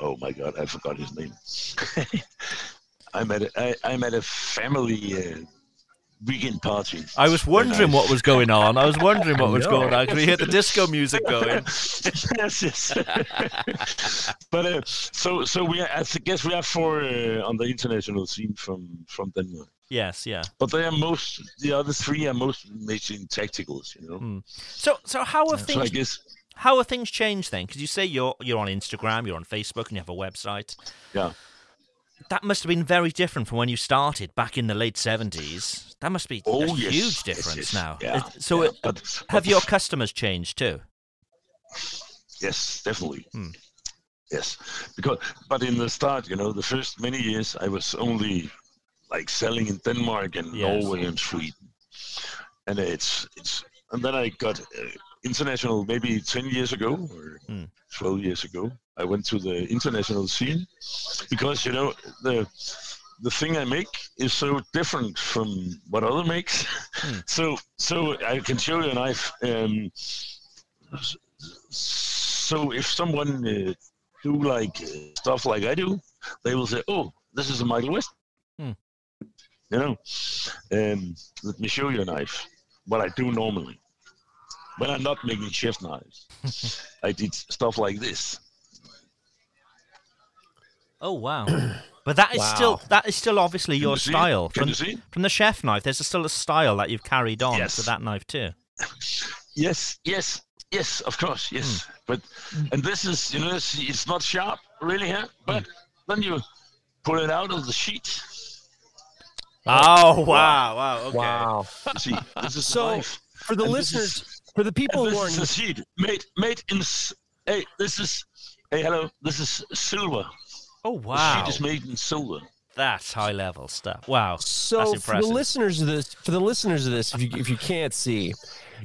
oh my God, I forgot his name. I'm at a, I, I'm at a family uh, weekend party. I was wondering what was going on. I was wondering what was No. going on because we hear the disco music going. yes, yes. but uh, so so we are, I guess we are four uh, on the international scene from from Denmark. Yes, yeah. But they are most the other three are most making tacticals, you know. So, so how have So things? I guess How have things changed then? Because you say you're you're on Instagram, you're on Facebook, and you have a website. Yeah. That must have been very different from when you started back in the late seventies. That must be Oh, a yes, huge difference yes, now. yeah, so, yeah, it- but- have but- your customers changed too? Yes, definitely. Hmm. Yes, because but in the start, you know, the first many years I was only like selling in Denmark and Yes. Norway and Sweden, and it's it's and then I got uh, international maybe ten years ago or Hmm. twelve years ago. I went to the international scene because you know the the thing I make is so different from what other makes. so so I can show you a knife. Um, so if someone uh, do like uh, stuff like I do, they will say, "Oh, this is a Michael West." You know, um, let me show you a knife. What I do normally when I'm not making chef knives, I did stuff like this. Oh wow! But that is still that is still obviously Can your you style from you see from the chef knife. There's still a style that you've carried on Yes. to that knife too. Yes, yes, yes, of course, yes. Hmm. But and this is you know it's, it's not sharp really here, but then you pull it out of the sheet. Oh wow! Wow! Okay. Wow. See, this is So, the knife. for the And listeners, is- for the people and who this aren't is a sheet made made in. Hey, this is. Hey, hello. This is silver. Oh The wow! sheet is made in silver. That's high level stuff. Wow. So That's for the listeners of this, for the listeners of this, if you if you can't see,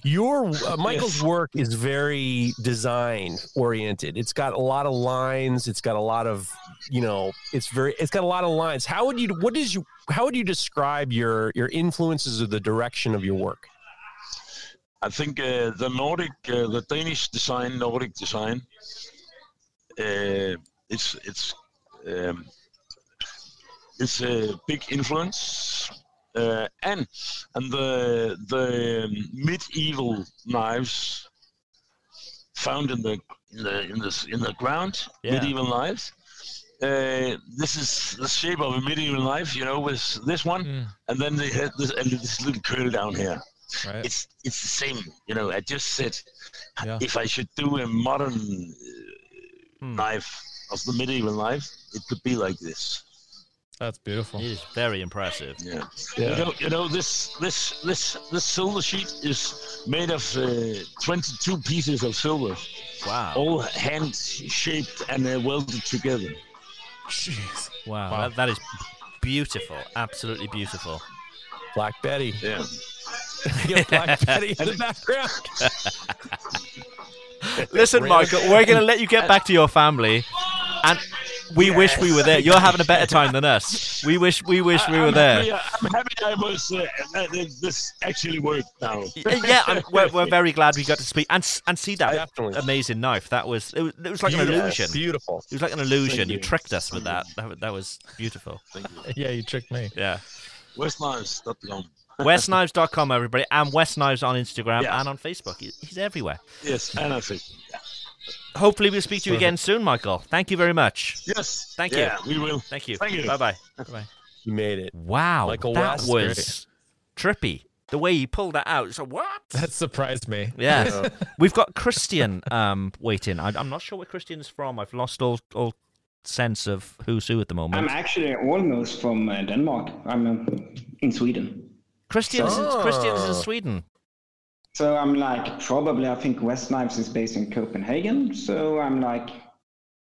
your uh, Michael's work is very design oriented. It's got a lot of lines. It's got a lot of you know. It's very. It's got a lot of lines. How would you? What is you? How would you describe your your influences or the direction of your work? I think uh, the Nordic, uh, the Danish design, Nordic design, uh, it's it's um, it's a big influence, uh, and and the the medieval knives found in the in the in the in the ground, Yeah. medieval knives. Uh, this is the shape of a medieval knife, you know, with this one, and then they had this and this little curl down here. Right. It's it's the same, you know. I just said Yeah. if I should do a modern uh, Hmm. knife of the medieval knife, it could be like this. That's beautiful. It is very impressive. Yeah. Yeah. You know, you know this this this this silver sheet is made of uh, 22 pieces of silver, Wow. all hand shaped and uh, welded together. Jeez. Wow. Wow. That, that is beautiful. Absolutely beautiful. Black Betty. Yeah. Get Black Betty in the background. Listen, Michael, we're going to let you get back to your family, and we wish we were there. You're having a better time than us. We wish we wish we were I'm there. Happy, I'm happy I was. Uh, that, that this actually worked now. yeah, I'm, we're, we're very glad we got to speak and and see that Definitely. amazing knife. That was it was, it was like an Yes. illusion. Beautiful. It was like an illusion. Thank You you. tricked us with that. That, that was beautiful. Thank you. Yeah, you tricked me. Yeah. Westknives.com. Westknives.com, everybody, and West Knives on Instagram Yeah. and on Facebook. He's everywhere. Yes, and I think. Hopefully, we'll speak to you again soon, Michael. Thank you very much. Yes. Thank yeah, you. we will. Thank you. Thank you. Bye bye. Bye. You made it. Wow, Michael that West. was trippy. The way he pulled that out. So what? That surprised me. Yeah, we've got Christian um, waiting. I, I'm not sure where Christian is from. I've lost all all sense of who's who at the moment. I'm actually almost from uh, Denmark. I'm uh, in Sweden. Christian's, is in, Christian in Oh. Sweden. So I'm like, probably, I think West Knives is based in Copenhagen. So I'm like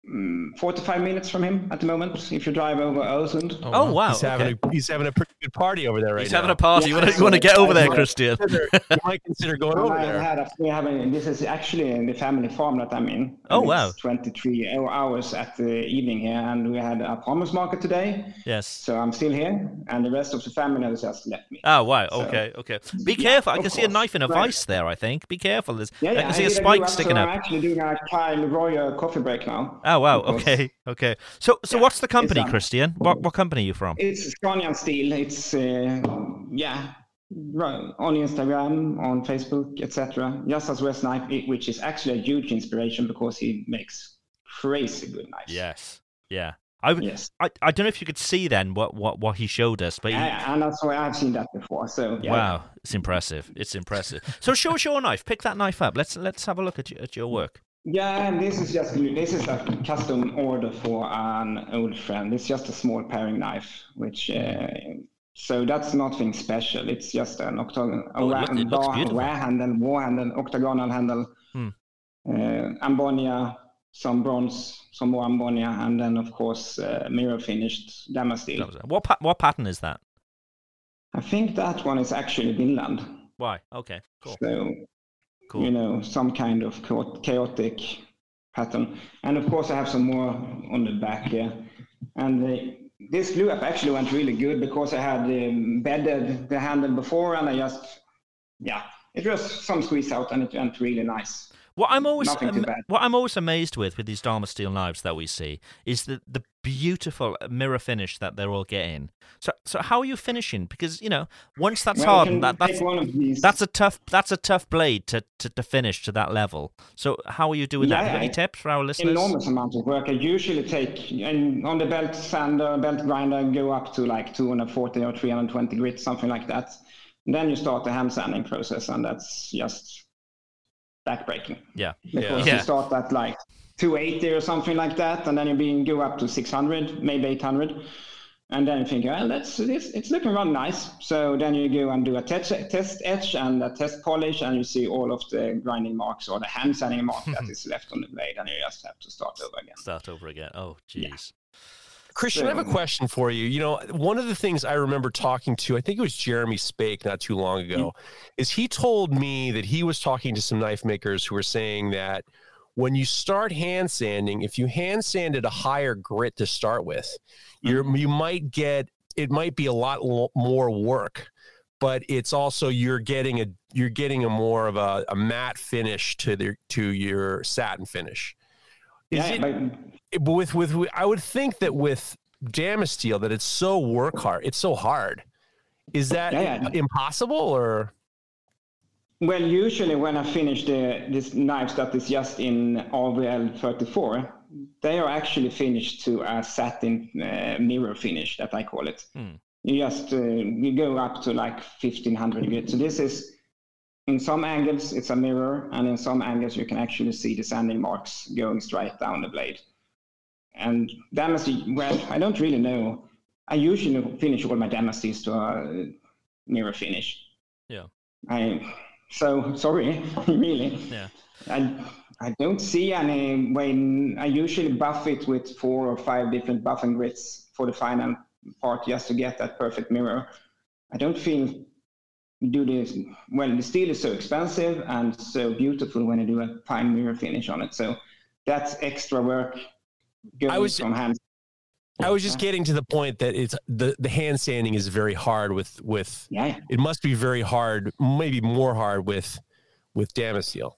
mm, 45 minutes from him at the moment if you drive over Öresund. Oh, wow. He's having a he's having a pretty good party over there right He's now. having a party. You want to you want to get so over there, I- Christian? you might consider going over I there. had a, we have a, this is actually in the family farm that I'm in. Oh, wow. 23 hours at the evening here, and we had a farmers market today. Yes. So I'm still here, and the rest of the family has just left me. Oh wow. So- Okay. Okay. Be Yeah, careful. I of can see a knife in a Right. vice there. I think. Be careful. There's, Yeah, I can see a spike sticking so up. I'm actually doing a Kyle Royer coffee break now. Oh wow. because Okay. Okay. So so what's the company, um, Christian? What what company are you from? It's Scania Steel. It's uh, yeah, right, on Instagram, on Facebook, etc. Just as West Knife, which is actually a huge inspiration because he makes crazy good knives. Yes. Yeah. I, yes. I I don't know if you could see then what what, what he showed us, but he, Yeah, and that's why I've seen that before. So yeah. wow, it's impressive. It's impressive. So show us your knife. Pick that knife up. Let's let's have a look at your, at your work. Yeah, and this is just this is a custom order for an old friend. It's just a small paring knife, which uh, so that's nothing special. It's just an octagon, a Oh, it look- it looks bar, wear handle, wa handle, octagonal handle, Hmm. uh, amboyna, some bronze, some more amboyna, and then of course uh, mirror finished Damasteel. What pa- what pattern is that? I think that one is actually Vinland. Why? Okay, cool. So, Cool. you know, some kind of chaotic pattern. And of course, I have some more on the back here. And the, this glue up actually went really good because I had um, embedded the handle before and I just, yeah, it was some squeeze out and it went really nice. What I'm always am- what I'm always amazed with with these Damasteel knives that we see is that the beautiful mirror finish that they're all getting. So so how are you finishing? Because you know once that's Well, hardened, that, that's one of these- that's a tough that's a tough blade to, to, to finish to that level. So how are you doing that? Yeah, Have you any tips for our listeners? Enormous amount of work. I usually take, and on the belt sander, belt grinder, go up to like 240 or 320 grit, something like that. then you start the hand sanding process, and that's just backbreaking. Yeah. Because you start that like 280 or something like that, and then you being go up to 600, maybe 800. And then you think, well, that's it's, it's looking rather nice. So then you go and do a test, test etch and a test polish, and you see all of the grinding marks or the hand sanding mark that is left on the blade, and you just have to start over again. Start over again. Oh, jeez. Christian, I have a question for you. You know, one of the things I remember talking to, I think it was Jeremy Spake not too long ago, mm-hmm. is he told me that he was talking to some knife makers who were saying that when you start hand sanding, if you hand sand at a higher grit to start with, you're mm-hmm. you might get it might be a lot lo- more work, but it's also you're getting a you're getting a more of a, a matte finish to the to your satin finish. Is Yeah, it, but- but with with I would think that with Damasteel that it's so work hard, it's so hard. Is that Yeah, yeah. impossible or? Well, usually when I finish the these knives that is just in RWL 34, they are actually finished to a satin uh, mirror finish that I call it. You just uh, you go up to like 1500 grit. So this is in some angles it's a mirror, and in some angles you can actually see the sanding marks going straight down the blade. And Damasteel, well, I don't really know. I usually finish all my Damasteels to a mirror finish. Yeah. I so sorry, really. Yeah. I I don't see any way. I usually buff it with four or five different buffing grits for the final part just to get that perfect mirror. I don't feel do this well. The steel is so expensive and so beautiful when you do a fine mirror finish on it. So that's extra work. Going was- from hand. I was just getting to the point that it's the the hand sanding is very hard with with. Yeah. It must be very hard, maybe more hard with with Damasteel.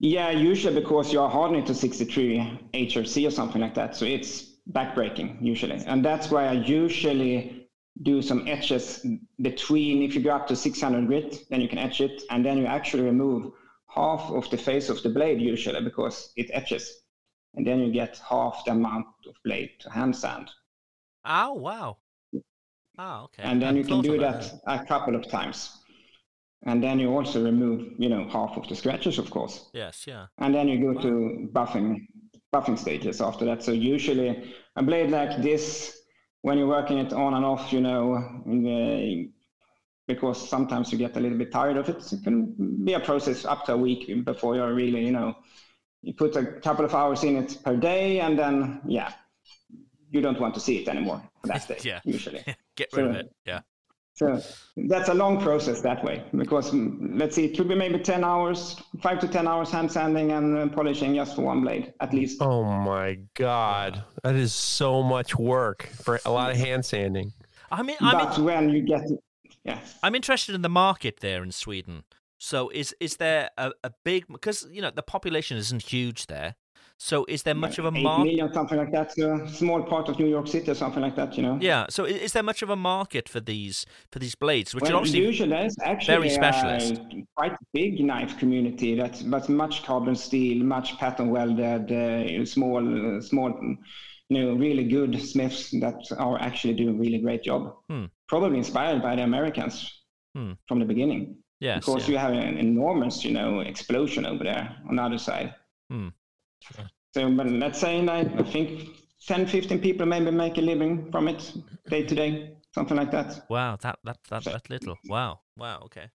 Yeah, usually because you are hardening to 63 HRC or something like that. So it's backbreaking usually. And that's why I usually do some etches between, if you go up to 600 grit, then you can etch it. And then you actually remove half of the face of the blade usually because it etches. And then you get half the amount of blade to hand sand. Oh wow. Oh okay. And then Hadn't you can do about that a couple of times. And then you also remove, you know, half of the scratches, of course. Yes. Yeah. and then you go to buffing buffing stages after that. So usually a blade like this, when you're working it on and off, you know, in the, because sometimes you get a little bit tired of it, it can be a process up to a week before you're really, you know, you put a couple of hours in it per day, and then yeah, you don't want to see it anymore for that day. Yeah. usually. Get rid of it. Yeah. So that's a long process that way because mm, let's see, it could be maybe 10 hours, five to 10 hours hand sanding and uh, polishing just for one blade at least. Oh my god, that is so much work for a lot of hand sanding. I mean, I mean, when you get, yeah, I'm interested in the market there in Sweden. So is is there a, a big because you know the population isn't huge there. So is there much of a market? million, something like that, so small part of New York City or something like that, you know. Yeah. So is there much of a market for these for these blades, which are well, obviously usually there's actually very specialist? a quite big knife community that's but much carbon steel, much pattern welded, uh, small, uh, small you know really good smiths that are actually doing really great job. Hmm. Probably inspired by the Americans Hmm. from the beginning. Yes, because yeah. you have an enormous, you know, explosion over there on the other side. Hmm. So, but let's say like, I think 10, 15 people maybe make a living from it day to day, something like that. Wow, that that that that little. Wow, wow. Okay.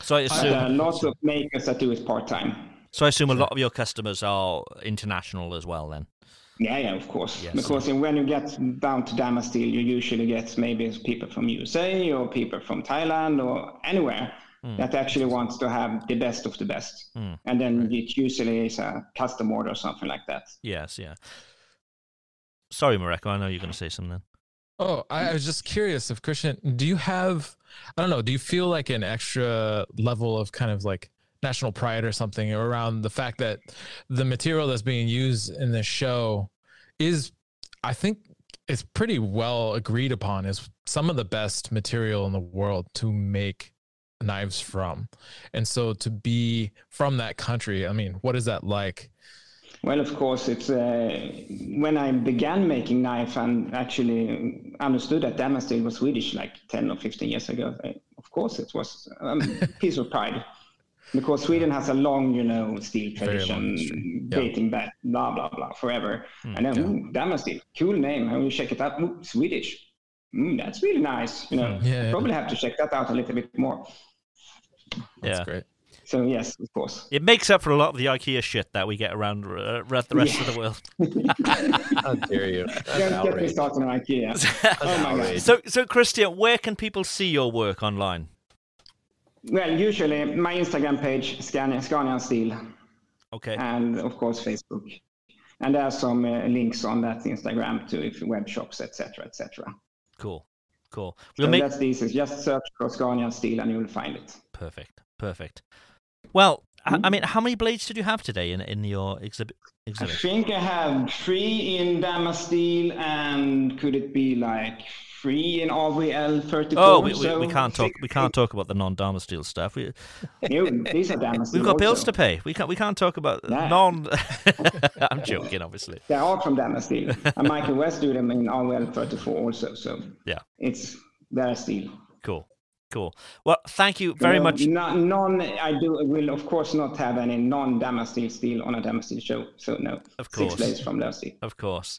So I But, assume. uh, lots of makers that do it part time. So I assume a lot of your customers are international as well. Then. Yeah, yeah, of course. Yes. Because when you get down to Damasteel, you usually get maybe people from USA or people from Thailand or anywhere Hmm. that actually wants to have the best of the best. Hmm. And then it usually is a custom order or something like that. Yes. Yeah. Sorry, Mareko. I know you're going to say something. Oh, I, I was just curious if Christian, do you have, I don't know, do you feel like an extra level of kind of like national pride or something around the fact that the material that's being used in this show is, I think, it's pretty well agreed upon is some of the best material in the world to make knives from. And so to be from that country, I mean, what is that like? Well, of course, it's uh, when I began making knife and actually understood that Damasteel was Swedish like 10 or 15 years ago. uh, Of course, it was a piece of pride because Sweden has a long, you know, steel tradition history. Yeah. dating back, blah, blah, blah, forever. Mm, and then, yeah. ooh, Damasteel, cool name. And you check it out, ooh, Swedish. Mm, that's really nice. You know, Hmm, Yeah, yeah. probably have to check that out a little bit more. That's yeah. great. So, yes, of course. It makes up for a lot of the IKEA shit that we get around uh, around the rest of the world. How dare you? That's Don't get me started on IKEA. oh, my God. So, so Christian, where can people see your work online? Well, usually my Instagram page, Scania, Scania Steel, Okay. and of course Facebook. And there are some uh, links on that Instagram to if web shops, etc., etc. Cool. Cool. So We'll make that's the easiest. Just search for Scania Steel and you will find it. perfect. Perfect. Well, I I mean, how many blades did you have today in in your exhibit? I think I have three in Damasteel and could it be like three in RWL 34? Oh, we, we, so we can't talk. We can't talk about the non-Damasteel stuff. We, Ew, these are Damas we've got bills also. to pay. We can't. We can't talk about Nah. non. I'm joking, obviously. They are all from Damasteel. and Michael West do them in RWL 34 also. So Yeah. it's their steel. Cool. Cool. Well, thank you very No, much. no- none. I do will of course not have any non-Damasteel steel on a Damasteel show. So no. Of course, Six blades from their. Of course.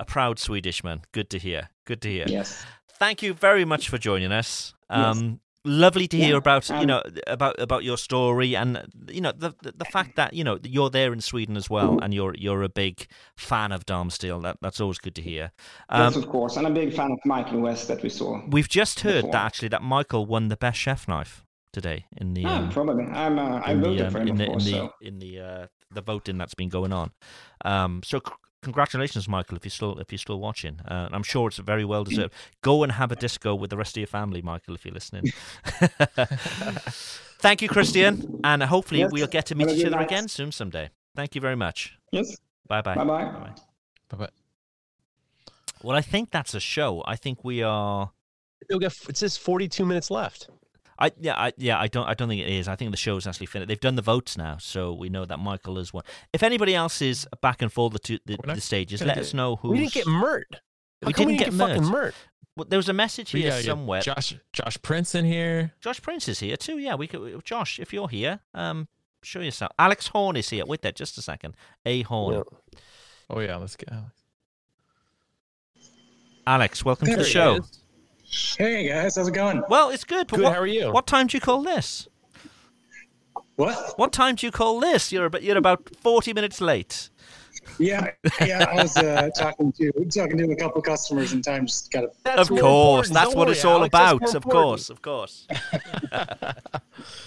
A proud Swedish man. Good to hear. Good to hear. Yes. Thank you very much for joining us. Yes. Um, lovely to hear Yeah, about you um, know about about your story and you know the, the the fact that you know you're there in Sweden as well and you're you're a big fan of Damasteel. That that's always good to hear. yes, Um, of course. And a big fan of Michael West that we saw. we've just heard before. that actually that Michael won the best chef knife today in the Ah, um, probably. I'm. Uh, I the, voted um, for him, in the, course. in the, so. in the uh, the voting that's been going on. Um, so c- congratulations, Michael, if you're still if you're still watching. Uh, I'm sure it's very well deserved. Go and have a disco with the rest of your family, Michael, if you're listening. Thank you, Christian, and hopefully Yes, we'll get to meet have each other night. again soon someday. Thank you very much. Yes. Bye bye. Bye bye. Bye bye. Well, I think that's a show. I think we are. You'll it says 42 minutes left. I yeah I yeah I don't I don't think it is. I think the show's actually finished. They've done the votes now, so we know that Michael has won. If anybody else is back and forth the two the, the stages, let us know who. We didn't get Mert. We didn't we get didn't get fucking Mert. Mert? Well, there was a message here gotta get somewhere. Josh Josh Prince in here. Josh Prince is here too. Yeah, we could. Josh, if you're here, um, show yourself. Alex Horn is here. Wait there, just a second. A Horn. Oh yeah, let's get Alex. Alex, welcome to the show. is. Hey guys, how's it going? Well, it's good. But Good, what, how are you? What time do you call this? What? What time do you call this? You're about you're about forty minutes late. Yeah, yeah. I was uh, talking to talking to a couple customers, and time just got to. of course, that's what it's all about. Of course, of course.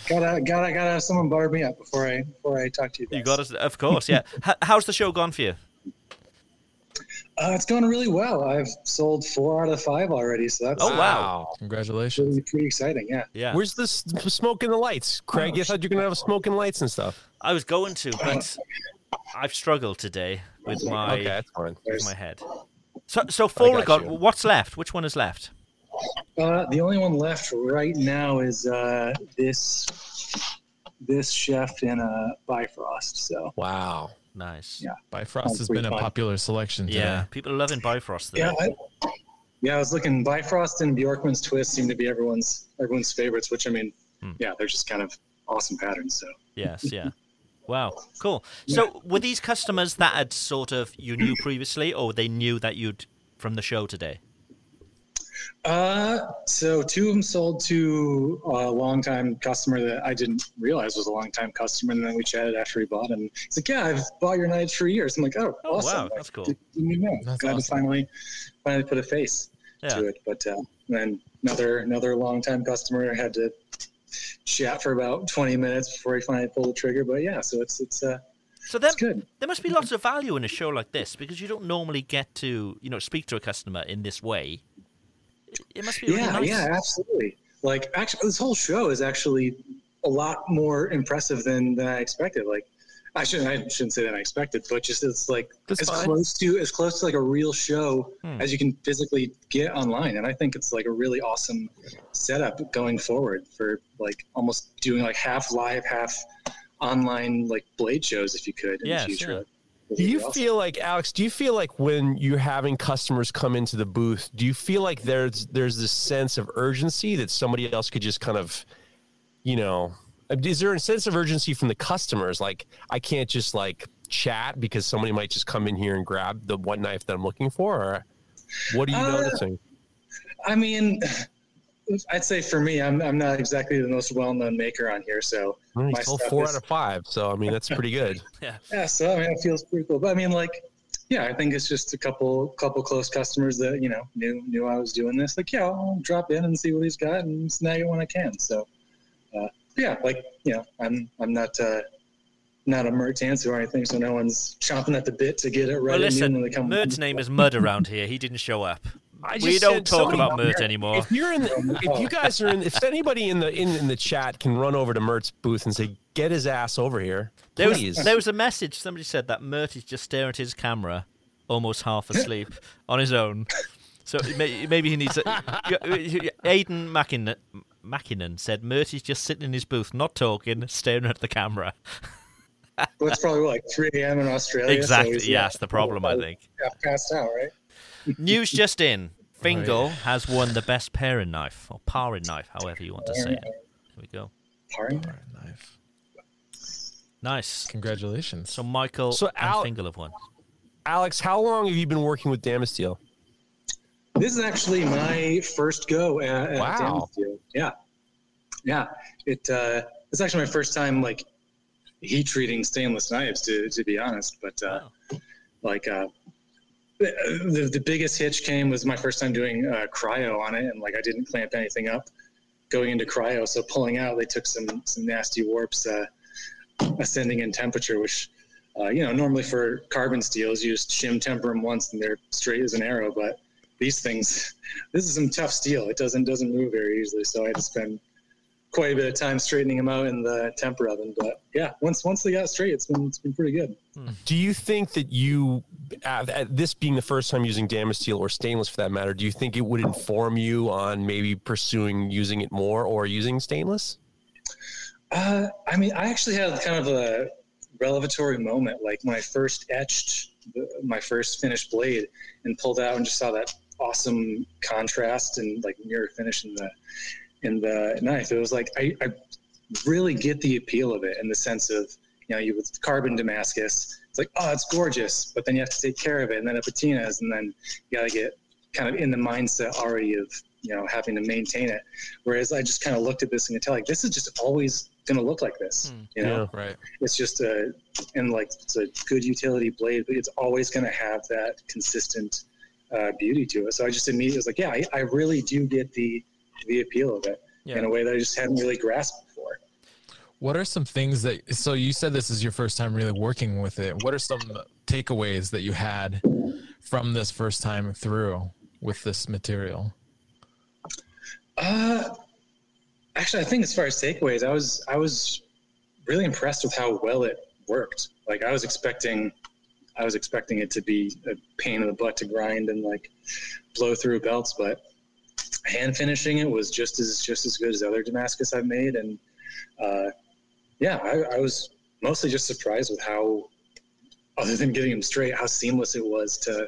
Gotta gotta gotta have someone bar me up before I before I talk to you. Guys. You got us, of course. Yeah. How's the show gone for you? Uh, it's going really well. I've sold four out of five already, so that's Oh, wow. Congratulations. Really pretty exciting. Yeah. Yeah. Where's the s- smoke and the lights? Craig, you thought you're going to have smoke and lights and stuff. I was going to, but I've struggled today with my Okay, that's fine. with my head. So, so four got have gone. What's left? Which one is left? Uh, the only one left right now is uh, this this chef in a Bifrost. So wow. Nice. Yeah. Bifrost has pretty been a fun. popular selection. Today. Yeah, people are loving Bifrost. Though. Yeah, I, yeah. I was looking. Bifrost and Björkman's twist seem to be everyone's everyone's favorites. Which I mean, hmm. yeah, they're just kind of awesome patterns. So Yes, yeah. Wow, cool. So, were these customers that had sort of you knew previously, or they knew that you'd from the show today? Uh, so two of them sold to a longtime customer that I didn't realize was a longtime customer, and then we chatted after he bought, and he's like, "Yeah, I've bought your knives for years." I'm like, "Oh, Oh, awesome! wow, that's cool. Didn't even know. That's Glad to finally, finally put a face Yeah. to it. But uh, then another another longtime customer had to chat for about 20 minutes before he finally pulled the trigger. But yeah, so it's it's uh, So then, good. there must be lots of value in a show like this because you don't normally get to, you know, speak to a customer in this way. It must be really yeah, nice. yeah, absolutely. Like actually, this whole show is actually a lot more impressive than than I expected. Like, I shouldn't I shouldn't say that I expected, but just it's like That's as fine. close to as close to like a real show Hmm. as you can physically get online, and I think it's like a really awesome setup going forward for like almost doing like half live, half online like blade shows if you could in Yes, the future. yeah. Do you awesome. feel like Alex? Do you feel like when you're having customers come into the booth, do you feel like there's there's this sense of urgency that somebody else could just kind of, you know, is there a sense of urgency from the customers? Like I can't just like chat because somebody might just come in here and grab the one knife that I'm looking for, or what are you Uh, noticing? I mean, I'd say for me, I'm I'm not exactly the most well-known maker on here, so Well, my sold stuff four is- out of five, so I mean that's pretty good. yeah. Yeah, so I mean, it feels pretty cool. But I mean, like, yeah, I think it's just a couple couple close customers that you know knew knew I was doing this. Like, yeah, I'll drop in and see what he's got and snag it when I can. So, uh, yeah, like you know, I'm I'm not uh, not a Mert Tansu or anything, so no one's chomping at the bit to get it right. Well, listen, when they come. Mert's name is Mud around here. He didn't show up. I we just don't said talk about Mert anymore. If you're in, the, if you guys are in, if anybody in the in, in the chat can run over to Mert's booth and say, "Get his ass over here," There was, there was a message. Somebody said that Mert is just staring at his camera, almost half asleep on his own. So may- maybe he needs. A, Aiden Mackinnon, Mackinnon said Mert is just sitting in his booth, not talking, staring at the camera. Well, it's probably like 3 a.m. in Australia. exactly. he's, yeah, that's the problem, I think. half passed out, right? News just in. Fingal Oh, yeah. has won the best paring knife, or paring knife, however you want to say it. Here we go. Paring knife. Nice. Congratulations. So Michael So and Fingal have won. Alex, how long have you been working with Damasteel? This is actually my first go at, at Wow. Damasteel. Yeah, yeah. It uh, it's actually my first time like heat treating stainless knives, to to be honest. But uh, like uh, the, the biggest hitch came was my first time doing uh, cryo on it, and like I didn't clamp anything up going into cryo. So pulling out, they took some some nasty warps, uh, ascending in temperature, which. Uh, you know, normally for carbon steels, you just shim temper them once and they're straight as an arrow. But these things, this is some tough steel. It doesn't doesn't move very easily. So I had to spend quite a bit of time straightening them out in the temper oven. But yeah, once once they got straight, it's been it's been pretty good. Do you think that you, uh, at this being the first time using Damasteel or stainless for that matter, do you think it would inform you on maybe pursuing using it more or using stainless? Uh, I mean, I actually had kind of a revelatory moment, like when I first etched the, my first finished blade and pulled out and just saw that awesome contrast and like mirror finish in the in the knife. It was like I, I really get the appeal of it in the sense of you know you with carbon Damascus. It's like oh, it's gorgeous, but then you have to take care of it, and then it patinas, and then you got to get kind of in the mindset already of you know having to maintain it. Whereas I just kind of looked at this and could tell like this is just always going to look like this. You know, Yeah, right. it's just a and like it's a good utility blade, but it's always going to have that consistent uh, beauty to it. So I just immediately was like, yeah, I, I really do get the the appeal of it in a way that I just hadn't really grasped before. What are some things that? So you said this is your first time really working with it. What are some takeaways that you had from this first time through with this material? Uh, actually, I think as far as takeaways, I was I was really impressed with how well it worked. Like I was expecting, I was expecting it to be a pain in the butt to grind and like blow through belts, but hand finishing it was just as just as good as other Damascus I've made, and uh, yeah, I, I was mostly just surprised with how other than getting them straight, how seamless it was to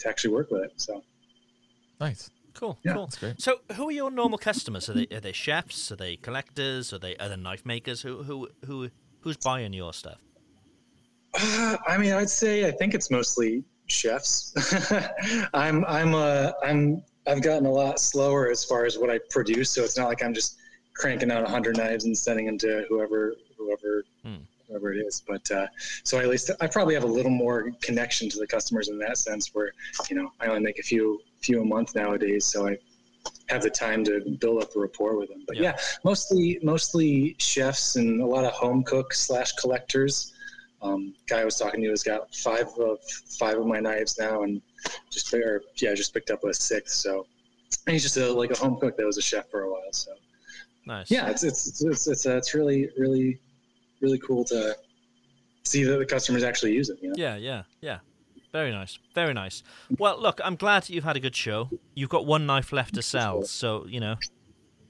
to actually work with it. So nice. Cool, Yeah. cool. That's great. So, who are your normal customers? Are they are they chefs? Are they collectors? Are they other knife makers? Who who who who's buying your stuff? Uh, I mean, I'd say I think it's mostly chefs. I'm I'm uh I'm I've gotten a lot slower as far as what I produce, so it's not like I'm just cranking out 100 knives and sending them to whoever whoever Hmm. whoever it is. But uh, so at least I probably have a little more connection to the customers in that sense, where you know I only make a few few a month nowadays, so I have the time to build up a rapport with them. But Yeah. yeah, mostly mostly chefs and a lot of home cooks slash collectors. Um, guy I was talking to has got five of five of my knives now, and just or, yeah, just picked up a sixth. So and he's just a, like a home cook that was a chef for a while. So Nice. yeah, it's it's it's it's, it's, uh, it's really really really cool to see that the customers actually use it. You know? Yeah, yeah, yeah. Very nice. Very nice. Well, look, I'm glad you've had a good show. You've got one knife left to sell, so you know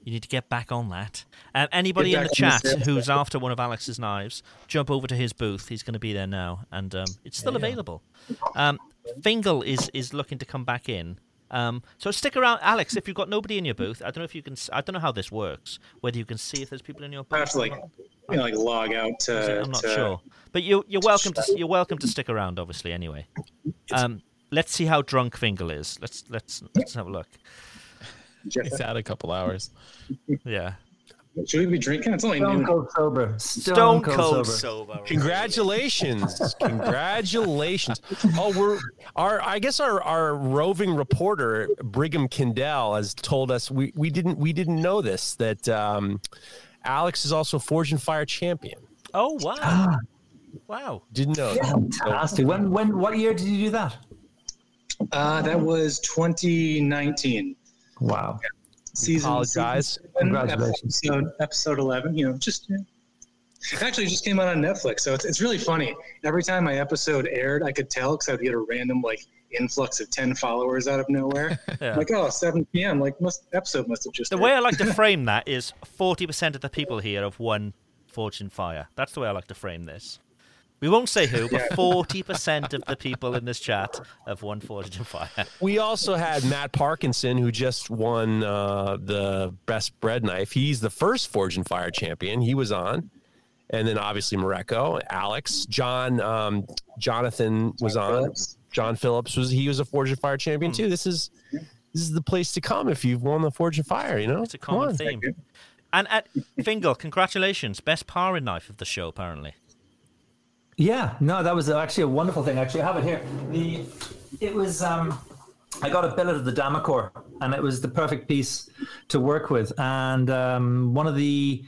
you need to get back on that. And anybody in the on the chat who's after one of Alex's knives, jump over to his booth. He's going to be there now, and um, it's still Yeah. available. Um, Fingal is is looking to come back in. Um, so stick around, Alex. If you've got nobody in your booth, I don't know if you can. I don't know how this works. Whether you can see if there's people in your booth. I have to like you know like log out to. I'm not to- sure, but you you're welcome to you're welcome to stick around. Obviously, anyway. Um, let's see how drunk Fingal is. Let's let's let's have a look. He's had a couple hours. Yeah. Should we be drinking? It's only Stone noon. cold sober. Stone cold sober. Congratulations. Congratulations. Oh, we're our I guess our, our roving reporter Brigham Kindell has told us we, we didn't we didn't know this that um, Alex is also Forged in Fire champion. Oh wow. Wow. Didn't know. that. Fantastic. When when what year did you do that? Uh, that was 2019. Wow. Season. Apologize. season Congratulations. Episode, episode 11. You know, just you know, it actually just came out on Netflix, so it's, it's really funny. Every time my episode aired, I could tell because I'd get a random like influx of 10 followers out of nowhere. Yeah. Like, oh, 7 p.m. Like, must episode must have just. The aired. way I like to frame that is 40% of the people here have won Forged in Fire. That's the way I like to frame this. We won't say who, but Yeah. 40% of the people in this chat have won Forged in Fire. We also had Matt Parkinson, who just won uh, the best bread knife. He's the first Forged in Fire champion. He was on, and then obviously Mareko, Alex, John, um, Jonathan was on. John Phillips was he was a Forged in Fire champion too. This is this is the place to come if you've won the Forged in Fire. You know, It's a common theme. And at Fingal, congratulations. Best paring knife of the show, apparently. Yeah, no, that was actually a wonderful thing. Actually, I have it here. The it was um, I got a billet of the Damacore, and it was the perfect piece to work with. And um, one of the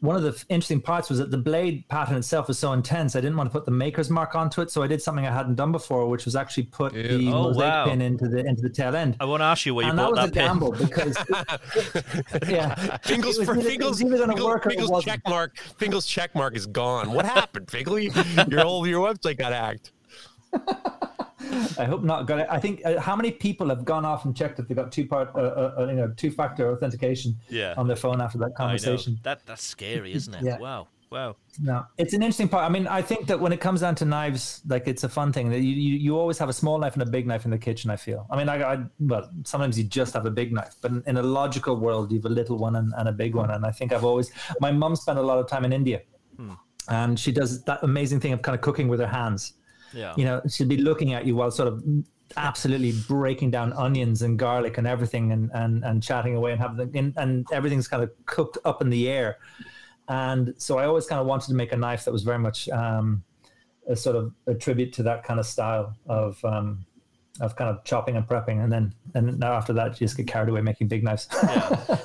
one of the interesting parts was that the blade pattern itself was so intense. I didn't want to put the maker's mark onto it, so I did something I hadn't done before, which was actually put the Oh, mosaic wow. pin into the into the tail end. I want to ask you where you and that bought was that, a pin. gamble because yeah, Fingal's It was either- it Fingal's, was either work Fingal's check mark. Fingal's check mark is gone. What happened, Fingal? Your whole your website got hacked. I hope not. Got it. I think uh, how many people have gone off and checked if they got two part, uh, uh, uh, you know, two factor authentication Yeah. on their phone after that conversation. That That's scary, isn't it? Yeah. Wow. Wow. No, it's an interesting part. I mean, I think that when it comes down to knives, like it's a fun thing that you, you, you always have a small knife and a big knife in the kitchen. I feel. I mean, I, I well, sometimes you just have a big knife, but in, in a logical world, you have a little one and, and a big one. And I think I've always. My mum spent a lot of time in India, Hmm. and she does that amazing thing of kind of cooking with her hands. Yeah. You know, she'll be looking at you while sort of absolutely breaking down onions and garlic and everything and, and, and chatting away and having and, and everything's kind of cooked up in the air. And so I always kind of wanted to make a knife that was very much um, a sort of a tribute to that kind of style of um, of kind of chopping and prepping. And then and now after that, you just get carried away making big knives.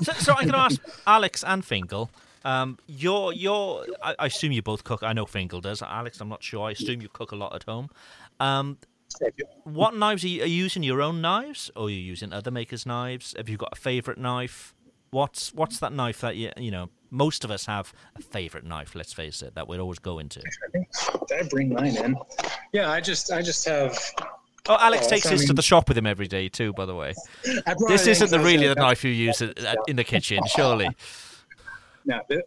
so, so I can ask Alex and Fingal. Um, you're, you're, I, I assume you both cook. I know Fingal does. Alex, I'm not sure. I assume you cook a lot at home. Um, what knives are you, are you using? Your own knives, or are you using other makers' knives? Have you got a favorite knife? What's what's that knife that you you know? Most of us have a favorite knife. Let's face it, that we'd always go into. Did I bring mine in? Yeah, I just I just have. Oh, Alex Oh, takes I his to the shop with him every day too. By the way, this isn't the really the knife you use in the kitchen, surely. No, th-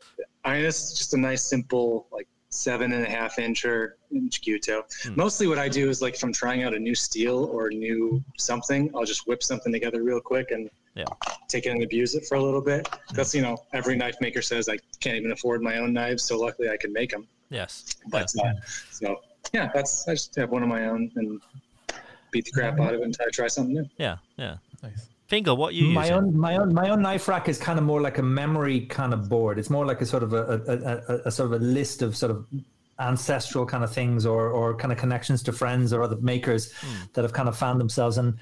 I mean, is just a nice, simple, like seven and a half incher in Chiquito. Mostly what I do is like if I'm trying out a new steel or new something, I'll just whip something together real quick and yeah. take it and abuse it for a little bit. Because, you know, every knife maker says I can't even afford my own knives. So luckily I can make them. Yes. But uh, so yeah, that's, I just have one of my own and beat the crap out of it until I try something new. Yeah. Yeah. Nice. Fingal, what you my using? own my own my own knife rack is kind of more like a memory kind of board. It's more like a sort of a, a, a, a sort of a list of sort of ancestral kind of things or or kind of connections to friends or other makers that have kind of found themselves and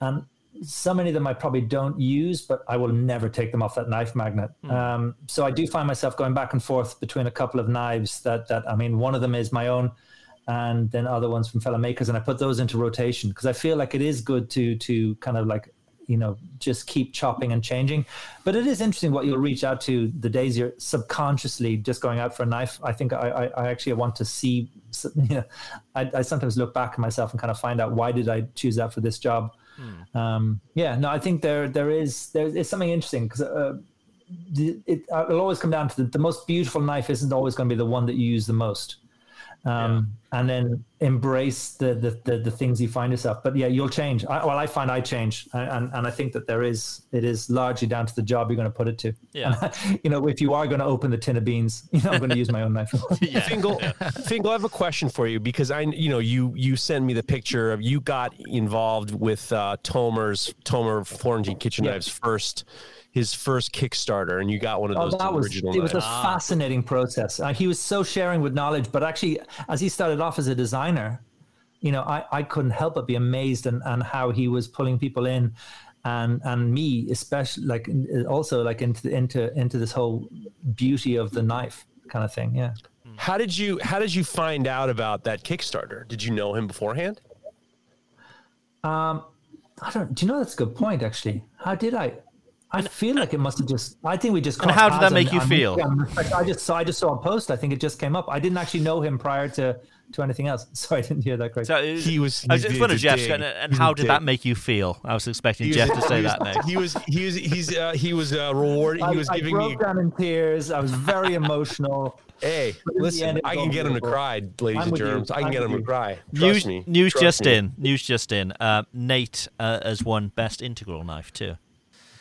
and so many of them I probably don't use, but I will never take them off that knife magnet. Um, so I do find myself going back and forth between a couple of knives that that I mean, one of them is my own, and then other ones from fellow makers, and I put those into rotation because I feel like it is good to to kind of like you know just keep chopping and changing. But it is interesting what you'll reach out to the days you're subconsciously just going out for a knife. I think I, I, I actually want to see. You know, I, I sometimes look back at myself and kind of find out why did I choose that for this job. Um, yeah, no, I think there there is there is something interesting because uh, it it'll always come down to the, the most beautiful knife isn't always going to be the one that you use the most. Um, and then embrace the, the, the the things you find yourself. But yeah, you'll change. I, well, I find I change, and and I think that there is it is largely down to the job you're going to put it to. Yeah. And, you know, if you are going to open the tin of beans, you know, I'm going to use my own knife. Fingal, Fingal, I have a question for you because I, you know, you you send me the picture of you got involved with uh, Tomer's Tomer Florentine Kitchen Yeah. Knives first, his first Kickstarter, and you got one of those Oh, that was original it was a knives. fascinating process. Uh, he was so sharing with knowledge, but actually, as he started off as a designer, you know, I, I couldn't help but be amazed and and how he was pulling people in, and and me especially like also like into into into this whole beauty of the knife kind of thing. Yeah. How did you How did you find out about that Kickstarter? Did you know him beforehand? Um, I don't. Do you know that's a good point? Actually, how did I? I feel like it must have just. I think we just. And how did that paths make you and- feel? I just saw. I just saw a post. I think it just came up. I didn't actually know him prior to to anything else. Sorry, I didn't hear that. Great. So, uh, He was- I was just was wondering, a Jeff, and, and how did that make you feel? I was expecting He Jeff to say he that was- next. He was he was he's uh, he was uh, reward. I, He was I giving broke me. down in tears. I was very emotional. Hey, But in the listen, end, I can get him to cry, ladies I'm and with you. germs. I can I'm get with him to cry. Trust News, me. news Trust just me. in. News just in. Uh, Nate uh, has won best integral knife too.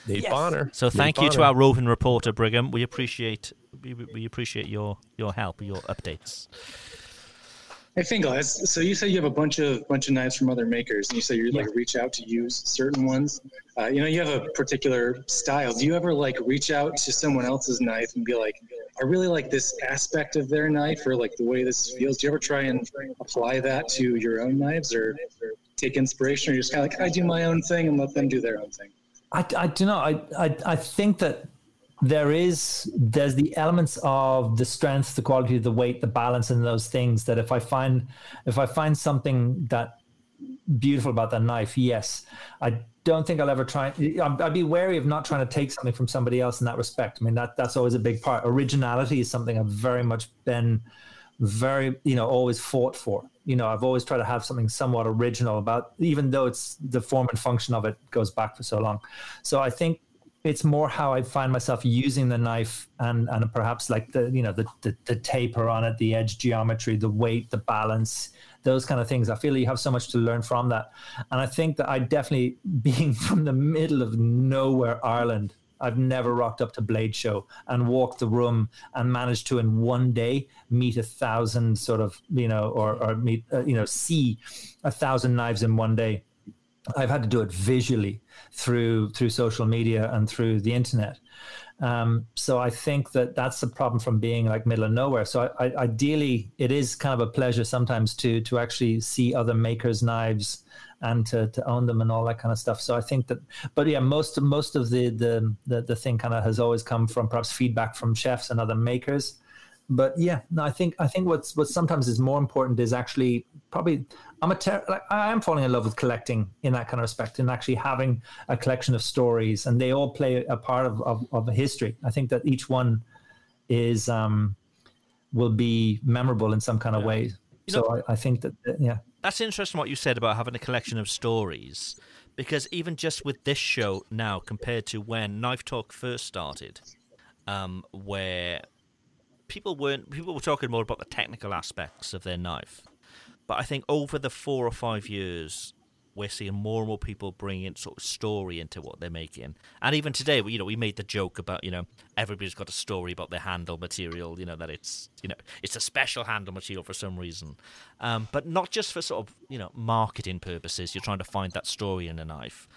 Nate Yes. Bonner. So Nate thank you to our roving reporter Brigham. We appreciate we, we appreciate your your help, your updates. Hey Fingal, so you say you have a bunch of bunch of knives from other makers, and you say you like reach out to use certain ones. Uh, you know, you have a particular style. Do you ever like reach out to someone else's knife and be like, "I really like this aspect of their knife," or like the way this feels? Do you ever try and apply that to your own knives, or take inspiration, or you're just kind of like, "I do my own thing and let them do their own thing"? I, I do know. I, I I think that there is there's the elements of the strength, the quality, the weight, the balance, and those things that if I find if I find something that beautiful about that knife, yes, I don't think I'll ever try. I'd be wary of not trying to take something from somebody else in that respect. I mean that that's always a big part. Originality is something I've very much been very you know always fought for you know i've always tried to have something somewhat original about even though it's the form and function of it goes back for so long. So i think it's more how i find myself using the knife and and perhaps like the you know the the, the taper on it the edge geometry the weight the balance those kind of things. I feel you have so much to learn from that. And i think that i definitely being from the middle of nowhere ireland I've never rocked up to Blade Show and walked the room and managed to in one day meet a thousand sort of you know or or meet uh, you know see a thousand knives in one day. I've had to do it visually through through social media and through the internet. Um, so I think that that's the problem from being like middle of nowhere. So I, I, ideally, it is kind of a pleasure sometimes to to actually see other makers' knives and to, to own them and all that kind of stuff. So I think that, but yeah, most most of the the the, the thing kind of has always come from perhaps feedback from chefs and other makers. But yeah, no, I think I think what's what sometimes is more important is actually probably I'm a ter- like I am falling in love with collecting in that kind of respect and actually having a collection of stories and they all play a part of of, of history. I think that each one is um will be memorable in some kind of way. You so know- I, I think that yeah. That's interesting what you said about having a collection of stories, because even just with this show now compared to when Knife Talk first started, um, where people weren't people were talking more about the technical aspects of their knife, but I think over the four or five years, we're seeing more and more people bringing sort of story into what they're making. And even today, you know, we made the joke about you know everybody's got a story about their handle material. You know that it's you know it's a special handle material for some reason, um, but not just for sort of you know marketing purposes. You're trying to find that story in a knife,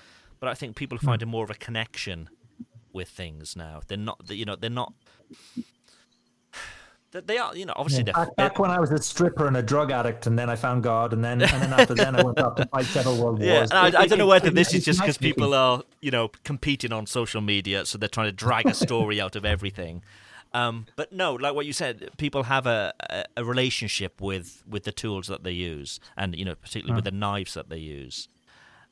but I think people are finding more of a connection with things now. They're not, you know, they're not. They they are, you know, obviously Yeah, they're, back, back when I was a stripper and a drug addict, and then I found God, and then and then after then I went off to fight several world Yeah, wars. and I, I don't know whether this is just because people are, you know, competing on social media, so they're trying to drag a story out of everything. Um, but no, like what you said, people have a, a, a relationship with, with the tools that they use, and you know, particularly with the knives that they use.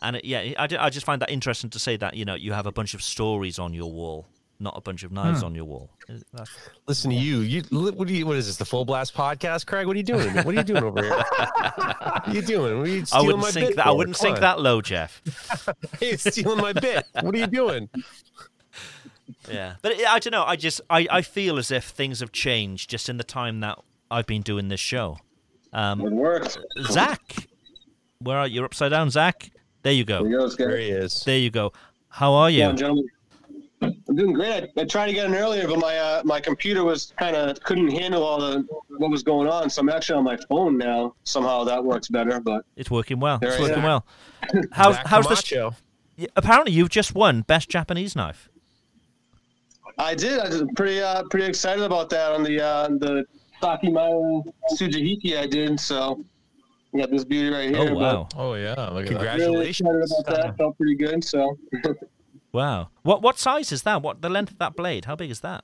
And it, yeah, I, I just find that interesting to say that you know you have a bunch of stories on your wall, not a bunch of knives Hmm. on your wall. That's- Listen to you. You what do you? What is this? The full blast podcast, Craig? What are you doing? What are you doing over here? what are you doing? Are you I wouldn't my sink bit that. I wouldn't Come sink on. that low, Jeff. hey, it's stealing my bit. What are you doing? Yeah, but it, I don't know. I just I, I feel as if things have changed just in the time that I've been doing this show. Um, it worked. Zach, where are you? You're upside down, Zach. There you go. There he goes. There he is. There you go. How are you? Come on, gentlemen. I'm doing great. I, I tried to get in earlier, but my uh, my computer was kind of couldn't handle all the what was going on. So I'm actually on my phone now. Somehow that works better. But It's working well. It's working well. How's Zach how's the? show? apparently, you've just won best Japanese knife. I did. I was pretty uh, pretty excited about that on the uh, the Sakimaru Sujihiki I did. So I got this beauty right here. but Oh yeah. Look at that. Really excited about that. Felt pretty good. So. Wow. What what size is that? What the length of that blade? How big is that?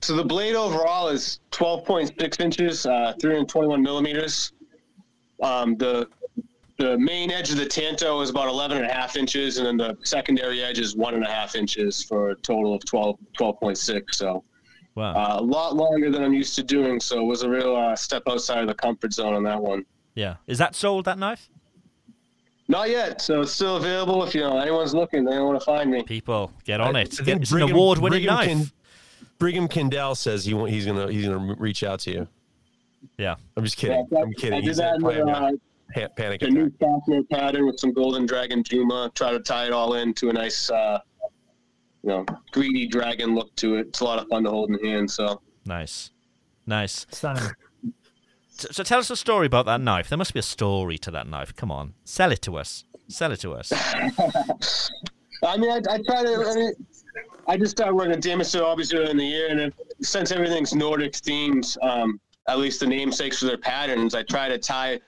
So the blade overall is 12.6 inches, uh, 321 millimeters. Um, the the main edge of the Tanto is about 11 and a half inches, and then the secondary edge is one and a half inches for a total of 12 12.6. So Wow. uh, a lot longer than I'm used to doing. So it was a real uh, step outside of the comfort zone on that one. Yeah. Is that sold? That knife? Not yet. So it's still available. If you know anyone's looking, they want to find me. People, get on I- it. I Get, think it's an Brigham- award-winning Brigham knife. Kin- Brigham Kendall says he wa- he's gonna he's gonna reach out to you. Yeah, I'm just kidding. Yeah, I'm kidding. I did He's that in the, a uh, pa- panic the new Fafner pattern with some golden dragon Juma. Try to tie it all into a nice, uh, you know, greedy dragon look to it. It's a lot of fun to hold in hand. So Nice, nice. Stunning. So, tell us a story about that knife. There must be a story to that knife. Come on, sell it to us. Sell it to us. I mean, I, I try to. I mean, I just started working at Damasteel obviously early in the year, and since everything's Nordic themed, um, at least the namesakes for their patterns, I try to tie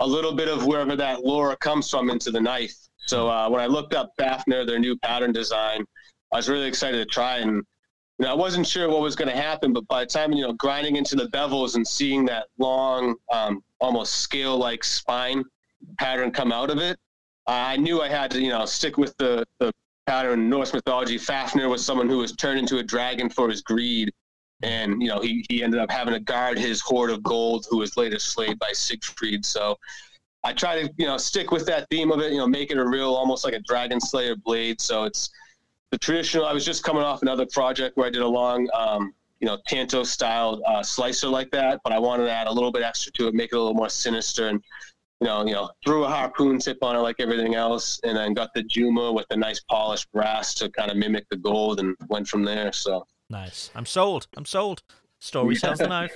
a little bit of wherever that lore comes from into the knife. So uh, when I looked up Fafner, their new pattern design, I was really excited to try and. You know, I wasn't sure what was going to happen, but by the time you know grinding into the bevels and seeing that long, um, almost scale-like spine pattern come out of it, I knew I had to, you know, stick with the, the pattern in Norse mythology. Fafnir was someone who was turned into a dragon for his greed. And, you know, he, he ended up having to guard his hoard of gold, who was later slayed by Siegfried. So I try to, you know, stick with that theme of it, you know, make it a real, almost like a dragon slayer blade. So it's the traditional, I was just coming off another project where I did a long, um, you know, Tanto style uh, slicer like that, but I wanted to add a little bit extra to it, make it a little more sinister and you know, you know, threw a harpoon tip on it like everything else, and then got the Juma with the nice polished brass to kind of mimic the gold, and went from there. So Nice. I'm sold. I'm sold. Story sells the knife.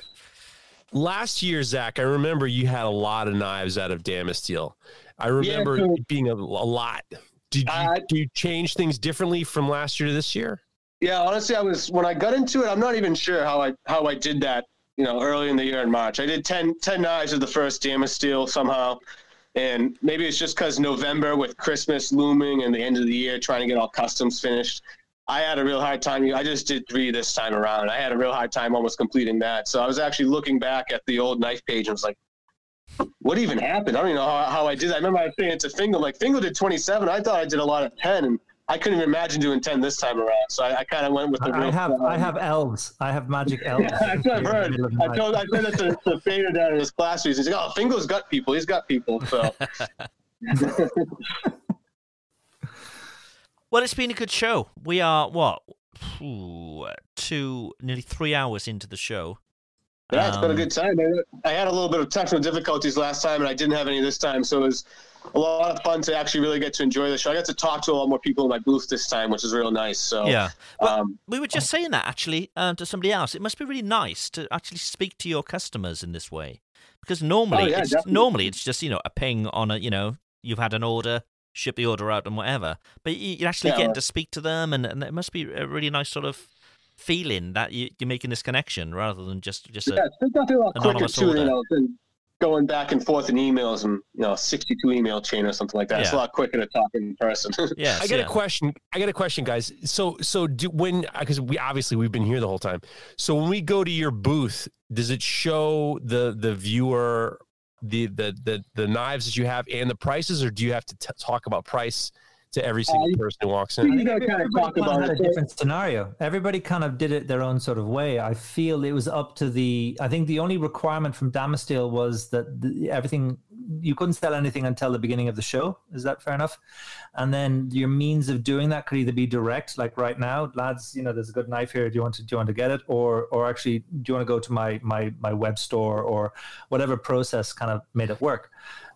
Last year, Zach, I remember you had a lot of knives out of Damasteel. I remember so- it being a, a lot. Did you, uh, do you change things differently from last year to this year? yeah, honestly, I was when I got into it, I'm not even sure how I how I did that. You know, early in the year in March, I did 10, 10 knives of the first Damasteel somehow. And maybe it's just because November with Christmas looming and the end of the year, trying to get all customs finished. I had a real hard time. I just did three this time around. I had a real hard time almost completing that. So I was actually looking back at the old knife page and was like, what even happened? I don't even know how, how I did that. I remember I was saying it to Fingal, like Fingal did 27. I thought I did a lot of 10 and I couldn't even imagine doing 10 this time around. So I, I kind of went with the I real have I have elves. I have magic elves. yeah, that's what I've heard. I told I said that to, to Fader down in his class. He's like, "Oh, Fingal's got people. He's got people." So Well, it's been a good show. We are what ooh, two, nearly three hours into the show. Yeah, it's been a Um, good time. I, I had a little bit of technical difficulties last time, and I didn't have any this time, so it was a lot of fun to actually really get to enjoy the show. I got to talk to a lot more people in my booth this time, which is real nice. So Yeah. Well, um, we were just saying that actually um, to somebody else. It must be really nice to actually speak to your customers in this way, because normally, Oh, yeah, it's, definitely. normally it's just you know a ping on a you know you've had an order, ship the order out and whatever. But you, you're actually Yeah, getting to speak to them, and, and it must be a really nice sort of feeling that you, you're making this connection rather than just just a yeah, it's definitely a lot quicker anonymous too, order. you know, than going back and forth in emails and you know, 62 email chain or something like that. It's a lot quicker to talk in person. I got a question. I got a question, guys. So, so do when because we obviously we've been here the whole time. So when we go to your booth, does it show the the viewer the the the, the knives that you have and the prices, or do you have to t- talk about price to every single person who walks in? Everybody kind of had a different scenario. Everybody kind of did it their own sort of way. I feel it was up to the. I think the only requirement from Damasteel was that the, everything you couldn't sell anything until the beginning of the show. Is that fair enough? And then your means of doing that could either be direct, like right now, lads. You know, there's a good knife here. Do you want to do you want to get it, or or actually do you want to go to my my my web store or whatever process kind of made it work.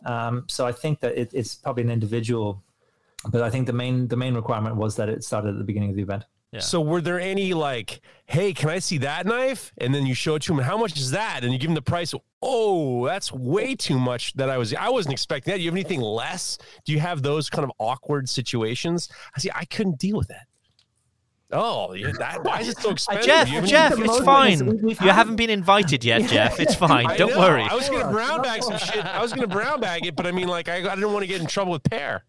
Um, so I think that it, it's probably an individual but I think the main the main requirement was that it started at the beginning of the event. Yeah. So were there any like, hey, can I see that knife? And then you show it to him. How much is that? And you give him the price. Oh, that's way too much. That I was I wasn't expecting that. Do you have anything less? Do you have those kind of awkward situations? I see. I couldn't deal with that. Oh, yeah, that, why is it so expensive? Jeff, You Jeff, it's fine. You haven't been invited yet, Jeff. It's fine. Don't know. worry. I was gonna brown bag some shit. I was gonna brown bag it, but I mean, like, I, I didn't want to get in trouble with Pear.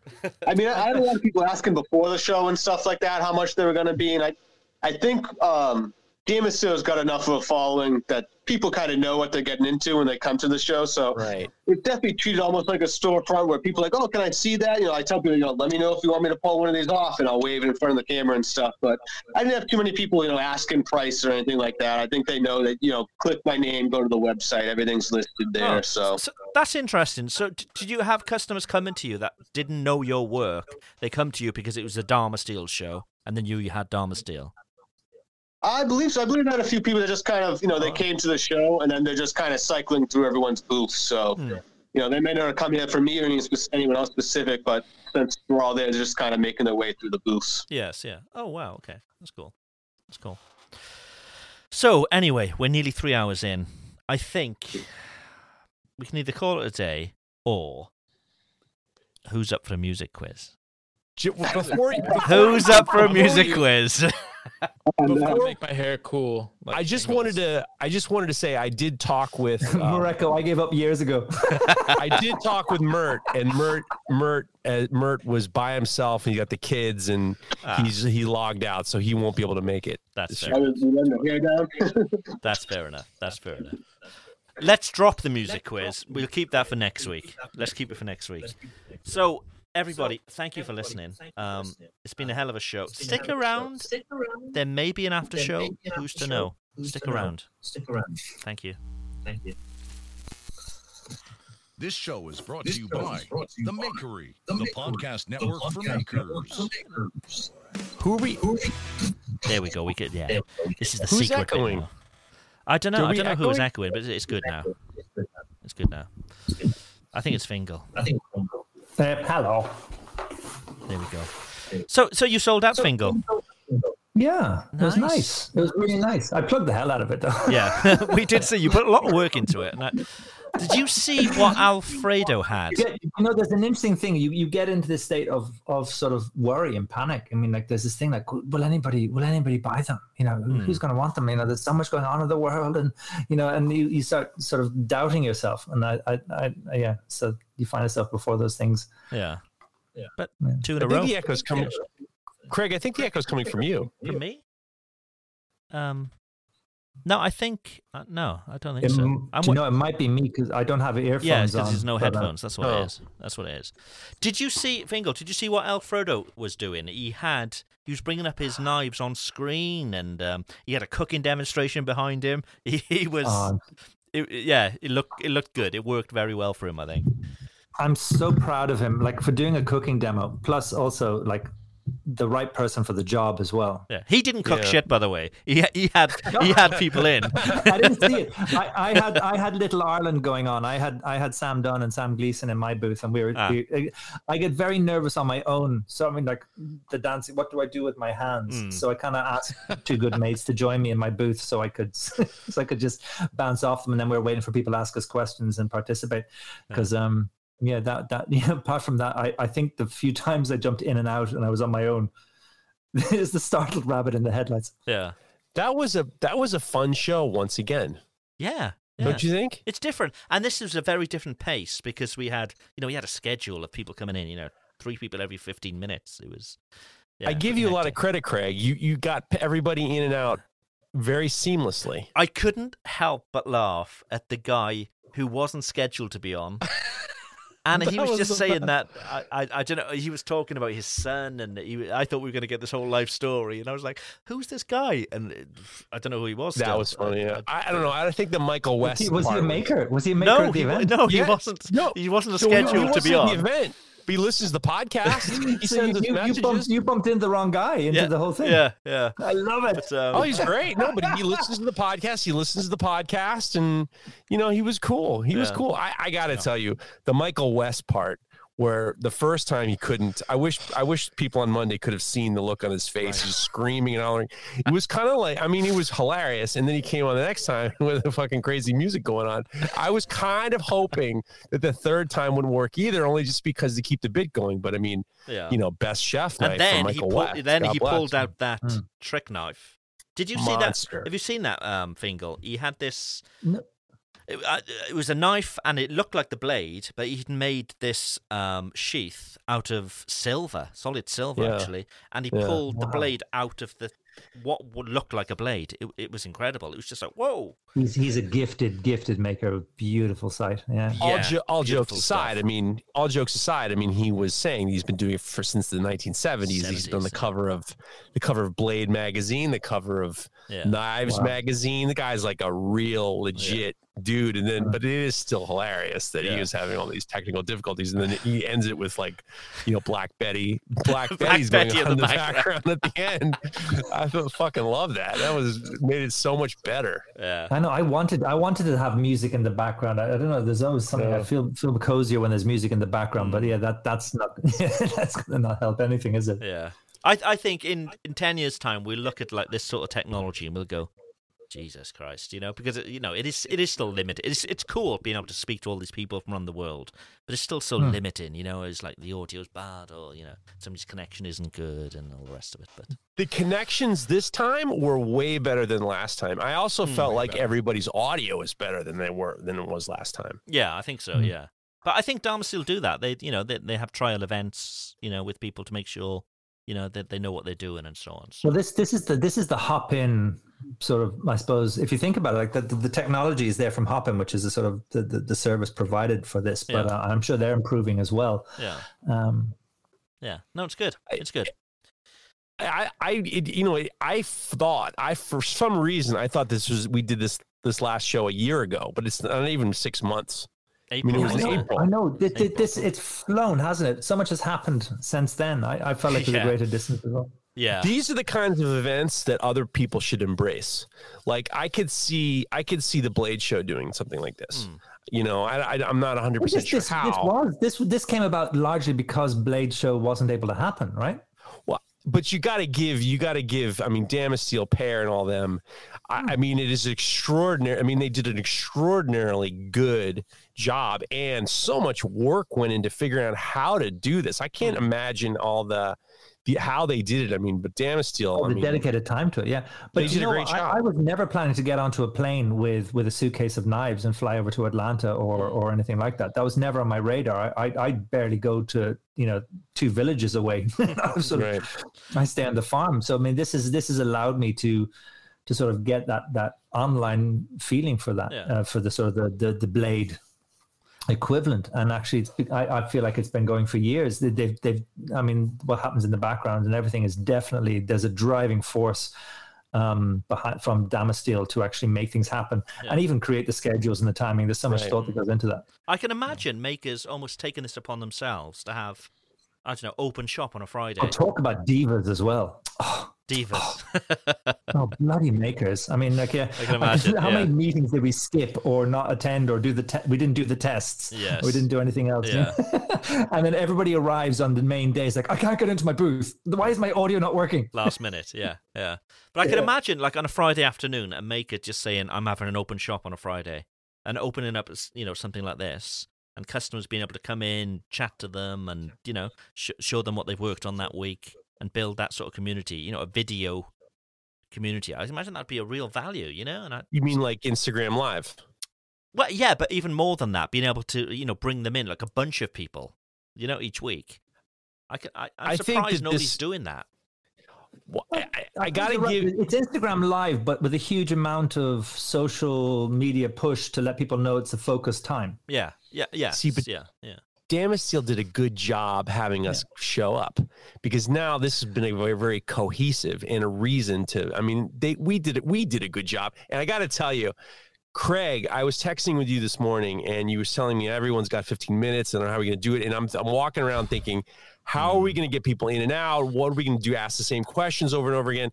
I mean, I had a lot of people asking before the show and stuff like that how much they were going to be, and I, I think um, Game of Thrones got enough of a following that people kind of know what they're getting into when they come to the show. So right. it's definitely treated almost like a storefront where people are like, oh, can I see that? You know, I tell people, you know, let me know if you want me to pull one of these off, and I'll wave it in front of the camera and stuff. But I didn't have too many people, you know, asking price or anything like that. I think they know that, you know, click my name, go to the website, everything's listed there. Oh, so. That's interesting. So, d- did you have customers coming to you that didn't know your work? They come to you because it was a Damasteel show, and they knew you had Damasteel. I believe so. I believe I had a few people that just kind of, you know, they uh-huh. came to the show and then they're just kind of cycling through everyone's booth. So, hmm. you know, they may not have come here for me or anyone else specific, but since we're all there, they're just kind of making their way through the booths. Yes, yeah. Oh, wow. Okay, that's cool. That's cool. So, anyway, we're nearly three hours in. I think we can either call it a day or who's up for a music quiz? Before, Who's up for a music quiz? Before make my hair cool. I just wanted to. I just wanted to say I did talk with uh, Mareko, I gave up years ago. I did talk with Mert, and Mert, Mert, uh, Mert was by himself, and he got the kids, and Ah. he's he logged out, so he won't be able to make it. That's fair. That's fair enough. That's fair enough. Let's drop the music quiz. We'll keep that for next week. Let's keep it for next week. So, everybody, thank you for listening. Um, it's been a hell of a show. Stick around. There may be an after show. Who's to know? Stick around. Stick around. Thank you. Thank you. This show is brought This to you by to you The by Makery, The the, Makery, podcast the network for podcast network makers. for makers. Who are we? There we go. We could. Yeah. This is the Who's secret. bit echoing? now. I don't know. Are I don't know who was echoing? echoing, but it's good now. It's good now. I think it's Fingal. I think. Uh, hello. There we go. So, so you sold out Fingal. Yeah, it was Nice. nice. It was really nice. I plugged the hell out of it though. Yeah, we did see you put a lot of work into it. And I, did you see what Alfredo had? You, get- you know, there's an interesting thing. You you get into this state of of sort of worry and panic. I mean, like there's this thing like, will anybody will anybody buy them? You know, who- Hmm. who's going to want them? You know, there's so much going on in the world, and you know, and you, you start sort of doubting yourself. And I, I, I, yeah, so you find yourself before those things. Yeah. Yeah. But Yeah. two in I a think row. the echo's coming. Craig, I think the echo's coming from you. From me? Um, no, I think uh, no, I don't think It, so. I'm do you know, it might be me because I don't have earphones yeah, because there's no uh, headphones. That's what oh. it is. That's what it is. Did you see Fingal? Did you see what Alfredo was doing? He had he was bringing up his knives on screen, and um, he had a cooking demonstration behind him. He, he was, Oh. it- yeah, it looked it looked good. It worked very well for him, I think. I'm so proud of him, like for doing a cooking demo. Plus, also like the right person for the job as well. Yeah, he didn't cook Yeah. shit, by the way. He he had he had people in. I didn't see it. I, I had I had Little Ireland going on. I had I had Sam Dunn and Sam Gleason in my booth, and we were. Ah. we- I get very nervous on my own. So I mean, like the dancing. What do I do with my hands? Mm. So I kind of asked two good mates to join me in my booth, so I could so I could just bounce off them, and then we were waiting for people to ask us questions and participate. Because um yeah that that yeah, apart from that, I I think the few times I jumped in and out and I was on my own is the startled rabbit in the headlights. Yeah. That was a that was a fun show once again. Yeah. Don't you think? It's different. And this was a very different pace because we had, you know, we had a schedule of people coming in, you know, three people every 15 minutes. It was. I give you a lot of credit, Craig. You you got everybody in and out very seamlessly. I couldn't help but laugh at the guy who wasn't scheduled to be on. And he was, was just saying best. that I, I I don't know. He was talking about his son, and he, I thought we were going to get this whole life story, and I was like, "Who's this guy?" And uh, I don't know who he was. That still. was funny. Yeah. I, I don't know. I think the Michael West Was West. he, was he a maker? Was he a maker No, at the he, wa- event? no, he wasn't. No. he wasn't So he- he scheduled to be wasn't on. the event. But he listens to the podcast. He So sends us you, you, messages. bumped, you bumped into the wrong guy into Yeah, the whole thing. Yeah, yeah. I love it. But, um, Oh, he's great. No, but he listens to the podcast. He listens to the podcast, and you know he was cool. He was cool. I, I got to tell you, the Michael West part, where the first time he couldn't. I wish I wish people on Monday could have seen the look on his face. He's screaming and hollering. It was kind of like I mean, he was hilarious, and then he came on the next time with the fucking crazy music going on. I was kind of hoping that the third time wouldn't work either, only just because to keep the bit going. But I mean, Yeah. you know, best chef night and for then he Michael pulled, West. then God he bless. pulled out that Hmm. trick knife. Did you see that? Have you seen that, um, Fingal? He had this. No. It, uh, it was a knife, and it looked like the blade, but he'd made this um, sheath out of silver, solid silver, Yeah. actually. And he Yeah. pulled the blade out of the what would look like a blade. It, it was incredible. It was just like, whoa! He's he's a gifted gifted maker of beautiful sight. Yeah. all, jo- all jokes beautiful aside, stuff. I mean, all jokes aside, I mean, he was saying he's been doing it for since the 1970s. He's been on the cover of the cover of Blade magazine, the cover of Yeah. Knives Wow. magazine. The guy's like a real legit dude. And then, uh-huh. but it is still hilarious that he Yeah. was having all these technical difficulties, and then he ends it with like, you know, Black Betty, Black, Black Betty's Betty going in on in the the background. at the end. I fucking love that. That was made it so much better. Yeah. I know. I wanted. I wanted to have music in the background. I, I don't know. There's always something. I feel feel cozier when there's music in the background. But mm. yeah, that that's not. that's gonna not help anything, is it? Yeah. I I think in in ten years' time we'll look at like this sort of technology and we'll go, Jesus Christ, you know, because you know it is it is still limited. It's it's cool being able to speak to all these people from around the world, but it's still so Hmm. limiting. You know, it's like the audio's bad or you know somebody's connection isn't good and all the rest of it. But the connections this time were way better than last time. I also Hmm. felt like better. everybody's audio is better than they were than it was last time. yeah, I think so. Hmm. Yeah, but I think Damasteel do that. They you know they they have trial events you know with people to make sure you know that they know what they're doing and so on. So, Well, this this is the this is the Hopin sort of. I suppose if you think about it, like the, the, the technology is there from Hopin, which is the sort of the, the, the service provided for this. But Yeah. uh, I'm sure they're improving as well. yeah, Um, yeah. No, it's good. It's good. I, I, it, you know, I thought I for some reason I thought this was we did this this last show a year ago, but it's not even six months. I mean, it was I know, it? April. I know. Th- th- This it's flown, hasn't it? So much has happened since then. I, I felt like it was Yeah. a greater distance as well. Yeah. These are the kinds of events that other people should embrace. Like I could see, I could see the Blade Show doing something like this. Hmm. You know, I, I, I'm not 100 Well, percent this, sure this, how. this was this this came about largely because Blade Show wasn't able to happen, right? Well, but you got to give, you got to give. I mean, Damasteel Pear and all them. I, I mean, it is extraordinary. I mean, they did an extraordinarily good job, and so much work went into figuring out how to do this. I can't imagine all the, the how they did it. I mean, but Damasteel, Oh, I the mean, dedicated time to it, yeah. But They you did a great I, job. I was never planning to get onto a plane with with a suitcase of knives and fly over to Atlanta or or anything like that. That was never on my radar. I I, I barely go to you know two villages away. I sort of- I stay on the farm. So I mean, this is this has allowed me to to sort of get that that online feeling for that Yeah. uh, for the sort of the the, the blade equivalent and actually it's, I, I feel like it's been going for years They- they've, they've i mean what happens in the background and everything is definitely there's a driving force um behind from Damasteel to actually make things happen and even create the schedules and the timing there's so much Right. thought that goes into that I can imagine makers almost taking this upon themselves to have I don't know, open shop on a Friday. Oh, talk about divas as well. Divas. Oh, bloody makers! I mean, like, yeah, I can imagine, How yeah. many meetings did we skip or not attend or do the? Te- we didn't do the tests. Yes. we didn't do anything else. Yeah. and then everybody arrives on the main day. It's like I can't get into my booth. Why is my audio not working? Last minute, yeah, yeah. But I can Yeah. imagine, like on a Friday afternoon, a maker just saying, "I'm having an open shop on a Friday," and opening up, you know, something like this, and customers being able to come in, chat to them, and you know, sh- show them what they've worked on that week, and build that sort of community. You know, a video community. I imagine that'd be a real value. You know, and I, You mean like Instagram Live? well, yeah, but even more than that, being able to, you know, bring them in like a bunch of people, you know, each week. I can, I, I'm I think surprised that nobody's this- doing that. I gotta give it's Instagram Live, but with a huge amount of social media push to let people know it's a focused time. Yeah, yeah, yeah, See, but- yeah, yeah. Damasteel did a good job having us show up because now this has been a very, very cohesive and a reason to. I mean, they we did it. We did a good job, and I got to tell you, Craig, I was texting with you this morning, and you was telling me everyone's got 15 minutes, and how are we going to do it? And I'm I'm walking around thinking, how are we mm-hmm. going to get people in and out? What are we going to do? Ask the same questions over and over again.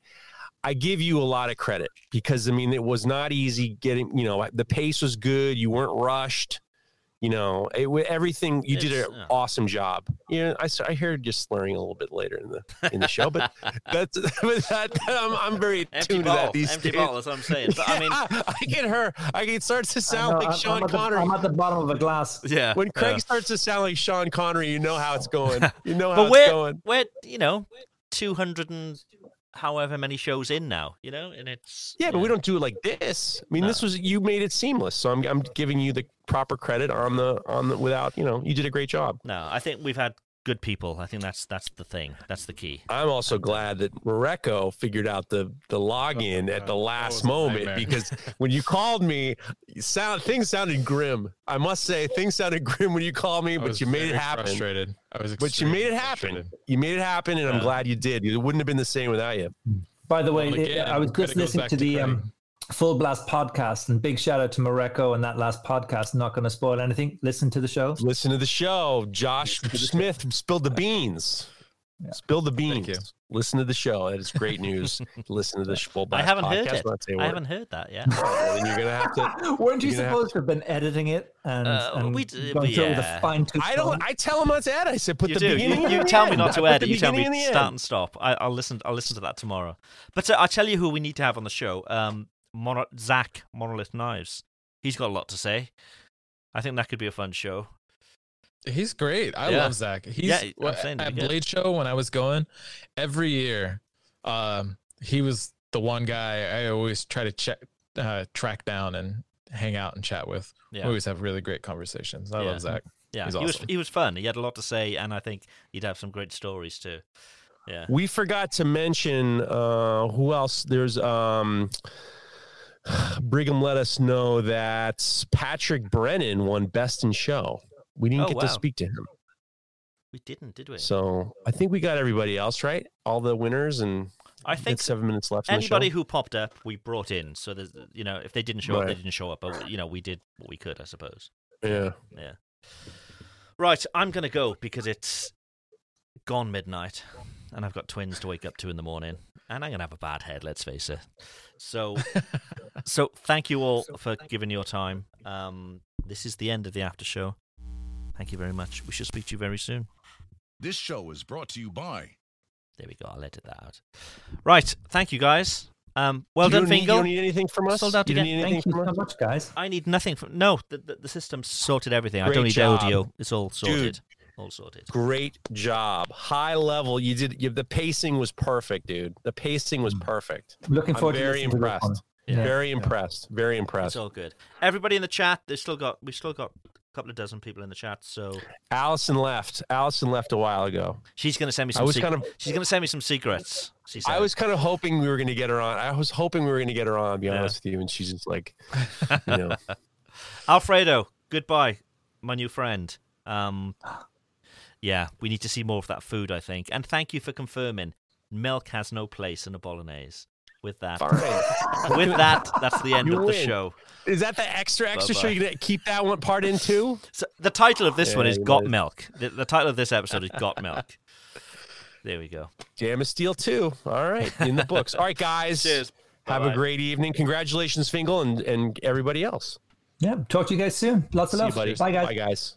I give you a lot of credit because I mean it was not easy getting. You know, the pace was good. You weren't rushed. You know, it, wa- everything you did an yeah. awesome job. You know, I, s- I heard you slurring a little bit later in the in the show, but that's but that, I'm, I'm very Empty tuned to that these empty days. bottle. That's what I'm saying. But I mean, I get her. I it starts to sound know, like I'm- Sean I'm at the- Connery. I'm at the bottom of a glass. yeah. when Craig yeah. starts to sound like Sean Connery, you know how it's going. You know how but it's we're going. we're you know two hundred and however many shows in now, you know, and it's Yeah, but we don't do it like this. I mean, this was you made it seamless, so I'm I'm giving you the proper credit on the on the without you know you did a great job. no. I think we've had good people. I think that's that's the thing. That's the key. I'm also glad that Mareko figured out the the login at the last moment because when you called me, sound things sounded grim. I must say, things sounded grim when you called me, I but you made it happen. Frustrated. I was. But you made it happen. You made it happen, and I'm glad you did. It wouldn't have been the same without you. By the way, Well, again, I was just listening to to the um, Full Blast podcast, and big shout out to Mareko and that last podcast. Not going to spoil anything. Listen to the show. Listen to the show. Josh Smith spilled the beans. Spilled the beans. you. Listen to the show. That is great news. Listen to the Full I haven't heard podcast. it. Not say a I word. haven't heard that yet. Well, then you're gonna have to. Weren't you You're gonna have supposed to have been editing it and, Uh, and we d- going through it with yeah. a fine tooth I don't. I tell him what's at. I said put you the do. beginning. You, and you the tell me not to put edit. the You tell me beginning and the start end. and stop. I, I'll listen. I'll listen to that tomorrow. But uh, I'll tell you who we need to have on the show. Um, Mono- Zach Monolith Knives. He's got a lot to say. I think that could be a fun show. He's great. I Yeah. love Zach. He's Yeah, I'm saying at be good. Blade Show when I was going every year. Um, he was the one guy I always try to check, uh, track down and hang out and chat with. Yeah. We always have really great conversations. I Yeah. love Zach. Yeah, He's he was he was fun. He had a lot to say, and I think he'd have some great stories too. Yeah. We forgot to mention uh, who else. There's um, Brigham. Let us know that Patrick Brennan won Best in Show. We didn't Oh, get to speak to him, We didn't, did we? so I think we got everybody else right. All the winners, and I think seven minutes left. Anybody who popped up, we brought in. So there's, you know, if they didn't show up, they didn't show up. But you know, we did what we could, I suppose. yeah. Yeah. Right, I'm gonna go because it's gone midnight, and I've got twins to wake up to in the morning, and I'm gonna have a bad head. Let's face it. So, so thank you all for giving your time. Um, this is the end of the after show. Thank you very much. We shall speak to you very soon. This show is brought to you by There we go. I'll edit that out. Right. Thank you guys. Um, well You done, don't you Fingal. don't need anything from us? Sold out You again. need anything Thank you from so much, guys. I need nothing from. No, the, the, the system sorted everything. I Great don't need job. audio. It's all sorted. Dude. All sorted. Great job. High level. You did. You, the pacing was perfect, dude. The pacing was perfect. Looking forward I'm to very to impressed. Yeah. Very impressed. Very impressed. It's all good. Everybody in the chat, there's still got we still got a couple of dozen people in the chat. So Allison left. Allison left a while ago. she's going to send me some. I some. was sec- kind of- she's going to send me some secrets. She said. I was kind of hoping we were going to get her on. I was hoping we were going to get her on. Be Yeah. honest with you, and she's just like, you know, Alfredo, goodbye, my new friend. Um, yeah, we need to see more of that food, I think. And thank you for confirming. Milk has no place in a bolognese. With that, with that, that's the end You of the show. is that the extra extra? show? Bye-bye. You gonna keep that one part in too? So the title of this one is "Got might. Milk." The, the title of this episode is "Got Milk." There we go. Jam of Steel 2. All right. In the books. All right, guys. Cheers. Have a Bye-bye. great evening. Congratulations, Fingal, and, and everybody else. Yeah. Talk to you guys soon. Lots of See you, love. buddy. Bye, guys. Bye, guys.